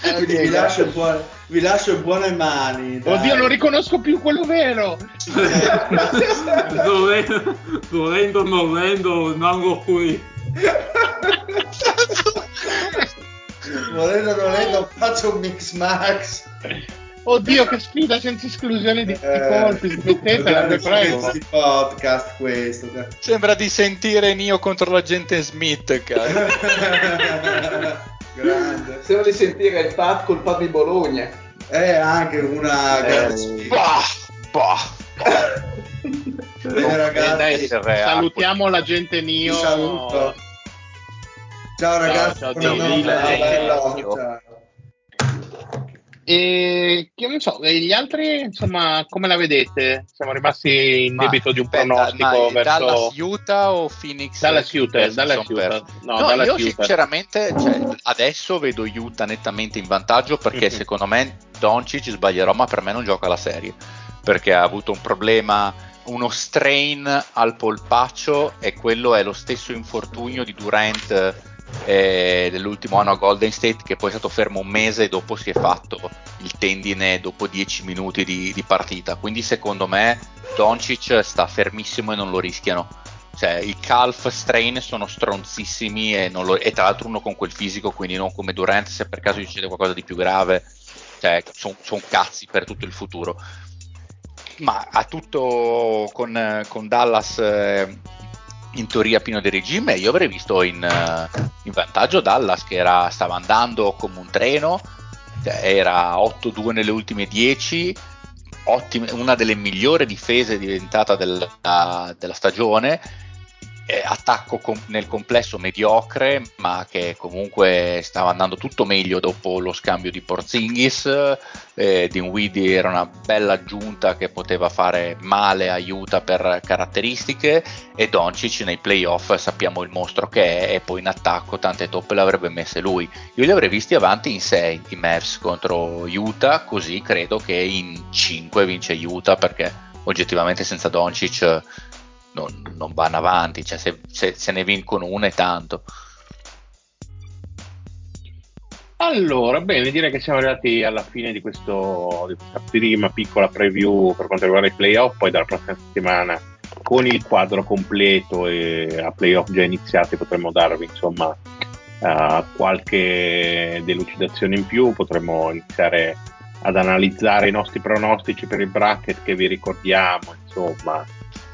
Quindi vi lascio, buone, vi lascio in buone mani. Dai. Oddio, non riconosco più quello vero. volendo, volendo, non volendo, rimango qui. volendo, non volendo, faccio un mix max. Oddio, che sfida senza esclusione di eh, colpi. Smettetela, prego. podcast questo. Sembra di sentire Nio contro l'agente Smith, cara. Grande. Sembra di sentire il Pat col Pat di Bologna. È anche una eh, bah, bah. Bene, ragazzi, salutiamo la gente Nio. Saluto. Ciao ragazzi, ciao, ciao, ciao, ciao. E che non so, gli altri, insomma, come la vedete? Siamo rimasti in Ma, debito di un aspetta, pronostico verso Dallas Utah o Phoenix? Dallas Utah, Dallas Utah. No, No, Dallas io Utah. sinceramente cioè, adesso vedo Utah nettamente in vantaggio perché Mhm. secondo me Doncic sbaglierò, ma per me non gioca la serie perché ha avuto un problema, uno strain al polpaccio e quello è lo stesso infortunio di Durant eh, dell'ultimo anno a Golden State che poi è stato fermo un mese e dopo si è fatto il tendine dopo 10 minuti di, di partita. Quindi secondo me Doncic sta fermissimo e non lo rischiano. Cioè, i calf strain sono stronzissimi e, lo- e tra l'altro uno con quel fisico, quindi non come Durant, se per caso succede qualcosa di più grave, cioè, sono cazzi per tutto il futuro. Ma a tutto con, con Dallas eh, in teoria pieno di regime, io avrei visto in, eh, in vantaggio Dallas che era- stava andando come un treno, cioè, era 8-2 nelle ultime 10, ottime- una delle migliori difese diventata della, della stagione, eh, attacco com- nel complesso mediocre, ma che comunque stava andando tutto meglio dopo lo scambio di Porzingis. Eh, Dinwiddie era una bella aggiunta che poteva fare male aiuta per caratteristiche e Doncic nei playoff sappiamo il mostro che è e poi in attacco tante toppe le avrebbe messe lui. Io li avrei visti avanti in 6 i Mavs contro Utah, così credo che in 5 vince Utah perché oggettivamente senza Doncic non, non vanno avanti, cioè se, se- se ne vincono una è tanto. Allora, bene, direi che siamo arrivati alla fine di, questo, di questa prima piccola preview per quanto riguarda i playoff, poi dalla prossima settimana con il quadro completo e a playoff già iniziati potremo darvi insomma eh, qualche delucidazione in più, potremo iniziare ad analizzare i nostri pronostici per il bracket che vi ricordiamo, insomma,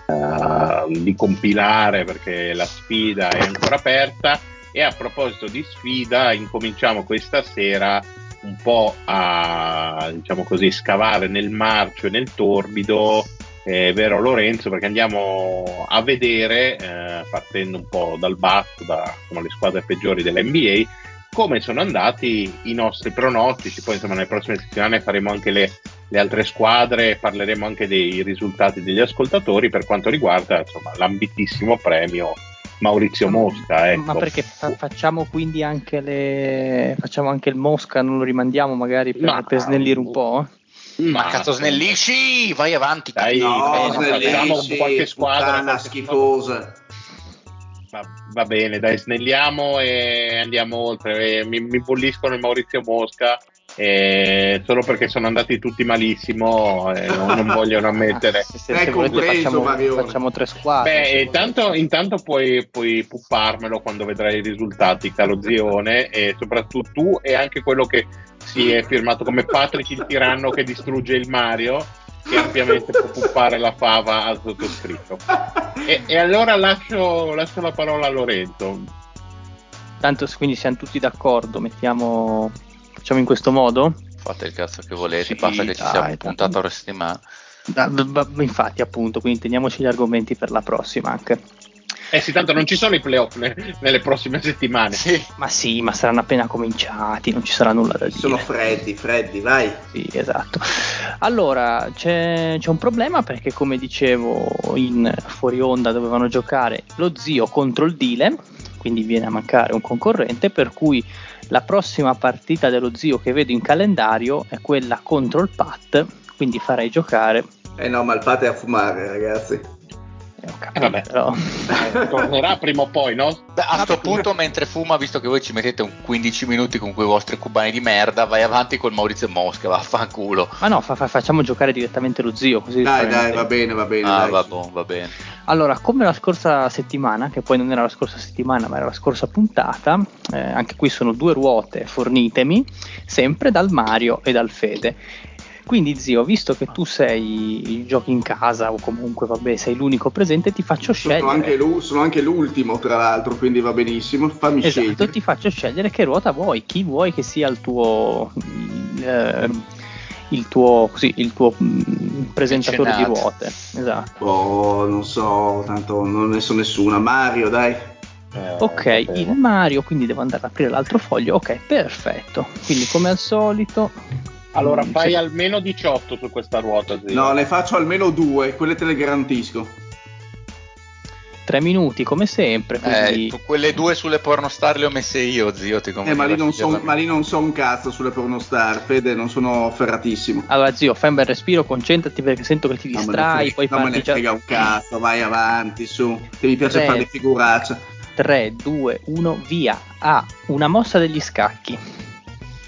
eh, di compilare perché la sfida è ancora aperta. E a proposito di sfida, incominciamo questa sera un po' a diciamo così scavare nel marcio e nel torbido, eh, vero Lorenzo? Perché andiamo a vedere, eh, partendo un po' dal basso, da insomma, le squadre peggiori dell'NBA, come sono andati i nostri pronostici. Poi, insomma, nelle prossime settimane faremo anche le, le altre squadre parleremo anche dei risultati degli ascoltatori per quanto riguarda insomma, l'ambitissimo premio Maurizio Mosca. Ecco. Ma perché fa- facciamo quindi anche le facciamo anche il Mosca, non lo rimandiamo magari per, Ma- per snellire un po'? Ma cazzo snellisci, vai avanti. Dai. No, facciamo qualche squadra, qualche schifosa. Va, va bene, dai, snelliamo e andiamo oltre. Eh, Mi, mi bulliscono il Maurizio Mosca eh, solo perché sono andati tutti malissimo e non, non vogliono ammettere. Se, se- se volete facciamo, facciamo tre squadre. Beh, intanto, intanto puoi, puoi pupparmelo quando vedrai i risultati, caro Zione, e soprattutto tu e anche quello che si è firmato come Patrick il tiranno che distrugge il Mario, che ampiamente può puppare la fava al sottoscritto. E, e allora lascio, lascio la parola a Lorenzo. Tanto quindi siamo tutti d'accordo, mettiamo facciamo in questo modo? Fate il cazzo che volete, Sì, basta che ci dai, sia puntata la settimana. B- b- infatti, appunto, quindi teniamoci gli argomenti per la prossima anche. Eh sì, tanto non ci sono i playoff ne- nelle prossime settimane. Sì. Ma sì, ma saranno appena cominciati, non ci sarà nulla da dire. Sono freddi, freddi, vai. Sì, esatto. Allora, c'è, c'è un problema perché, come dicevo in fuori onda, dovevano giocare lo zio contro il Dile, quindi viene a mancare un concorrente, per cui la prossima partita dello zio che vedo in calendario è quella contro il Pat, quindi farei giocare. Eh no, ma il pate è a fumare, ragazzi. Eh, Eh, vabbè. però. Eh, tornerà prima o poi, no? Beh, a sto punto, mentre fuma, visto che voi ci mettete un 15 minuti con quei vostri cubani di merda, vai avanti col Maurizio Mosca, vaffanculo. Ma no, fa- fa- facciamo giocare direttamente lo zio. Così Dai, dai, va bene, va bene. Ah, dai. va, buon, va bene. Allora, come la scorsa settimana, che poi non era la scorsa settimana, ma era la scorsa puntata, eh, anche qui sono due ruote, fornitemi, sempre dal Mario e dal Fede. Quindi, zio, visto che tu sei giochi in casa o comunque vabbè, sei l'unico presente, ti faccio Sono scegliere. anche, l'u- sono anche l'ultimo, tra l'altro, quindi va benissimo. Fammi Esatto, scegliere. ti faccio scegliere che ruota vuoi, chi vuoi che sia il tuo eh, il tuo, così, il tuo mm, presentatore di ruote. Esatto. Oh, non so, tanto non ne so nessuna. Mario, dai. Eh, Ok, il. Mario, quindi devo andare ad aprire l'altro foglio. Ok, perfetto. Quindi come al solito Allora Mm, fai sì. almeno 18 su questa ruota, zio. No, ne faccio almeno due, quelle te le garantisco. Tre minuti come sempre. Quindi... Eh, quelle due sulle pornostar le ho messe io, zio. Ti Eh, ma lì non so, sceglierla ma lì non so un cazzo sulle pornostar, Fede, non sono ferratissimo. Allora, zio, fai un bel respiro, concentrati perché sento che ti distrai, frega- poi non me parti ne già. frega un cazzo, vai avanti, su. Che mi piace Tre. fare le figuracce. 3, 2, 1, via. A. Una mossa degli scacchi.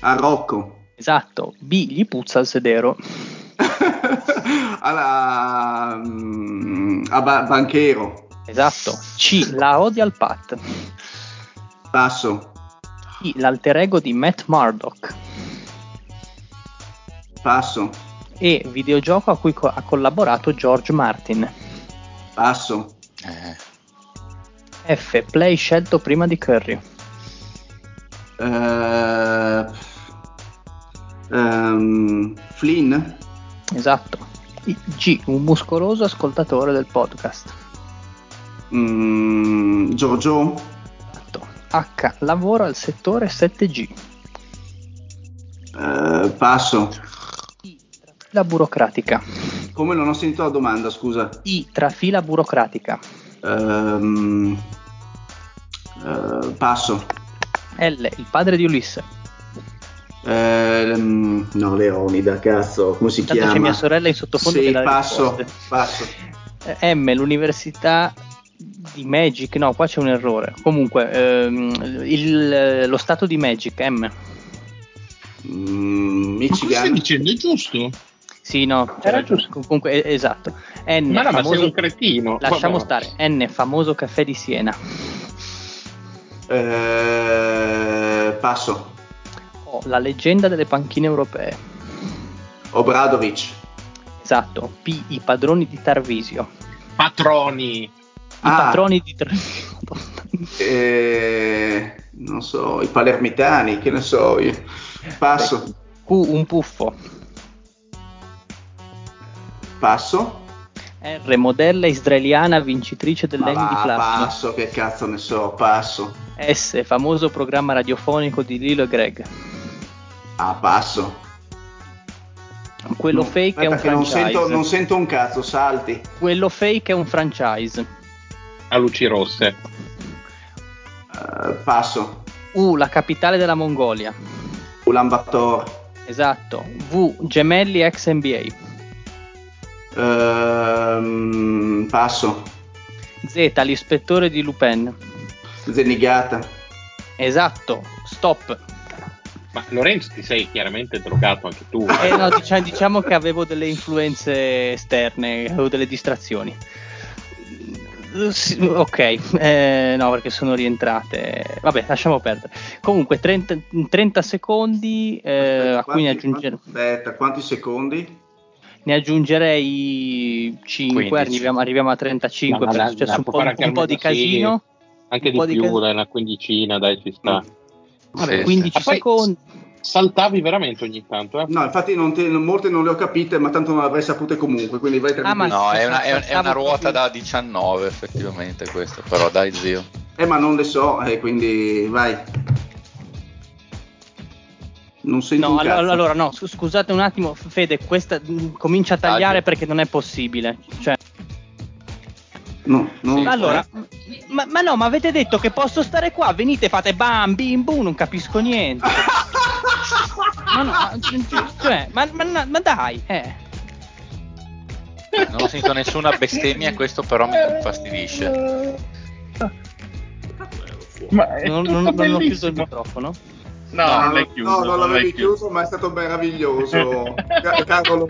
A Rocco. Esatto. B. Gli puzza il sedero. Alla, mm, a Ba- Banchero. Esatto. C. La odia al Pat. Passo. I. L'alter ego di Matt Murdock. Passo. E. Videogioco a cui co- ha collaborato George Martin. Passo. Eh, F. Play scelto prima di Curry. Eh, ehm, Flynn. Esatto. G. Un muscoloso ascoltatore del podcast. Mm, Giorgio. Esatto. H. Lavora al settore 7G. Eh, passo. I. Trafila burocratica. Come non ho sentito la domanda, scusa. I. Trafila burocratica. Ehm, eh, passo. L. Il padre di Ulisse. Ehm, no, Leonida, cazzo, come si chiama? c'è mia sorella in sottofondo Sì, passo, risposte. passo. Eh, M. L'università di Magic. No, qua c'è un errore. Comunque, ehm, il- lo stato di Magic. M. Mm, Ma cosa stai Michigan. dicendo? È giusto? Sì, no, Era giusto. Comunque, eh, esatto. N. Ma no, ma sei famoso- un cretino. Lasciamo Vabbè. stare. N. Famoso caffè di Siena. Eh, passo. La leggenda delle panchine europee. Obradovic. Esatto. P. I padroni di Tarvisio. Patroni. I Ah. patroni di Tarvisio. Eh, non so, i palermitani, che ne so io. Passo. Q. Un puffo. Passo. R. Modella israeliana vincitrice dell'Emmy di Platino. passo, che cazzo ne so, passo. S. Famoso programma radiofonico di Lilo e Greg. Ah, passo. Quello No, fake è un che non franchise. sento, non sento un cazzo, salti. Quello fake è un franchise. A luci rosse. Eh, passo. U. La capitale della Mongolia. Ulan Bator. Esatto. V. Gemelli ex NBA. Ehm, passo. Z. L'ispettore di Lupin. Zenigata. Esatto. Stop. Ma Lorenzo ti sei chiaramente drogato anche tu. Eh, no, diciamo, diciamo che avevo delle influenze esterne, avevo delle distrazioni. Sì, ok, eh, no, perché sono rientrate. Vabbè, lasciamo perdere. Comunque, 30, 30 secondi eh, a cui ne, Quanti- aggiungere- Aspetta, quanti secondi? ne aggiungerei 5, 15. arriviamo, arriviamo a 35 No, perché è successo un po', un po' di almeno sì. casino. Anche di di più, cas- dai, una quindicina, dai, ci sta. Vabbè, Sì, 15 Ma poi- secondi. Saltavi veramente ogni tanto, eh? No, infatti non te- molte non le ho capite, ma tanto non le avrei sapute comunque, quindi vai Ah, ma- tranquillo. No, è una, è un- è una ruota da 19 effettivamente questa, però dai zio. Eh, ma non le so, eh, quindi vai. Non sento No, allora, allora, no, scusate un attimo, Fede, questa mh, comincia a tagliare Taglio. perché non è possibile. Cioè, No, non- allora, eh. ma, ma no, ma avete detto che posso stare qua, venite, fate bam, bim, bum, non capisco niente. ma no, ma- cioè, ma, ma- ma dai, eh. Non ho sentito nessuna bestemmia, questo però mi infastidisce. Ma è Non, tutto non- non ho chiuso il microfono. No, No, non no, l'hai chiuso. no, non l'avevi l'hai chiuso, ma è stato meraviglioso, ca- caro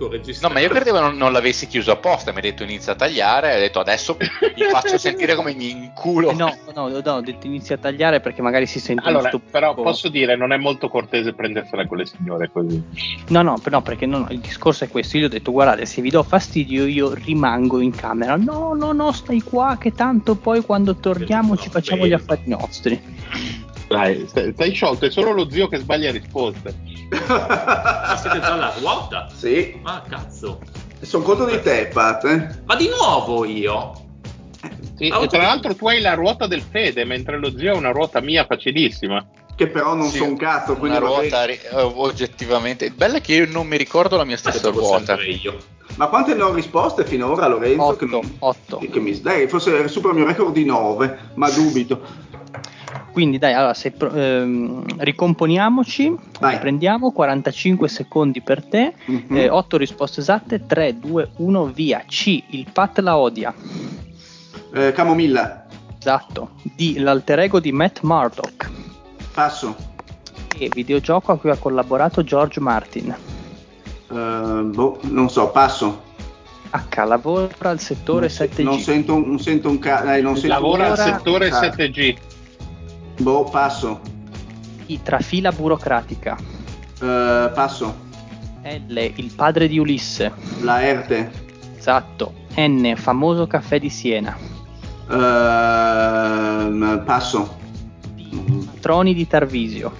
Lorenzo. Tutto registrato. No, ma io credevo non, non l'avessi chiuso apposta, mi ha detto inizia a tagliare, ho detto adesso vi faccio sentire come mi inculo. Eh, no, no, no, ho detto inizia a tagliare perché magari si sente Allora, sto- però posso dire, non è molto cortese prendersela con le signore così. No, no, no, perché no, no, il discorso è questo. Io ho detto, guardate, se vi do fastidio, io rimango in camera. No, no, no, stai qua, che tanto poi quando torniamo ci facciamo gli affari nostri. Dai, stai, stai sciolto, è solo lo zio che sbaglia risposte. Ma siete già alla ruota? sì, Ma cazzo. sono conto di te, Pat. eh. Ma di nuovo io? Sì, Ah, e tra l'altro tu hai la ruota del fede, mentre lo zio ha una ruota mia facilissima. che però non Sì, so un cazzo. Una Quindi bene. ruota ri- eh, oggettivamente. Il bello è che io non mi ricordo la mia stessa Pensavo ruota. io. Ma quante ne ho risposte finora, Lorenzo? 8, Che non- 8. che mi, dai, forse supera il mio record di 9, ma dubito. Quindi dai, allora se ehm, ricomponiamoci, Vai. prendiamo 45 secondi per te, Mhm. 8 risposte esatte, 3, 2, 1, via. C, il Pat la odia. Eh, Camomilla, Esatto. D, l'alter ego di Matt Murdock. passo. E videogioco a cui ha collaborato George Martin. Eh, boh, non so, passo. H, lavora al settore 7G. Non sento, non sento un cazzo. non sento Lavora un al cazzo. settore Ah, 7G. Boh, passo. I, trafila burocratica. Eh, passo. L, il padre di Ulisse. La Erte. Esatto. N, famoso caffè di Siena. Ehm, passo. Troni di Tarvisio.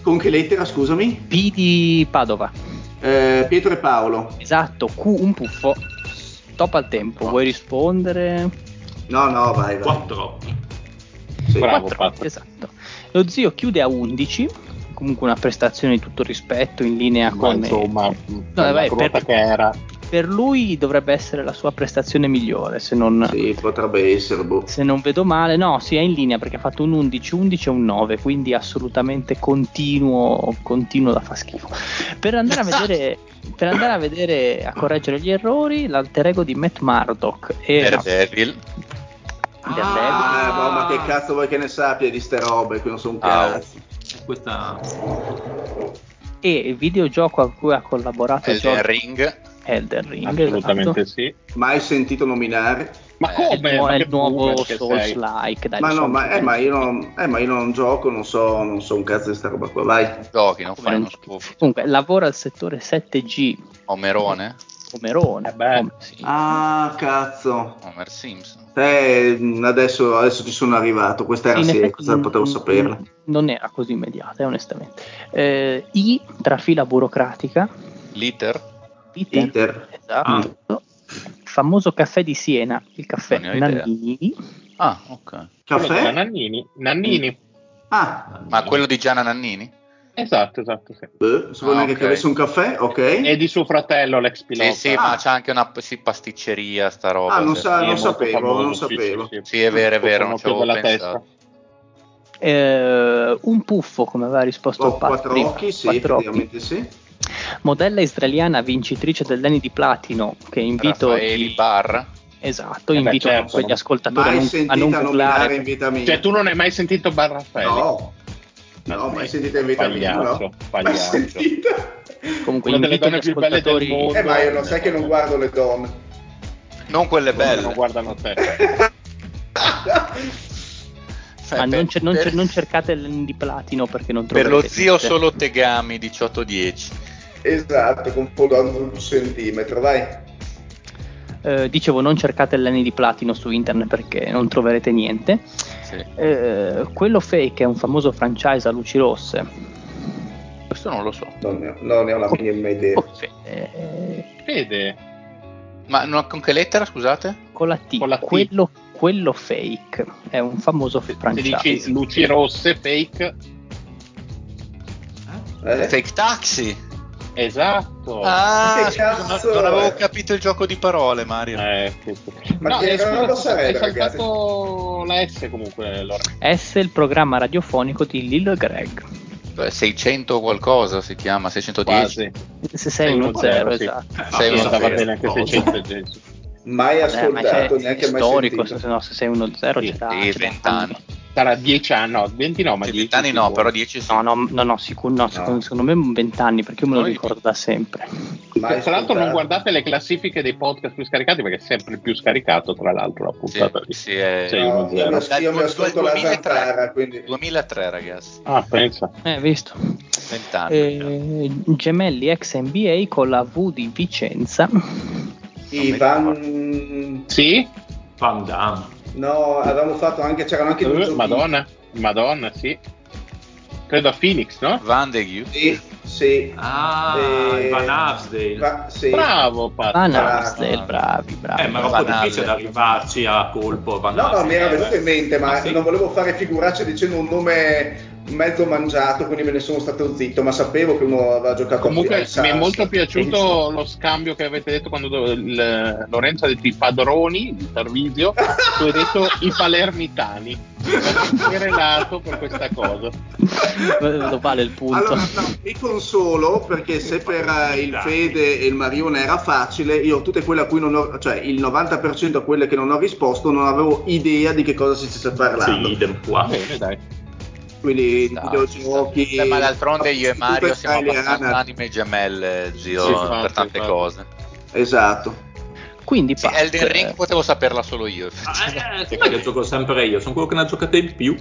Con che lettera, scusami? P di Padova. Eh, Pietro e Paolo. Esatto, Q un puffo. Stop al tempo. Vuoi rispondere? No, no, vai, vai. Quattro occhi. Sì. Bravo, Quattro, Pat. Esatto. Lo zio chiude a 11. Comunque una prestazione di tutto rispetto in linea Ma con insomma, No, la vai, ruota per- che era. per lui dovrebbe essere la sua prestazione migliore, se non, Sì, potrebbe essere, boh. se non vedo male. No, sì, è in linea perché ha fatto un 11, 11 e un 9, quindi assolutamente continuo, continuo da fa schifo. Per andare a vedere, per andare a vedere, a correggere gli errori, l'alter ego di Matt Murdock era Daredevil. Ah, boh, ma che cazzo vuoi che ne sappia di ste robe? Qui non so un Ah, cazzo. Questa e il videogioco a cui ha collaborato Elden George Ring. Elden Ring. Assolutamente esatto. sì. Mai sentito nominare? Ma Eh, come? È Ma il nuovo Souls like. Dai, ma no, ma, eh, ma io non, eh, ma io non gioco, non so, non so un cazzo di sta roba qua. Vai. Giochi, non fai uno scoop. Comunque, lavora al settore 7G Omerone. Pomerone. Eh beh. come Ah, cazzo. Homer Simpson. Eh, adesso, adesso ci sono arrivato. Questa era Sì, seria, potevo saperla. Non era così immediata, eh, onestamente. Eh, I, trafila burocratica. Liter. Iter, Iter. esatto. Famoso caffè di Siena, il caffè ho idea. Nannini. Ah, ok. Caffè? Nannini. Nannini. Ah, Ma quello di Gianna Nannini? Esatto, esatto, sì. beh, sapevo Ah, neanche ok. che avesse un caffè, ok. E di suo fratello, l'ex pilota. Sì, sì, Ah. ma c'è anche una sì, pasticceria, sta roba. Ah, non sa- non sapevo, famoso, non sapevo. sì, sì. Sì, è vero, è vero, non ci avevo pensato. Eh, un puffo, come aveva risposto il Pat quattro occhi, sì, Quattro occhi. effettivamente sì. Modella israeliana vincitrice dell'Eni di Platino, che invito Raffaeli i- Bar. Esatto, Eh beh, invito certo, quegli non- ascoltatori a Mai non, a non in vita mia. Cioè, tu non hai mai sentito Barraffelli? No, no, mai sentita in vita mia, no. Pagliaccio, Mai pagliaccio. sentita. Comunque Una delle donne più belle del mondo. Eh, ma io lo sai che non guardo le donne. Non quelle belle. Non guardano te. Ma per- non, cer- non cer- per- non cercate di Platino perché non Per troverete lo zio niente. solo Tegami 1810. esatto, con follow un centimetro, vai. Eh, dicevo non cercate l'Eni di Platino su internet perché non troverete niente Sì. Eh, quello fake è un famoso franchise a luci rosse Questo non lo so. Non ne ho, non ne ho la minima idea. Oh, eh, Fede, Ma no, con che lettera, scusate? con la T, Con la T. Quello, quello fake è un famoso se franchise dici luci rosse, fake. Eh? Fake Taxi. Esatto. Ah, Che cazzo non, non avevo capito il gioco di parole, Mario. Eh. Ma no, che eh, cosa scusa, lo sarebbe, hai saltato la S comunque, Lore. S il programma radiofonico di Lil Greg Beh, 600 qualcosa si chiama, 610. Quasi. se sei uno 610, zero sì. esatto Sei Sì, uno andava zero. bene anche Cosa? 610. Mai Eh, ma ascoltato, c'è neanche mai storico sentito. se no se sei uno zero Sì, ce l'ha, Sì, ce l'ha 20 anni. Sarà 10 anni, no, 20 no, ma Sì, 10 20 anni no, però 10 sì. No, no, no, no, sicuro, no, secondo, secondo me 20 anni perché io me lo Noi- ricordo da sempre. Mai Tra l'altro non guardate le classifiche dei podcast più scaricati perché è sempre più scaricato tra l'altro la Sì, puntata lì. sì, è... No, uno io, zero. mi- ascolto la 2003. Zantara, quindi 2003 ragazzi, Ah, pensa. Eh, visto. 20 anni. Eh, gemelli ex NBA con la V di Vicenza. Ivan... Sì? Van Damme. No, avevamo fatto anche, c'erano anche due Eh, giochi. Madonna, Madonna, sì. Credo a Phoenix, no? Van de Gu. Sì, sì. Ah, Eh, Van Arsdale. Va- sì. Bravo, Pat. Van. Arsdale, bravi, bravi. Eh, ma era un po' difficile Arsdale. arrivarci a colpo. Van No, no, mi era venuto in mente, ma Ah, sì? non volevo fare figuracce dicendo un nome mezzo mangiato, quindi me ne sono stato zitto, ma sapevo che uno aveva giocato Comunque al mi è molto piaciuto lo scambio che avete detto quando do- il- Lorenzo ha detto i padroni di Tarvisio, tu hai detto i palermitani. Mi relato per questa cosa. Lo vale il punto. Allora, no, mi consolo perché se per eh, il. Fede e il Marione era facile, io tutte quelle a cui non ho, cioè il 90% a quelle che non ho risposto, non avevo idea di che cosa si stesse parlando. Sì, idem qua. Bene, dai. Quindi Sta- videogiochi. Beh, ma d'altronde io e Mario siamo italiana. abbastanza anime gemelle, zio, Sì, infatti, per tante infatti. cose. Esatto. Quindi, Sì, Pat, Elden Ring potevo saperla solo io. Ah, eh, com'è che gioco sempre io? Sono quello che ne ha giocate di più.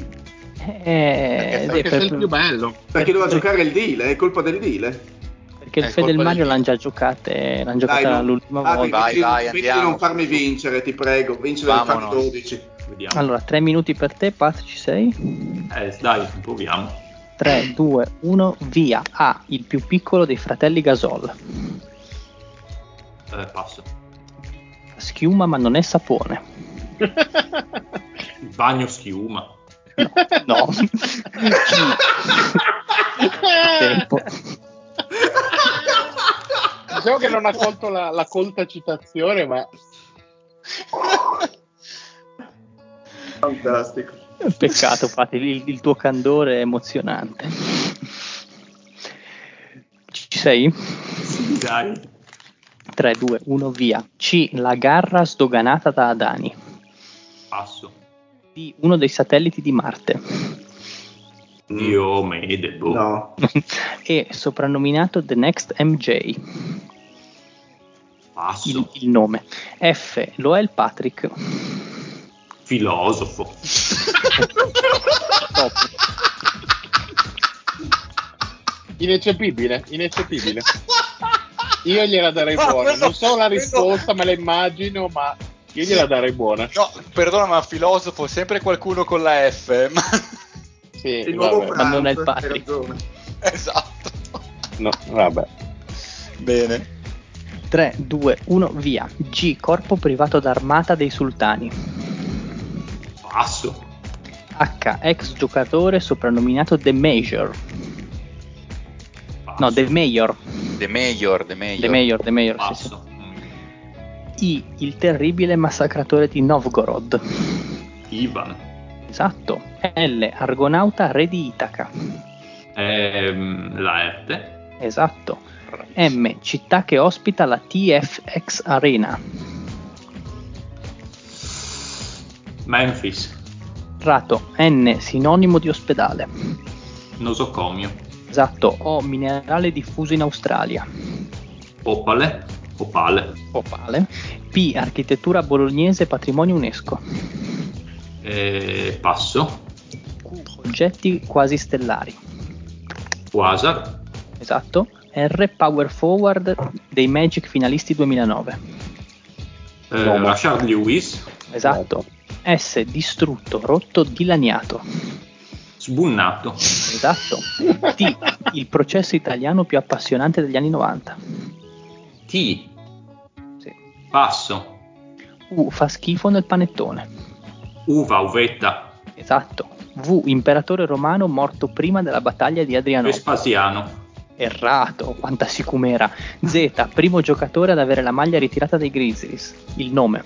eh, Perché sì, Perché sei il per- più bello. Perché doveva giocare il deal, è colpa del deal. perché il È Fede e il Mario l'hanno già giocate, l'hanno giocata l'ultima ah, volta. Vai, vai, di andiamo. non farmi vincere, ti prego. Vincere Vamonos. 12. Vediamo. Allora, 3 minuti per te, Pat, ci sei? Eh, dai, proviamo. 3, 2, 1, via. A, il più piccolo dei fratelli Gasol. Eh, passo. Schiuma ma non è sapone. Il bagno schiuma. No. Tempo. Diciamo che non ha colto la, la colta citazione, ma Fantastico. Peccato, Pat, il, il tuo candore è emozionante. Ci sei? Dai. 3, 2, 1, via. C, la garra sdoganata da Adani. Passo. D, uno dei satelliti di Marte. Dio mede, boh. No. E, soprannominato The Next MJ. Passo. Il, il nome. F, lo è il Patrick. Filosofo. Ineccepibile, ineccepibile. Io gliela darei Ma buona. quello- Non so la quello- risposta, me la immagino, ma io gliela darei buona. No, perdona, ma filosofo, sempre qualcuno con la F. Ma... Sì. Ma non è il ragione. esatto. No, vabbè. Bene. 3, 2, 1, via. G, corpo privato d'armata dei sultani. Passo. H, ex giocatore soprannominato The Major. Passo. No, The Mayor. The Mayor, The Mayor. The Mayor, The Mayor, sì, sì. Passo. Mm. I, il terribile massacratore di Novgorod. Ivan. Esatto. L, argonauta re di Itaca. Ehm, Laerte. Esatto. M, città che ospita la TFX Arena. Memphis. Rato. N, sinonimo di ospedale. Nosocomio. Esatto. O, minerale diffuso in Australia. Opale. Opale. Opale. P, architettura bolognese patrimonio UNESCO. Eh, passo. Q, oggetti quasi stellari. Quasar. Esatto. R, power forward dei Magic finalisti 2009. Eh, Rashard Lewis. Esatto. S, distrutto, rotto, dilaniato. Sbunnato. Esatto. T, il processo italiano più appassionante degli anni 90. T. Sì. Passo. U, fa schifo nel panettone. Uva, uvetta. Esatto. V, imperatore romano morto prima della battaglia di Adriano. Vespasiano. Errato, quanta sicumera. Z, primo giocatore ad avere la maglia ritirata dai Grizzlies. Il nome.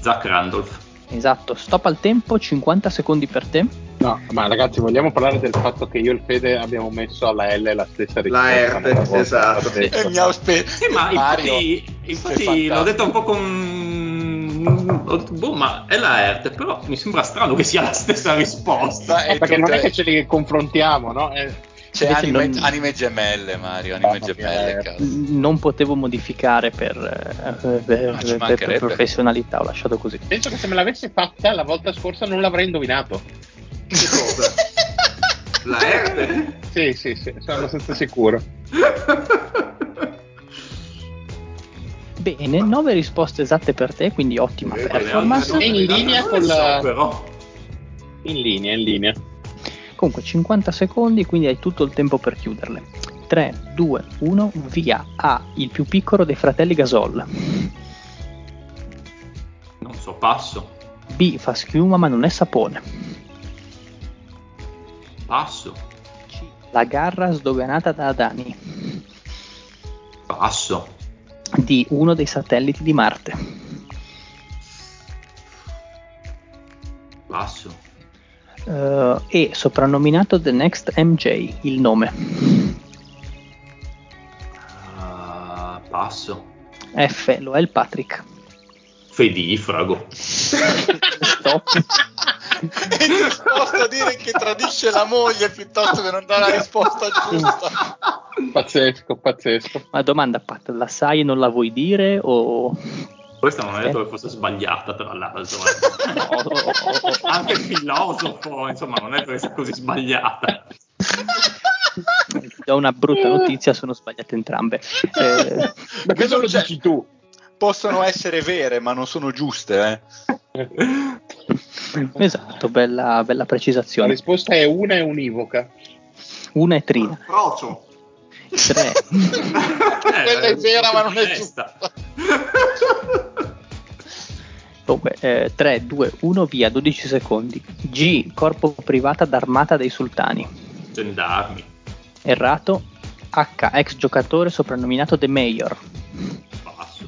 Zach Randolph. Esatto, stop al tempo, 50 secondi per te. No, ma ragazzi, vogliamo parlare del fatto che io e il Fede abbiamo messo alla L la stessa risposta. La R, esatto. E mi auspe- Sì, ma Mario, infatti, infatti l'ho detto un po' con... Boh, ma è la ERT, però mi sembra strano che sia la stessa risposta. E Perché non è che ce li confrontiamo, no? Eh, C'è Invece anime, non- anime gemelle, Mario, anime Mamma mia, gemelle, eh. Non potevo modificare per, eh, per- Ma ci per- per mancherebbe. professionalità, ho lasciato così. penso che se me l'avessi fatta la volta scorsa non l'avrei indovinato. Che cosa? La R? Sì, sì, sì, sono abbastanza sicuro. Bene, 9 risposte esatte per te, quindi ottima Eh, performance. È in linea con la- so, però. In linea, in linea. Comunque 50 secondi, quindi hai tutto il tempo per chiuderle. 3, 2, 1, via. A. Il più piccolo dei fratelli Gasol. Non so, passo. B. Fa schiuma ma non è sapone. Passo. C. La garra sdoganata da Adani. Passo. D. Uno dei satelliti di Marte. Passo. Eh, e. Soprannominato The Next MJ. Il nome. Ah, passo. F. Lo è il Patrick. Fedifrago. Stop. È disposto a dire che tradisce la moglie piuttosto che non dare la risposta giusta. Pazzesco, pazzesco. Ma domanda, Pat, la sai e non la vuoi dire o... Questa non è detto che fosse sbagliata, tra l'altro. Eh. Anche il filosofo, insomma, non è che sia così sbagliata. Ti do una brutta notizia, sono sbagliate entrambe. Eh, eh Ma che sono dici tu? Possono essere vere, ma non sono giuste. Eh. Esatto, bella, bella precisazione. La risposta è una e univoca. Una e trina. Procio. 3. Eh, quella è eh, vera, ma non è giusta. Comunque, 3, 2, 1, via, 12 secondi. G, corpo privata d'armata dei sultani. Gendarmi. Errato. H, ex giocatore soprannominato The Mayor. Passo.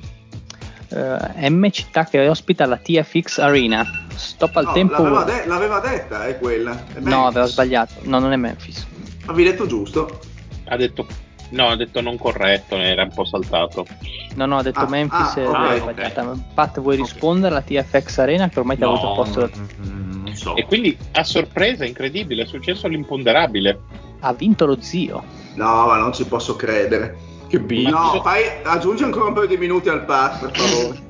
Eh, M, città che ospita la TFX Arena. Stop al no, tempo. L'aveva, de- l'aveva detta, è quella. È no, aveva sbagliato. No, non è Memphis. Avevi detto giusto. Ha detto no, ha detto non corretto, era un po' saltato. No, no, ha detto Ah, Memphis ah, e ok, l'aveva ok. sbagliata. Pat, vuoi rispondere alla TFX Arena che ormai ti ha avuto No, posto? mm, non so. E quindi a sorpresa, incredibile, è successo l'imponderabile. Ha vinto lo zio. No, ma non ci posso credere. Che big. No, fai, aggiungi ancora un paio di minuti al pass, per favore.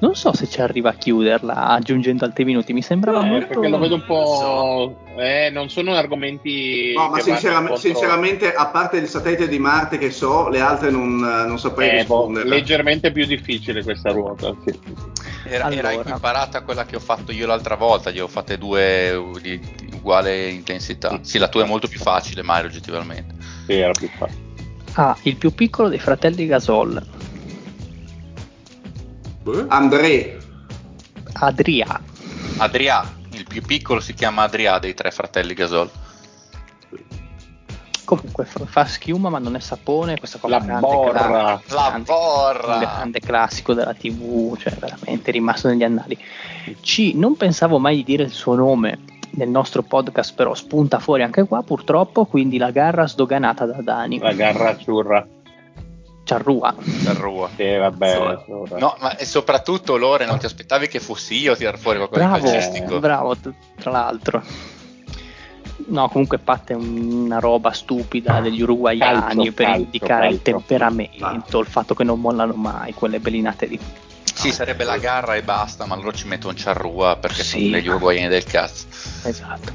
Non so se ci arriva a chiuderla aggiungendo altri minuti. Mi sembrava Eh, molto. perché lo vedo un po'. Eh, non sono argomenti. No, ma sinceram- contro- sinceramente, a parte il satellite di Marte che so, le altre non, non saprei Eh, boh, rispondere. leggermente più difficile questa ruota. sì. Era, era Allora. equiparata a quella che ho fatto io l'altra volta, gli ho fatte due uh, di, di uguale intensità. Sì, la tua è molto più facile, Mario, oggettivamente. Sì, era più facile. Ah, il più piccolo dei fratelli Gasol. André, Adria. Adria, il più piccolo si chiama Adria dei tre fratelli Gasol. Comunque fa schiuma ma non è sapone. Questa qua è La grande borra. cla- La grande- borra. Grande classico della TV, cioè veramente rimasto negli annali. C, non pensavo mai di dire il suo nome nel nostro podcast, però spunta fuori anche qua purtroppo, quindi la garra sdoganata da Dani. La garra ciurra. Ciarrua. Rua. Sì, vabbè. So-. No, ma e soprattutto Lore, non ti aspettavi che fossi io a tirar fuori qualcosa Bravo, di calcistico? bravo, tra l'altro. No, comunque Pat è una roba stupida degli uruguaiani Calcio, per calcio, indicare il calcio. temperamento, il fatto che non mollano mai, quelle bellinate lì. Sì, sarebbe la garra e basta, ma loro ci metto un ciarrua perché Sì. sono degli uruguayani del cazzo. Esatto,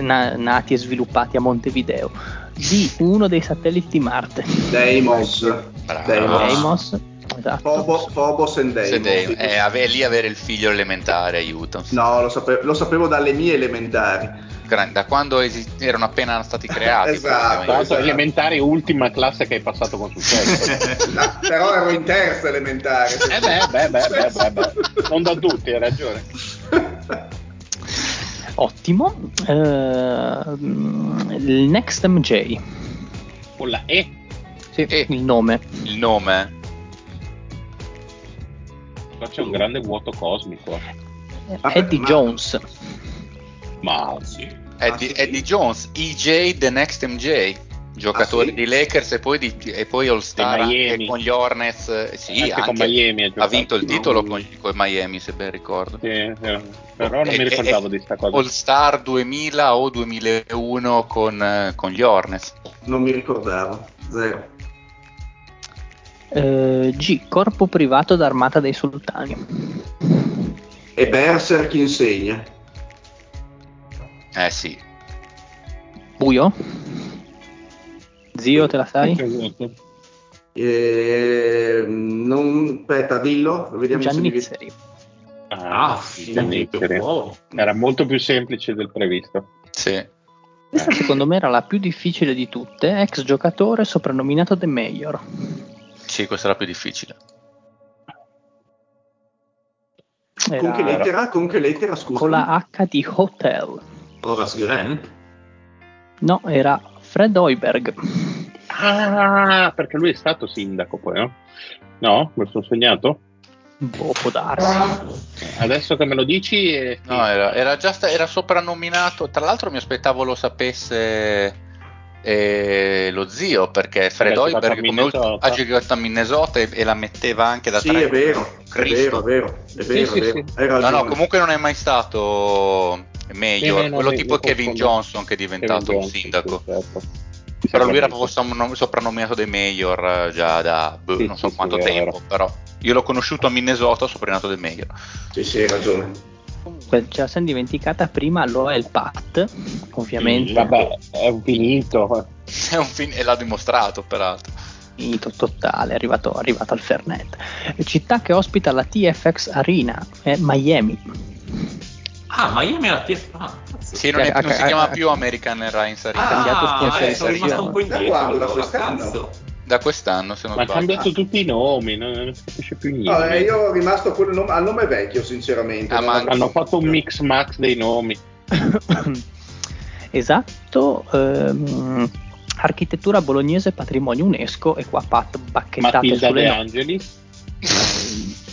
Na- nati e sviluppati a Montevideo. D, uno dei satelliti di Marte. Deimos. Bravo. Deimos. Esatto. Phobo- Phobos and Deimos. eh, ave- lì avere il figlio elementare aiuta. No, lo sapevo, lo sapevo dalle mie elementari. Da quando esi- erano appena stati creati. Esatto. L'altro, elementare, ultima classe che hai passato con successo. No, però ero in terza elementare. eh beh, beh, beh, beh, beh, beh. Non da tutti, hai ragione. Ottimo. Ehm, il Next MJ. Con la E. Sì, E. il nome. Il nome? Qua c'è un grande vuoto cosmico. Vabbè, Eddie ma- Jones. Ma sì. Eddie, Ah, sì? Eddie Jones, EJ The Next MJ, giocatore Ah, sì? di Lakers e poi, di, e poi All Star anche con gli Hornets. eh, Sì, Anche con Miami ha ha giocato. vinto il No. titolo con, con Miami, se ben ricordo. Sì, eh, però non E- mi ricordavo e- di sta cosa. All Star 2000 o 2001 con, eh, con gli Hornets. Non mi ricordavo. Zero. Eh, G, corpo privato d'armata dei sultani. E Berserk insegna. Eh sì, Buio? Zio, te la sai? Eh, non, aspetta, dillo. Vediamo se mi viene. Giannizzeri. Ah, Ah. Wow. Era molto più semplice del previsto. sì. Questa secondo me era la più difficile di tutte, ex giocatore soprannominato The Mayor. Sì, questa è la più difficile. Era Con che lettera? Con che lettera, scusa? con la H di Hotel. Horace Grant? No, era Fred Hoiberg. Ah, perché lui è stato sindaco poi, no? No? Me lo sono segnato? Boh, può darsi. Adesso che me lo dici... sì. No, era, era già sta- era soprannominato. Tra l'altro, mi aspettavo lo sapesse eh, lo zio, perché Fred Hoiberg ha giocato a Minnesota e, e la metteva anche da Sì, tre. è vero, è Cristo. vero, è vero, è vero, sì, è vero. sì. Hai No, no, comunque non è mai stato Sì, no, quello mi- tipo mi Kevin confondo. Johnson che è diventato Kevin un sindaco. sì, certo. Però lui era proprio soprannom- soprannominato dei Mayor eh, già da boh, Sì, non so sì, quanto sì, vero, tempo, però io l'ho conosciuto a Minnesota soprannominato dei Mayor. Sì, sì, hai ragione. Ce la siamo dimenticata prima, lo è il Pat, ovviamente. Vabbè, è un finito. È un fin- e l'ha dimostrato peraltro. Finito totale, è arrivato, arrivato al Fernet. Città che ospita la TFX Arena è Miami. Ah, Miami alla TFA. Sì, non, è- Cioè, non si chiama più American Airlines Arena. Ah, cambiato Ah, eh, sono rimasto un po' indietro. Da quando? Da allora, quest'anno? Da quest'anno, se non Ma ha sbaglio. cambiato tutti i nomi, non, non si capisce più niente. No, eh, io ero rimasto quel nome- al nome vecchio, sinceramente. Ah, ma- Hanno fatto un mix max dei nomi. esatto. ehm, architettura bolognese patrimonio UNESCO e qua Pat bacchettate Matilda sulle De no- Angelis.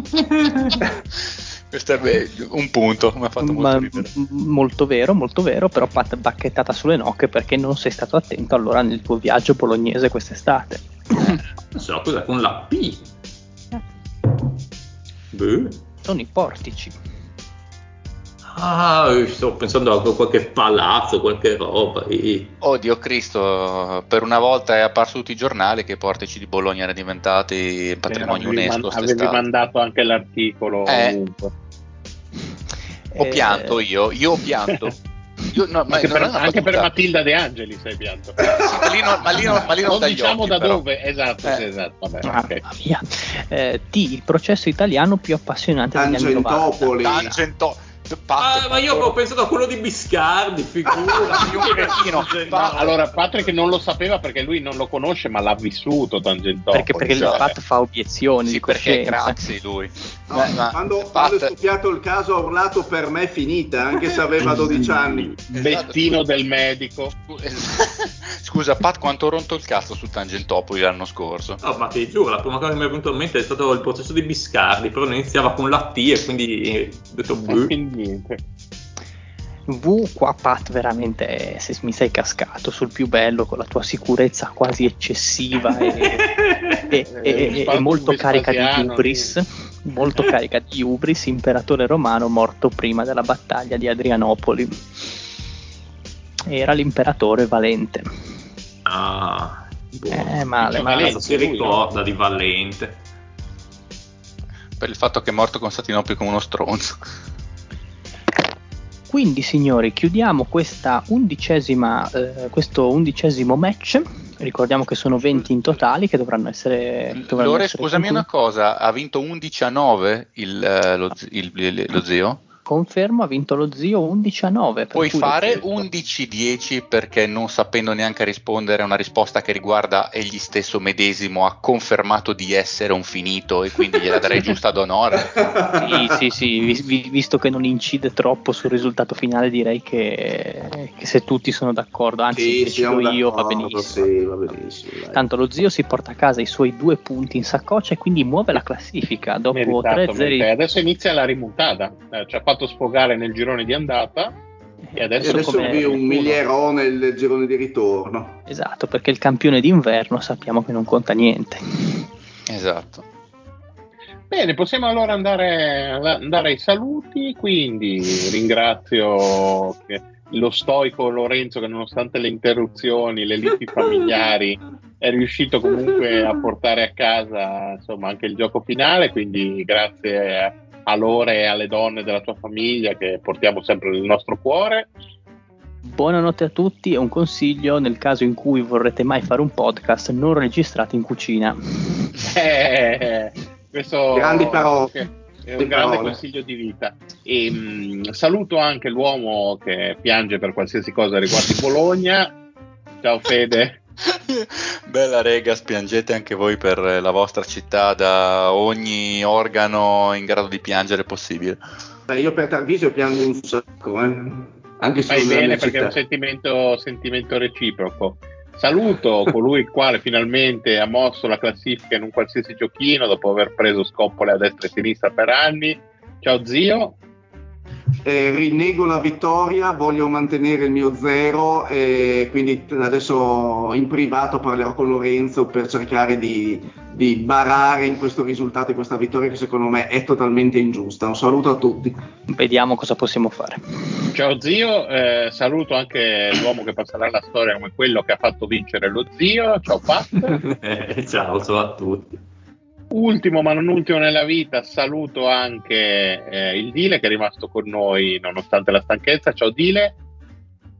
Questo è be- un punto, mi ha fatto molto Ma- ridere. m- molto vero, molto vero, però Pat bacchettata sulle nocche perché non sei stato attento allora nel tuo viaggio bolognese quest'estate. So cosa con la P. Boh. Sono i portici. Ah, sto pensando a qualche palazzo, qualche roba. e- Oddio Cristo, per una volta è apparso tutti i giornali che i portici di Bologna erano diventati patrimonio Avevi UNESCO. man- avevi mandato anche l'articolo Eh. Ho Eh, pianto io, io ho pianto. Io, no, ma Anche, per, anche per. Matilda De Angelis hai pianto. Sì, ma lì non, ma lì non- ma lì non non diciamo occhi, da però. dove, esatto, Eh. sì, esatto. Vabbè, Mamma ok. mia. Eh, T, il processo italiano più appassionante degli anni 90. Tangentopoli. Tangento. Ah, ma io avevo pensato a quello di Biscardi, figura. No, allora Patrick non lo sapeva perché lui non lo conosce, ma l'ha vissuto Tangentopoli. perché, perché il cioè, Pat fa obiezioni Sì, di perché. Craxi lui. No, ma- quando, Pat- quando è scoppiato il caso ha urlato per me è finita, anche se aveva 12 anni. Bettino del medico. Scusa, Pat, quanto ho rotto il cazzo su Tangentopoli l'anno scorso? No, ma ti giuro, la prima cosa che mi è venuta in mente è stato il processo di Biscardi, però iniziava con la T e quindi ho detto. Quindi niente. V qua Pat veramente se mi sei cascato sul più bello con la tua sicurezza quasi eccessiva e, e- e- e- molto carica di Vespasiano, ubris molto carica di ubris imperatore romano morto prima della battaglia di Adrianopoli era l'imperatore Valente Ah, boh. eh male Cioè, male Valente. si ricorda di Valente. Per il fatto che è morto Costantinopoli come uno stronzo. Quindi, signori, chiudiamo questa undicesima, eh, questo undicesimo match. Ricordiamo che sono 20 in totali che dovranno essere. Dovranno Lore, essere scusami conclusi. una cosa, ha vinto 11 a 9 il, eh, lo, il- lo zio? Confermo, ha vinto lo zio 11 a 9. per Puoi fare 11-10 perché non sapendo neanche rispondere a una risposta che riguarda egli stesso medesimo ha confermato di essere un finito e quindi gliela darei giusta ad onore. Sì, sì, sì, vi- vi- visto che non incide troppo sul risultato finale, direi che, che se tutti sono d'accordo, anzi, Sì, se decido siamo io va benissimo. Sì, va benissimo. Tanto lo zio si porta a casa i suoi due punti in saccoccia e quindi muove la classifica dopo Meritato, 3 meritato. 0 Adesso inizia la rimontata. Eh, ci ha fatto sfogare nel girone di andata e E adesso, adesso come- vi un uno. miglierò nel girone di ritorno. Esatto, perché il campione d'inverno sappiamo che non conta niente. Esatto. Bene, possiamo allora andare, andare ai saluti. Quindi ringrazio lo stoico Lorenzo che nonostante le interruzioni, le liti familiari, è riuscito comunque a portare a casa insomma, anche il gioco finale. Quindi grazie a- a Lore e alle donne della tua famiglia che portiamo sempre nel nostro cuore. Buonanotte a tutti e un consiglio nel caso in cui vorrete mai fare un podcast non registrate in cucina. Eh, questo Grandi parole. È un grande parole. consiglio di vita. E, mh, saluto anche l'uomo che piange per qualsiasi cosa riguardi Bologna. Ciao Fede. Bella rega, spiangete anche voi per la vostra città da ogni organo in grado di piangere possibile. Beh, io per Tarvisio piango un sacco, eh. anche se Fai bene perché è un città. sentimento, sentimento reciproco. Saluto colui il quale finalmente ha mosso la classifica in un qualsiasi giochino dopo aver preso scoppole a destra e a sinistra per anni. Ciao zio. Eh, rinnego la vittoria, voglio mantenere il mio zero e quindi adesso in privato parlerò con Lorenzo per cercare di, di barare in questo risultato, in questa vittoria che secondo me è totalmente ingiusta. Un saluto a tutti. Vediamo cosa possiamo fare. Ciao zio, Eh, saluto anche l'uomo che passerà alla storia come quello che ha fatto vincere lo zio. Ciao Pat. Eh, ciao, ciao a tutti. Ultimo ma non ultimo nella vita, saluto anche eh, il Dile che è rimasto con noi nonostante la stanchezza. Ciao Dile.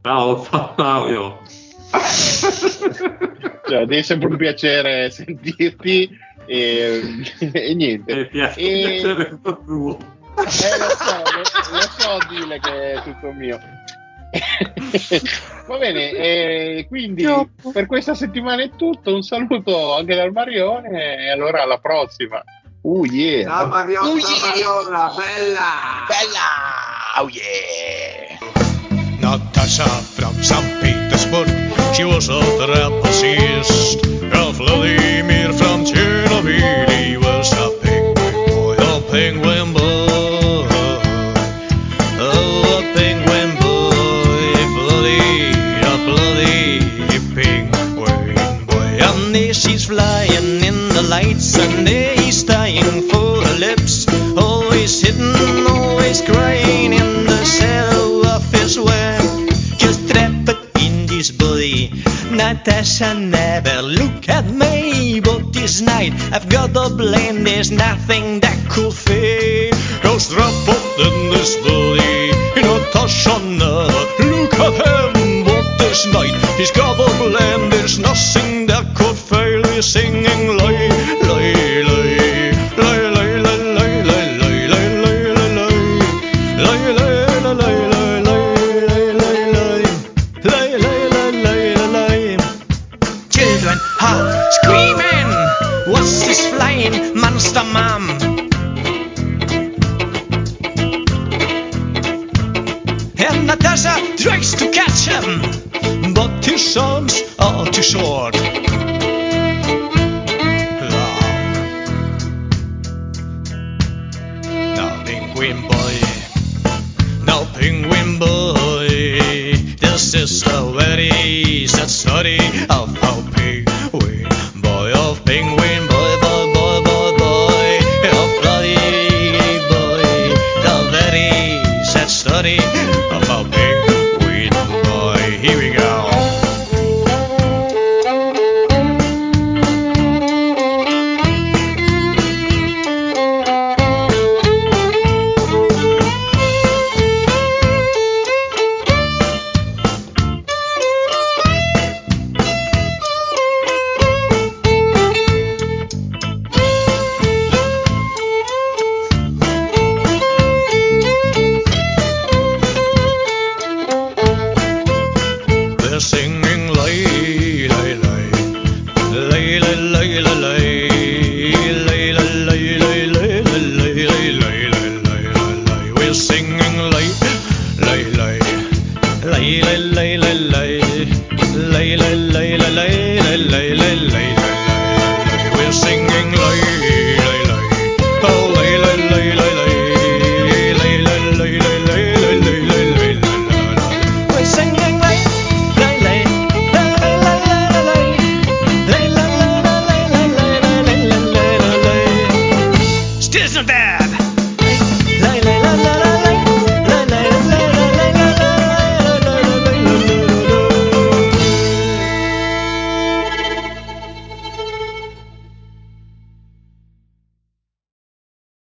Ciao Fabio. Ciao, è sempre un piacere sentirti e, e niente. Mi piace E- piacere tuo. Eh, lo so, lo, lo so Dile che è tutto mio. Va bene, eh, quindi per questa settimana è tutto. Un saluto anche dal Marione e allora alla prossima. Uh, yeah. Ciao Mariola, ciao yeah. Mariola, bella! Bella! Oh yeah! Natasha from St. Petersburg, she was a trapezist. Vladimir from Chernobyl, he was a penguin boy, a penguin Natasha never look at me, but this night I've got a blame. There's nothing that could fade. Cause trapped in this body. Natasha never look at him, but this night he's got